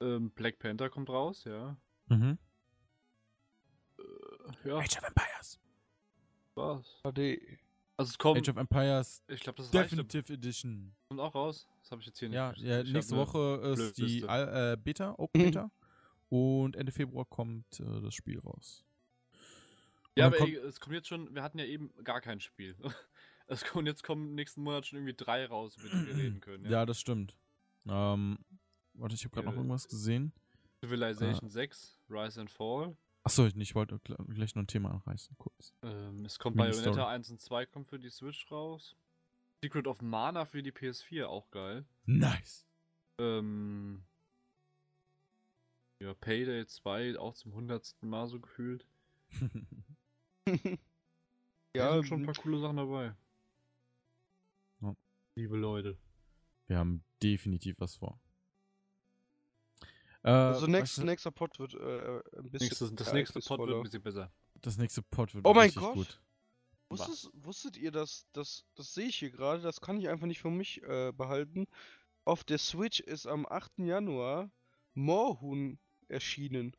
Ähm, Black Panther kommt raus, ja. Mhm. Äh, ja, Age of Empires. was? HD. Also es kommt, Age of Empires ich glaube, das reicht, Definitive Edition. kommt auch raus. Das habe ich jetzt hier nicht. Ja, ich ja nächste Woche ist die. Al äh, Beta, Open. Beta. Und Ende Februar kommt äh, das Spiel raus. Ja, Und aber dann ey, es kommt jetzt schon, wir hatten ja eben gar kein Spiel. Es kommen jetzt kommen nächsten Monat schon irgendwie drei raus, über die wir reden können. Ja, Ja. das stimmt. Ähm, warte, ich habe gerade noch Äh, irgendwas gesehen. Civilization 6, Rise and Fall. Achso, ich, ich wollte gl- gleich noch ein Thema anreißen, kurz. Ähm, es kommt. Bayonetta 1 und 2 kommt für die Switch raus. Secret of Mana für die PS4, auch geil. Nice. Ähm, Ja, Payday 2 auch zum hundertsten Mal so gefühlt. ja, sind schon ein paar coole Sachen dabei. Ja. Liebe Leute. Wir haben definitiv was vor. Äh, also nächst, du, nächster Pod wird äh, ein bisschen. Nächstes, das nächste Pod wird ein bisschen besser. das nächste Pod wird Oh mein richtig Gott! gut. Wusstet, wusstet ihr, dass das, das sehe ich hier gerade, das kann ich einfach nicht für mich äh, behalten. Auf der Switch ist am 8. Januar Moorhuhn erschienen.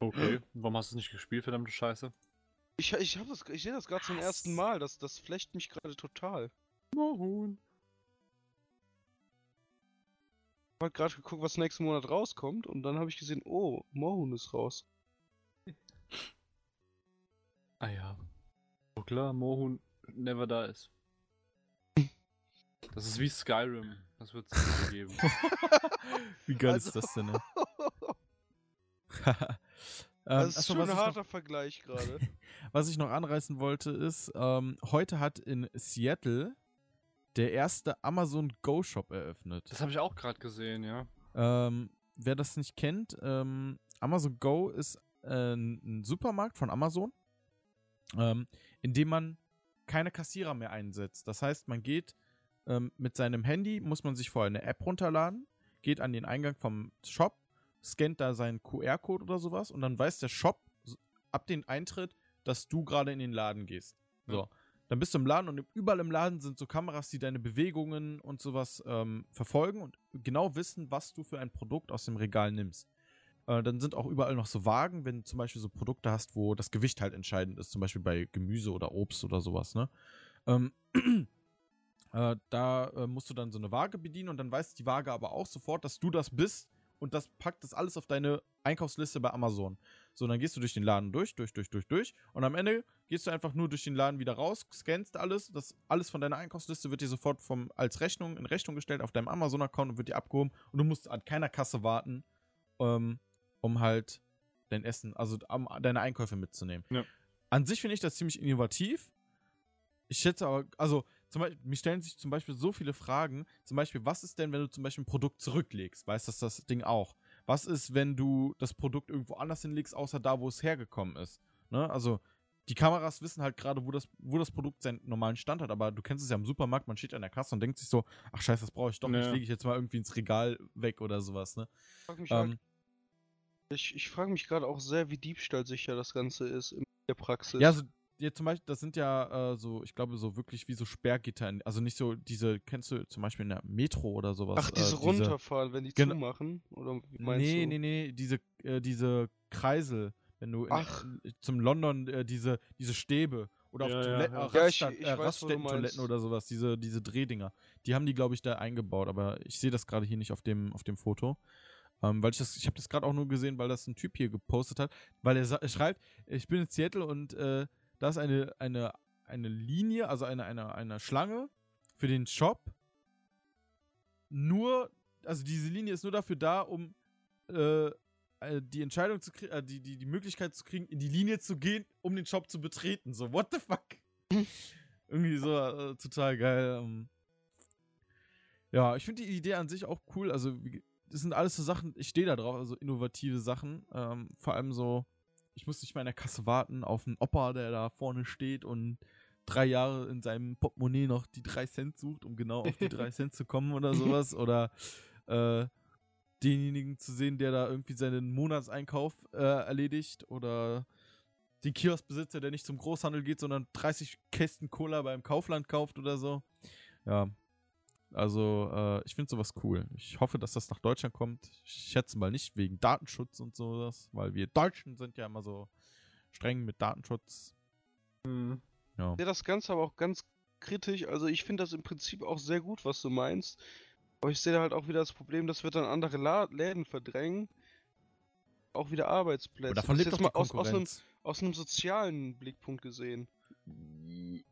Okay. Warum hast du es nicht gespielt, verdammte Scheiße? Ich, ich, hab das, ich sehe das gerade zum ersten? Mal, das, das flecht mich gerade total. Mohun. Ich habe gerade geguckt, was nächsten Monat rauskommt und dann habe ich gesehen, oh, Moorhuhn ist raus. Ah ja. So klar, Mohun never da ist. Das ist wie Skyrim. Das wird es nicht geben. Wie geil Also- ist das denn? Ne? Das ähm, ist achso, schon was, ein ich noch, harter Vergleich gerade. was ich noch anreißen wollte, ist, ähm, heute hat in Seattle der erste Amazon Go Shop eröffnet. Das habe ich auch gerade gesehen, ja. Ähm, wer das nicht kennt, ähm, Amazon Go ist äh, ein Supermarkt von Amazon, ähm, in dem man keine Kassierer mehr einsetzt. Das heißt, man geht ähm, mit seinem Handy, muss man sich vorher eine App runterladen, geht an den Eingang vom Shop, scannt da seinen QR-Code oder sowas und dann weiß der Shop ab den Eintritt, dass du gerade in den Laden gehst. So. Dann bist du im Laden und überall im Laden sind so Kameras, die deine Bewegungen und sowas ähm, verfolgen und genau wissen, was du für ein Produkt aus dem Regal nimmst. Äh, dann sind auch überall noch so Wagen, wenn du zum Beispiel so Produkte hast, wo das Gewicht halt entscheidend ist, zum Beispiel bei Gemüse oder Obst oder sowas, ne? Ähm, äh, da äh, musst du dann so eine Waage bedienen und dann weiß die Waage aber auch sofort, dass du das bist und das packt das alles auf deine Einkaufsliste bei Amazon. So, dann gehst du durch den Laden durch, durch, durch, durch, durch und am Ende gehst du einfach nur durch den Laden wieder raus, scannst alles, das alles von deiner Einkaufsliste wird dir sofort vom, als Rechnung in Rechnung gestellt auf deinem Amazon-Account und wird dir abgehoben und du musst an keiner Kasse warten, ähm, um halt dein Essen, also um, deine Einkäufe mitzunehmen. Ja. An sich finde ich das ziemlich innovativ. Ich schätze aber, also zum Beispiel, mir stellen sich zum Beispiel so viele Fragen. Zum Beispiel, was ist denn, wenn du zum Beispiel ein Produkt zurücklegst? Weiß das das Ding auch? Was ist, wenn du das Produkt irgendwo anders hinlegst, außer da, wo es hergekommen ist? Ne? Also, die Kameras wissen halt gerade, wo das, wo das Produkt seinen normalen Stand hat, aber du kennst es ja im Supermarkt, man steht an der Kasse und denkt sich so, ach scheiße, das brauche ich doch nicht, lege ich jetzt mal irgendwie ins Regal weg oder sowas, ne? Ich frage mich, halt, Ähm, ich frag mich gerade auch sehr, wie diebstahlsicher das Ganze ist in der Praxis. Ja, also ja, zum Beispiel, das sind ja äh, so, ich glaube, so wirklich wie so Sperrgitter. in- Also nicht so diese, kennst du zum Beispiel in der Metro oder sowas? Ach, diese äh, runterfahren, wenn die Genau. zumachen? Oder wie meinst Nee, du? nee, nee, diese, äh, diese Kreisel, wenn du in, Ach. äh, zum London äh, diese, diese Stäbe oder Ja, auf ja, Toiletten, ja. äh, Ja, ich- ich äh, Raststätten-Toiletten oder sowas, diese, diese Drehdinger. Die haben die, glaube ich, da eingebaut, aber ich sehe das gerade hier nicht auf dem, auf dem Foto. Ähm, weil ich das, ich habe das gerade auch nur gesehen, weil das ein Typ hier gepostet hat, weil er sa- er schreibt, ich bin in Seattle und äh, da ist eine, eine, eine Linie, also eine, eine, eine Schlange für den Shop. Nur, also diese Linie ist nur dafür da, um äh, äh, die Entscheidung zu kriegen, äh, die, die, die Möglichkeit zu kriegen, in die Linie zu gehen, um den Shop zu betreten. So, what the fuck? Irgendwie so äh, total geil. Ähm. Ja, ich finde die Idee an sich auch cool. Also, das sind alles so Sachen, ich stehe da drauf, also innovative Sachen. Ähm, vor allem so, ich muss nicht mal in der Kasse warten auf einen Opa, der da vorne steht und drei Jahre in seinem Portemonnaie noch die drei Cent sucht, um genau auf die drei Cent zu kommen oder sowas. Oder äh, denjenigen zu sehen, der da irgendwie seinen Monatseinkauf äh, erledigt. Oder den Kioskbesitzer, der nicht zum Großhandel geht, sondern 30 Kästen Cola beim Kaufland kauft oder so. Ja. Also, äh, ich finde sowas cool. Ich hoffe, dass das nach Deutschland kommt. Ich schätze mal nicht wegen Datenschutz und sowas, weil wir Deutschen sind ja immer so streng mit Datenschutz. Hm. Ja. Ich sehe das Ganze aber auch ganz kritisch. Also ich finde das im Prinzip auch sehr gut, was du meinst. Aber ich sehe da halt auch wieder das Problem, das wird dann andere La Läden verdrängen. Auch wieder Arbeitsplätze. Aber davon Das lebt jetzt doch die mal aus, aus, einem, Konkurrenz. aus einem sozialen Blickpunkt gesehen.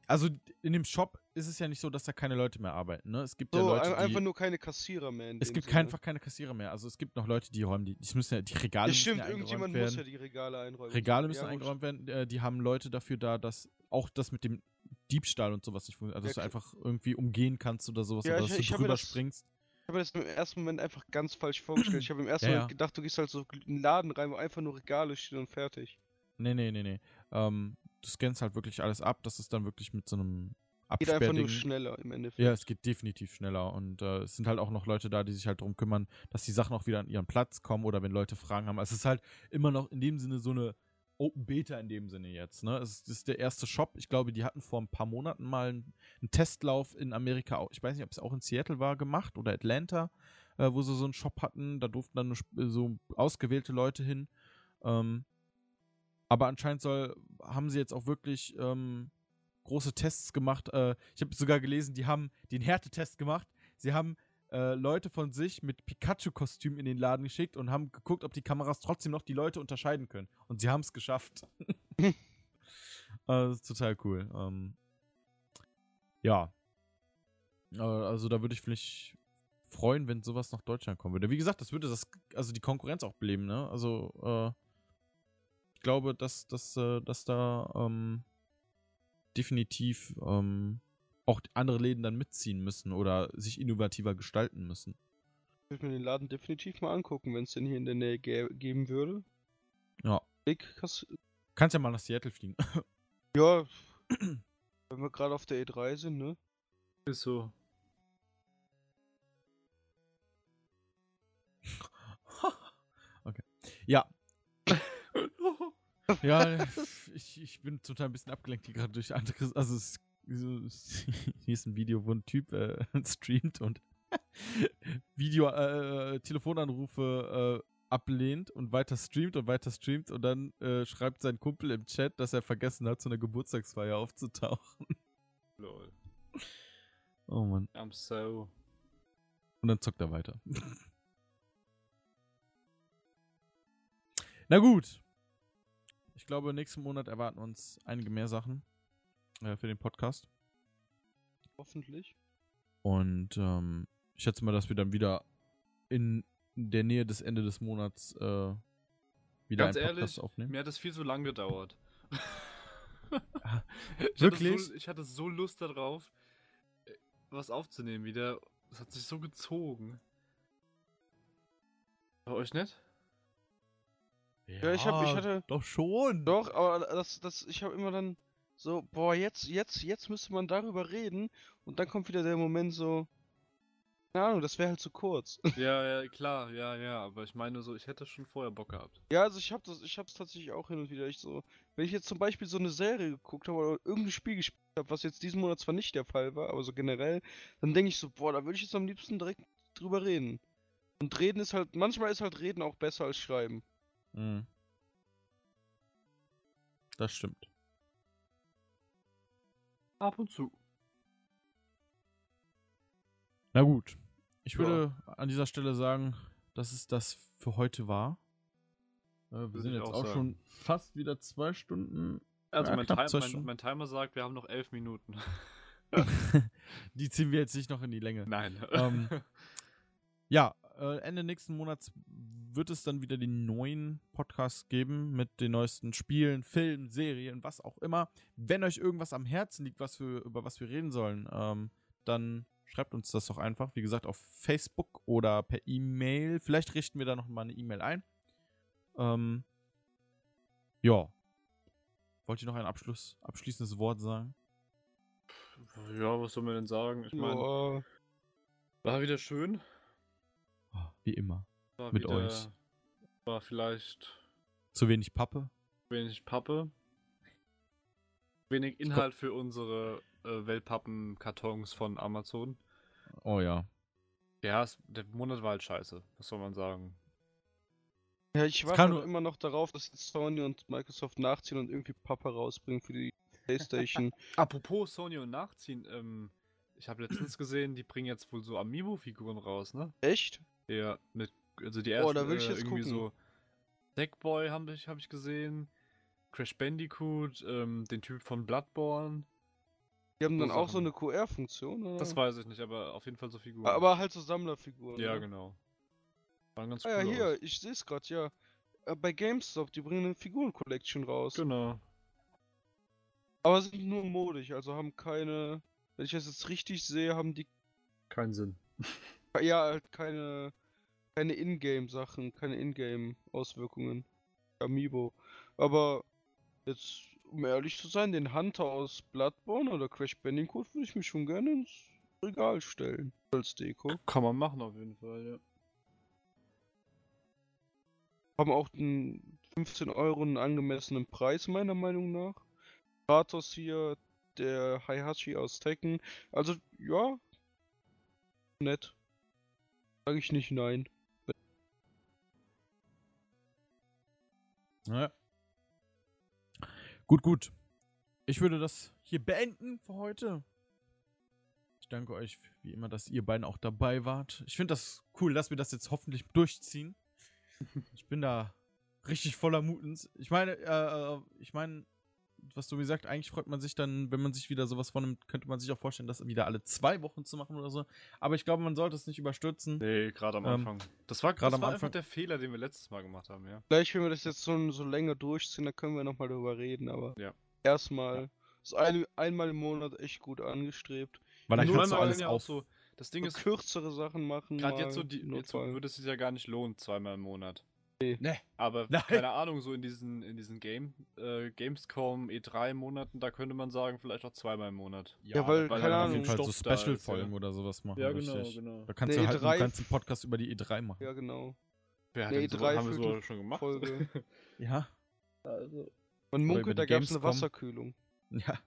Also in dem Shop ist es ja nicht so, dass da keine Leute mehr arbeiten. Ne? Es gibt ja So, Leute, ein, die, einfach nur keine Kassierer mehr. In es gibt Sinne. einfach keine Kassierer mehr. Also es gibt noch Leute, die räumen die. Die müssen ja, die Regale Ja, müssen stimmt, ja eingeräumt irgendjemand werden. muss ja die Regale einräumen. Regale müssen Ja, eingeräumt werden. Äh, die haben Leute dafür da, dass auch das mit dem Diebstahl und sowas nicht funktioniert. Also, Ja, dass du einfach irgendwie umgehen kannst oder sowas. Ja, oder ich- dass du ich mir drüber das- springst. Ich habe mir das im ersten Moment einfach ganz falsch vorgestellt. Ich habe im ersten Ja, Moment ja. gedacht, du gehst halt so in einen Laden rein, wo einfach nur Regale stehen und fertig. Nee, nee, nee, nee. Ähm, du scannst halt wirklich alles ab. Das ist dann wirklich mit so einem Geht einfach nur schneller im Endeffekt. Ja, es geht definitiv schneller und äh, es sind halt auch noch Leute da, die sich halt darum kümmern, dass die Sachen auch wieder an ihren Platz kommen oder wenn Leute Fragen haben. Also es ist halt immer noch in dem Sinne so eine Open Beta in dem Sinne jetzt. Ne? Es ist, der erste Shop. Ich glaube, die hatten vor ein paar Monaten mal einen, einen Testlauf in Amerika. Ich weiß nicht, ob es auch in Seattle war gemacht oder Atlanta, äh, wo sie so einen Shop hatten. Da durften dann so ausgewählte Leute hin. Ähm, aber anscheinend soll, haben sie jetzt auch wirklich ähm, große Tests gemacht. Äh, ich habe sogar gelesen, die haben den Härtetest gemacht. Sie haben äh, Leute von sich mit Pikachu-Kostüm in den Laden geschickt und haben geguckt, ob die Kameras trotzdem noch die Leute unterscheiden können. Und sie haben es geschafft. äh, das ist total cool. Ähm, ja. Äh, also da würde ich mich freuen, wenn sowas nach Deutschland kommen würde. Wie gesagt, das würde das, also die Konkurrenz auch beleben, ne? Also, äh, glaube, dass, dass, äh, dass da ähm, definitiv ähm, auch andere Läden dann mitziehen müssen oder sich innovativer gestalten müssen. Ich würde mir den Laden definitiv mal angucken, wenn es den hier in der Nähe gä geben würde. Ja. Big, hast, Kannst ja mal nach Seattle fliegen. ja, wenn wir gerade auf der E3 sind, ne? Ist so. Ja, ich, ich bin total ein bisschen abgelenkt hier gerade durch andere. Also, es, so- es- hier ist ein Video, wo ein Typ äh, streamt und Video, äh, Telefonanrufe äh, ablehnt und weiter streamt und weiter streamt und dann äh, schreibt sein Kumpel im Chat, dass er vergessen hat, zu einer Geburtstagsfeier aufzutauchen. Lol. Oh Mann. I'm so. Und dann zockt er weiter. Na gut. Ich glaube, nächsten Monat erwarten uns einige mehr Sachen äh, für den Podcast. Hoffentlich. Und ähm, ich schätze mal, dass wir dann wieder in der Nähe des Ende des Monats äh, wieder Ganz einen Podcast ehrlich, aufnehmen. Mir hat das viel zu lang gedauert. Ich wirklich? Hatte so, ich hatte so Lust darauf, was aufzunehmen wieder. Es hat sich so gezogen. Bei euch nicht? Ja, ich hab- ich hatte- Doch schon. Doch, aber das, das, ich habe immer dann so, boah, jetzt, jetzt, jetzt müsste man darüber reden und dann kommt wieder der Moment so, keine Ahnung, das wäre halt zu kurz. ja, ja, klar, ja, ja. Aber ich meine so, ich hätte schon vorher Bock gehabt. Ja, also ich habe das, ich habe es tatsächlich auch hin und wieder. Ich so, wenn ich jetzt zum Beispiel so eine Serie geguckt habe oder irgendein Spiel gespielt habe, was jetzt diesen Monat zwar nicht der Fall war, aber so generell, dann denke ich so, boah, da würde ich jetzt am liebsten direkt drüber reden. Und reden ist halt, manchmal ist halt reden auch besser als schreiben. Mhm. Das stimmt. Ab und zu. Na gut. Ich Ja. würde an dieser Stelle sagen, dass es das für heute war. Äh, wir Würde sind jetzt auch auch, schon fast wieder zwei Stunden. Also Ja, mein, Time, zwei mein, Stunden. mein Timer sagt, wir haben noch elf Minuten. Die ziehen wir jetzt nicht noch in die Länge. Nein. Ähm, Ja, äh, Ende nächsten Monats wird es dann wieder den neuen Podcast geben mit den neuesten Spielen, Filmen, Serien, was auch immer. Wenn euch irgendwas am Herzen liegt, was wir, über was wir reden sollen, ähm, dann schreibt uns das doch einfach. Wie gesagt, auf Facebook oder per E-Mail. Vielleicht richten wir da noch mal eine E-Mail ein. Ähm, ja. Wollt ihr noch ein Abschluss, abschließendes Wort sagen? ja, was soll man denn sagen? Ich meine, war wieder schön. Oh, wie immer. War Mit wieder, euch. War vielleicht Zu wenig Pappe? wenig Pappe. Wenig Inhalt für unsere äh, Wellpappen-Kartons von Amazon. Oh ja. Ja, es, der Monat war halt scheiße. Was soll man sagen? ja ich warte halt immer noch darauf, dass Sony und Microsoft nachziehen und irgendwie Papa rausbringen für die Playstation. Apropos Sony und Nachziehen, ähm, ich habe letztens gesehen, die bringen jetzt wohl so Amiibo-Figuren raus, ne? Echt? Ja, mit, also die Oh, ersten, da will ich äh, jetzt irgendwie gucken. so Sackboy habe ich, hab ich gesehen, Crash Bandicoot, ähm, den Typ von Bloodborne, Die haben dann So auch so Sachen. eine QR-Funktion, oder? das weiß ich nicht, aber auf jeden Fall so Figuren. Aber halt so Sammlerfiguren. ja, ne? genau. Waren ganz Ah ja, cool hier, aus. ich sehe es gerade, ja. Äh, Bei GameStop, die bringen eine Figuren-Collection raus. Genau. Aber sind nur modisch, also haben keine. Wenn ich das jetzt richtig sehe, haben die. Keinen Sinn. Ja, halt keine, keine Ingame-Sachen, keine Ingame-Auswirkungen. Amiibo. Aber jetzt, um ehrlich zu sein, den Hunter aus Bloodborne oder Crash Bandicoot würde ich mir schon gerne ins Regal stellen. Als Deko. Kann man machen auf jeden Fall, ja. Haben auch den 15 Euro einen angemessenen Preis, meiner Meinung nach. Kratos hier, der Heihachi aus Tekken. Also, ja. Nett. Sag ich nicht nein. Naja. Gut, gut. Ich würde das hier beenden für heute. Ich danke euch wie immer, dass ihr beiden auch dabei wart. Ich finde das cool, dass wir das jetzt hoffentlich durchziehen. Ich bin da richtig voller Mutens. Ich meine, äh, ich meine, was du gesagt, eigentlich freut man sich dann, wenn man sich wieder sowas vornimmt, könnte man sich auch vorstellen, das wieder alle zwei Wochen zu machen oder so. Aber ich glaube, man sollte es nicht überstürzen. Nee, gerade am Ähm, Anfang. das war gerade das am war Anfang. einfach der Fehler, den wir letztes Mal gemacht haben, ja. Vielleicht, wenn wir das jetzt so, so länger durchziehen, dann können wir nochmal darüber reden, aber Ja. erstmal ist ein, einmal im Monat echt gut angestrebt. Weil dann Nur kannst du man kann alles ja auch auf. so. Das Ding So ist, kürzere Sachen machen. gerade jetzt so, die, jetzt würde es sich ja gar nicht lohnen, zweimal im Monat. Ne. Aber Nein. keine Ahnung, so in diesen, in diesen Game, äh, Gamescom E3 Monaten, da könnte man sagen, vielleicht auch zweimal im Monat. Ja, weil, weil keine dann auf Ahnung. jeden Fall so Stoff Special-Folgen ja. oder sowas machen. Ja, genau, richtig. genau. Da kannst Eine du halt E3 einen ganzen Podcast über die E3 machen. Ja, genau. Wer hat Nee, denn so, haben wir so schon gemacht? Folge. Ja. Also, Man munkelt, da gab es eine. Wasserkühlung. Ja.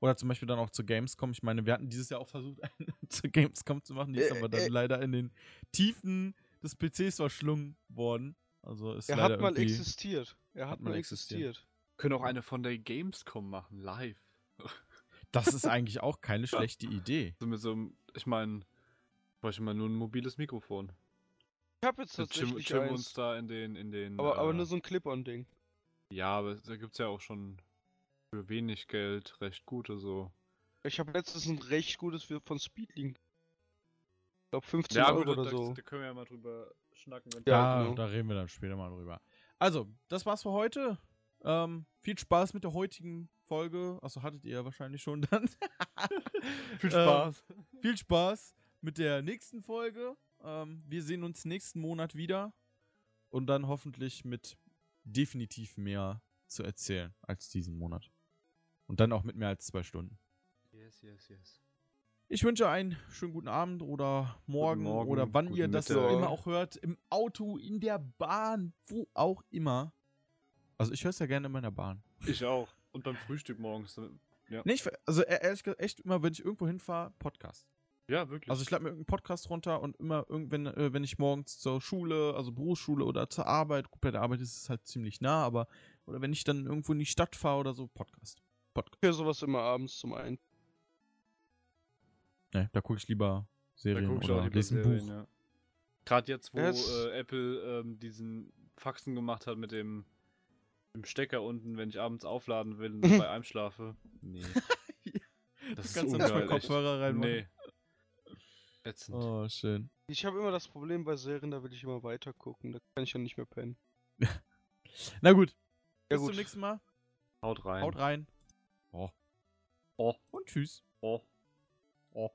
Oder zum Beispiel dann auch zu Gamescom. Ich meine, wir hatten dieses Jahr auch versucht, eine zu Gamescom zu machen. Die ist Äh, aber dann äh. leider in den Tiefen des PCs verschlungen worden. Also ist Er hat mal existiert. Er hat, mal mal existiert. existiert. können auch eine von der Gamescom machen, live. Das ist eigentlich auch keine schlechte Idee. So mit so einem, ich meine, bräuchte man nur ein mobiles Mikrofon. Ich habe jetzt tatsächlich chillen wir uns da in den, in den. Aber, aber äh, nur so ein Clip-on-Ding. Ja, aber da gibt's ja auch schon für wenig Geld recht gute so. Ich habe letztens ein recht gutes für, von Speedlink. Ich glaube 15 Ja, Euro gut, oder da, so. da können wir ja mal drüber schnacken. Wenn Ja, Ja, genau. da reden wir dann später mal drüber. Also, das war's für heute. Ähm, viel Spaß mit der heutigen Folge. Achso, hattet ihr ja wahrscheinlich schon dann. Viel Ähm, Spaß. viel Spaß mit der nächsten Folge. Ähm, wir sehen uns nächsten Monat wieder. Und dann hoffentlich mit definitiv mehr zu erzählen als diesen Monat. Und dann auch mit mehr als zwei Stunden. Yes, yes, yes. Ich wünsche einen schönen guten Abend oder morgen, Morgen, oder wann ihr das Mittag. immer auch hört. Im Auto, in der Bahn, wo auch immer. Also ich höre es ja gerne in meiner Bahn. Ich auch. Und beim Frühstück morgens. Ja, Nee, ich, also e- ehrlich gesagt, echt immer, wenn ich irgendwo hinfahre, Podcast. ja wirklich. Also ich lade mir irgendeinen Podcast runter und immer irgendwann, äh, wenn ich morgens zur Schule, also Berufsschule oder zur Arbeit, gut, bei der Arbeit ist es halt ziemlich nah, aber oder wenn ich dann irgendwo in die Stadt fahre oder so, Podcast. Podcast. Für sowas immer abends zum einen. Ne, da gucke ich lieber da Serien guck ich oder lese ein Serien, Buch. ja. Gerade jetzt, wo Ja, es- äh, Apple ähm, diesen Faxen gemacht hat mit dem, dem Stecker unten, wenn ich abends aufladen will und dabei einschlafe. Nee. Das ist du da ungeil, echt. Kopfhörer reinmachen. Nee. Ätzend. Oh, schön. Ich habe immer das Problem bei Serien, da will ich immer weiter gucken. Da kann ich dann nicht mehr pennen. Na gut. Ja, Bis gut. zum nächsten Mal. Haut rein. Haut rein. Oh. Oh. Und tschüss. Oh. Oh.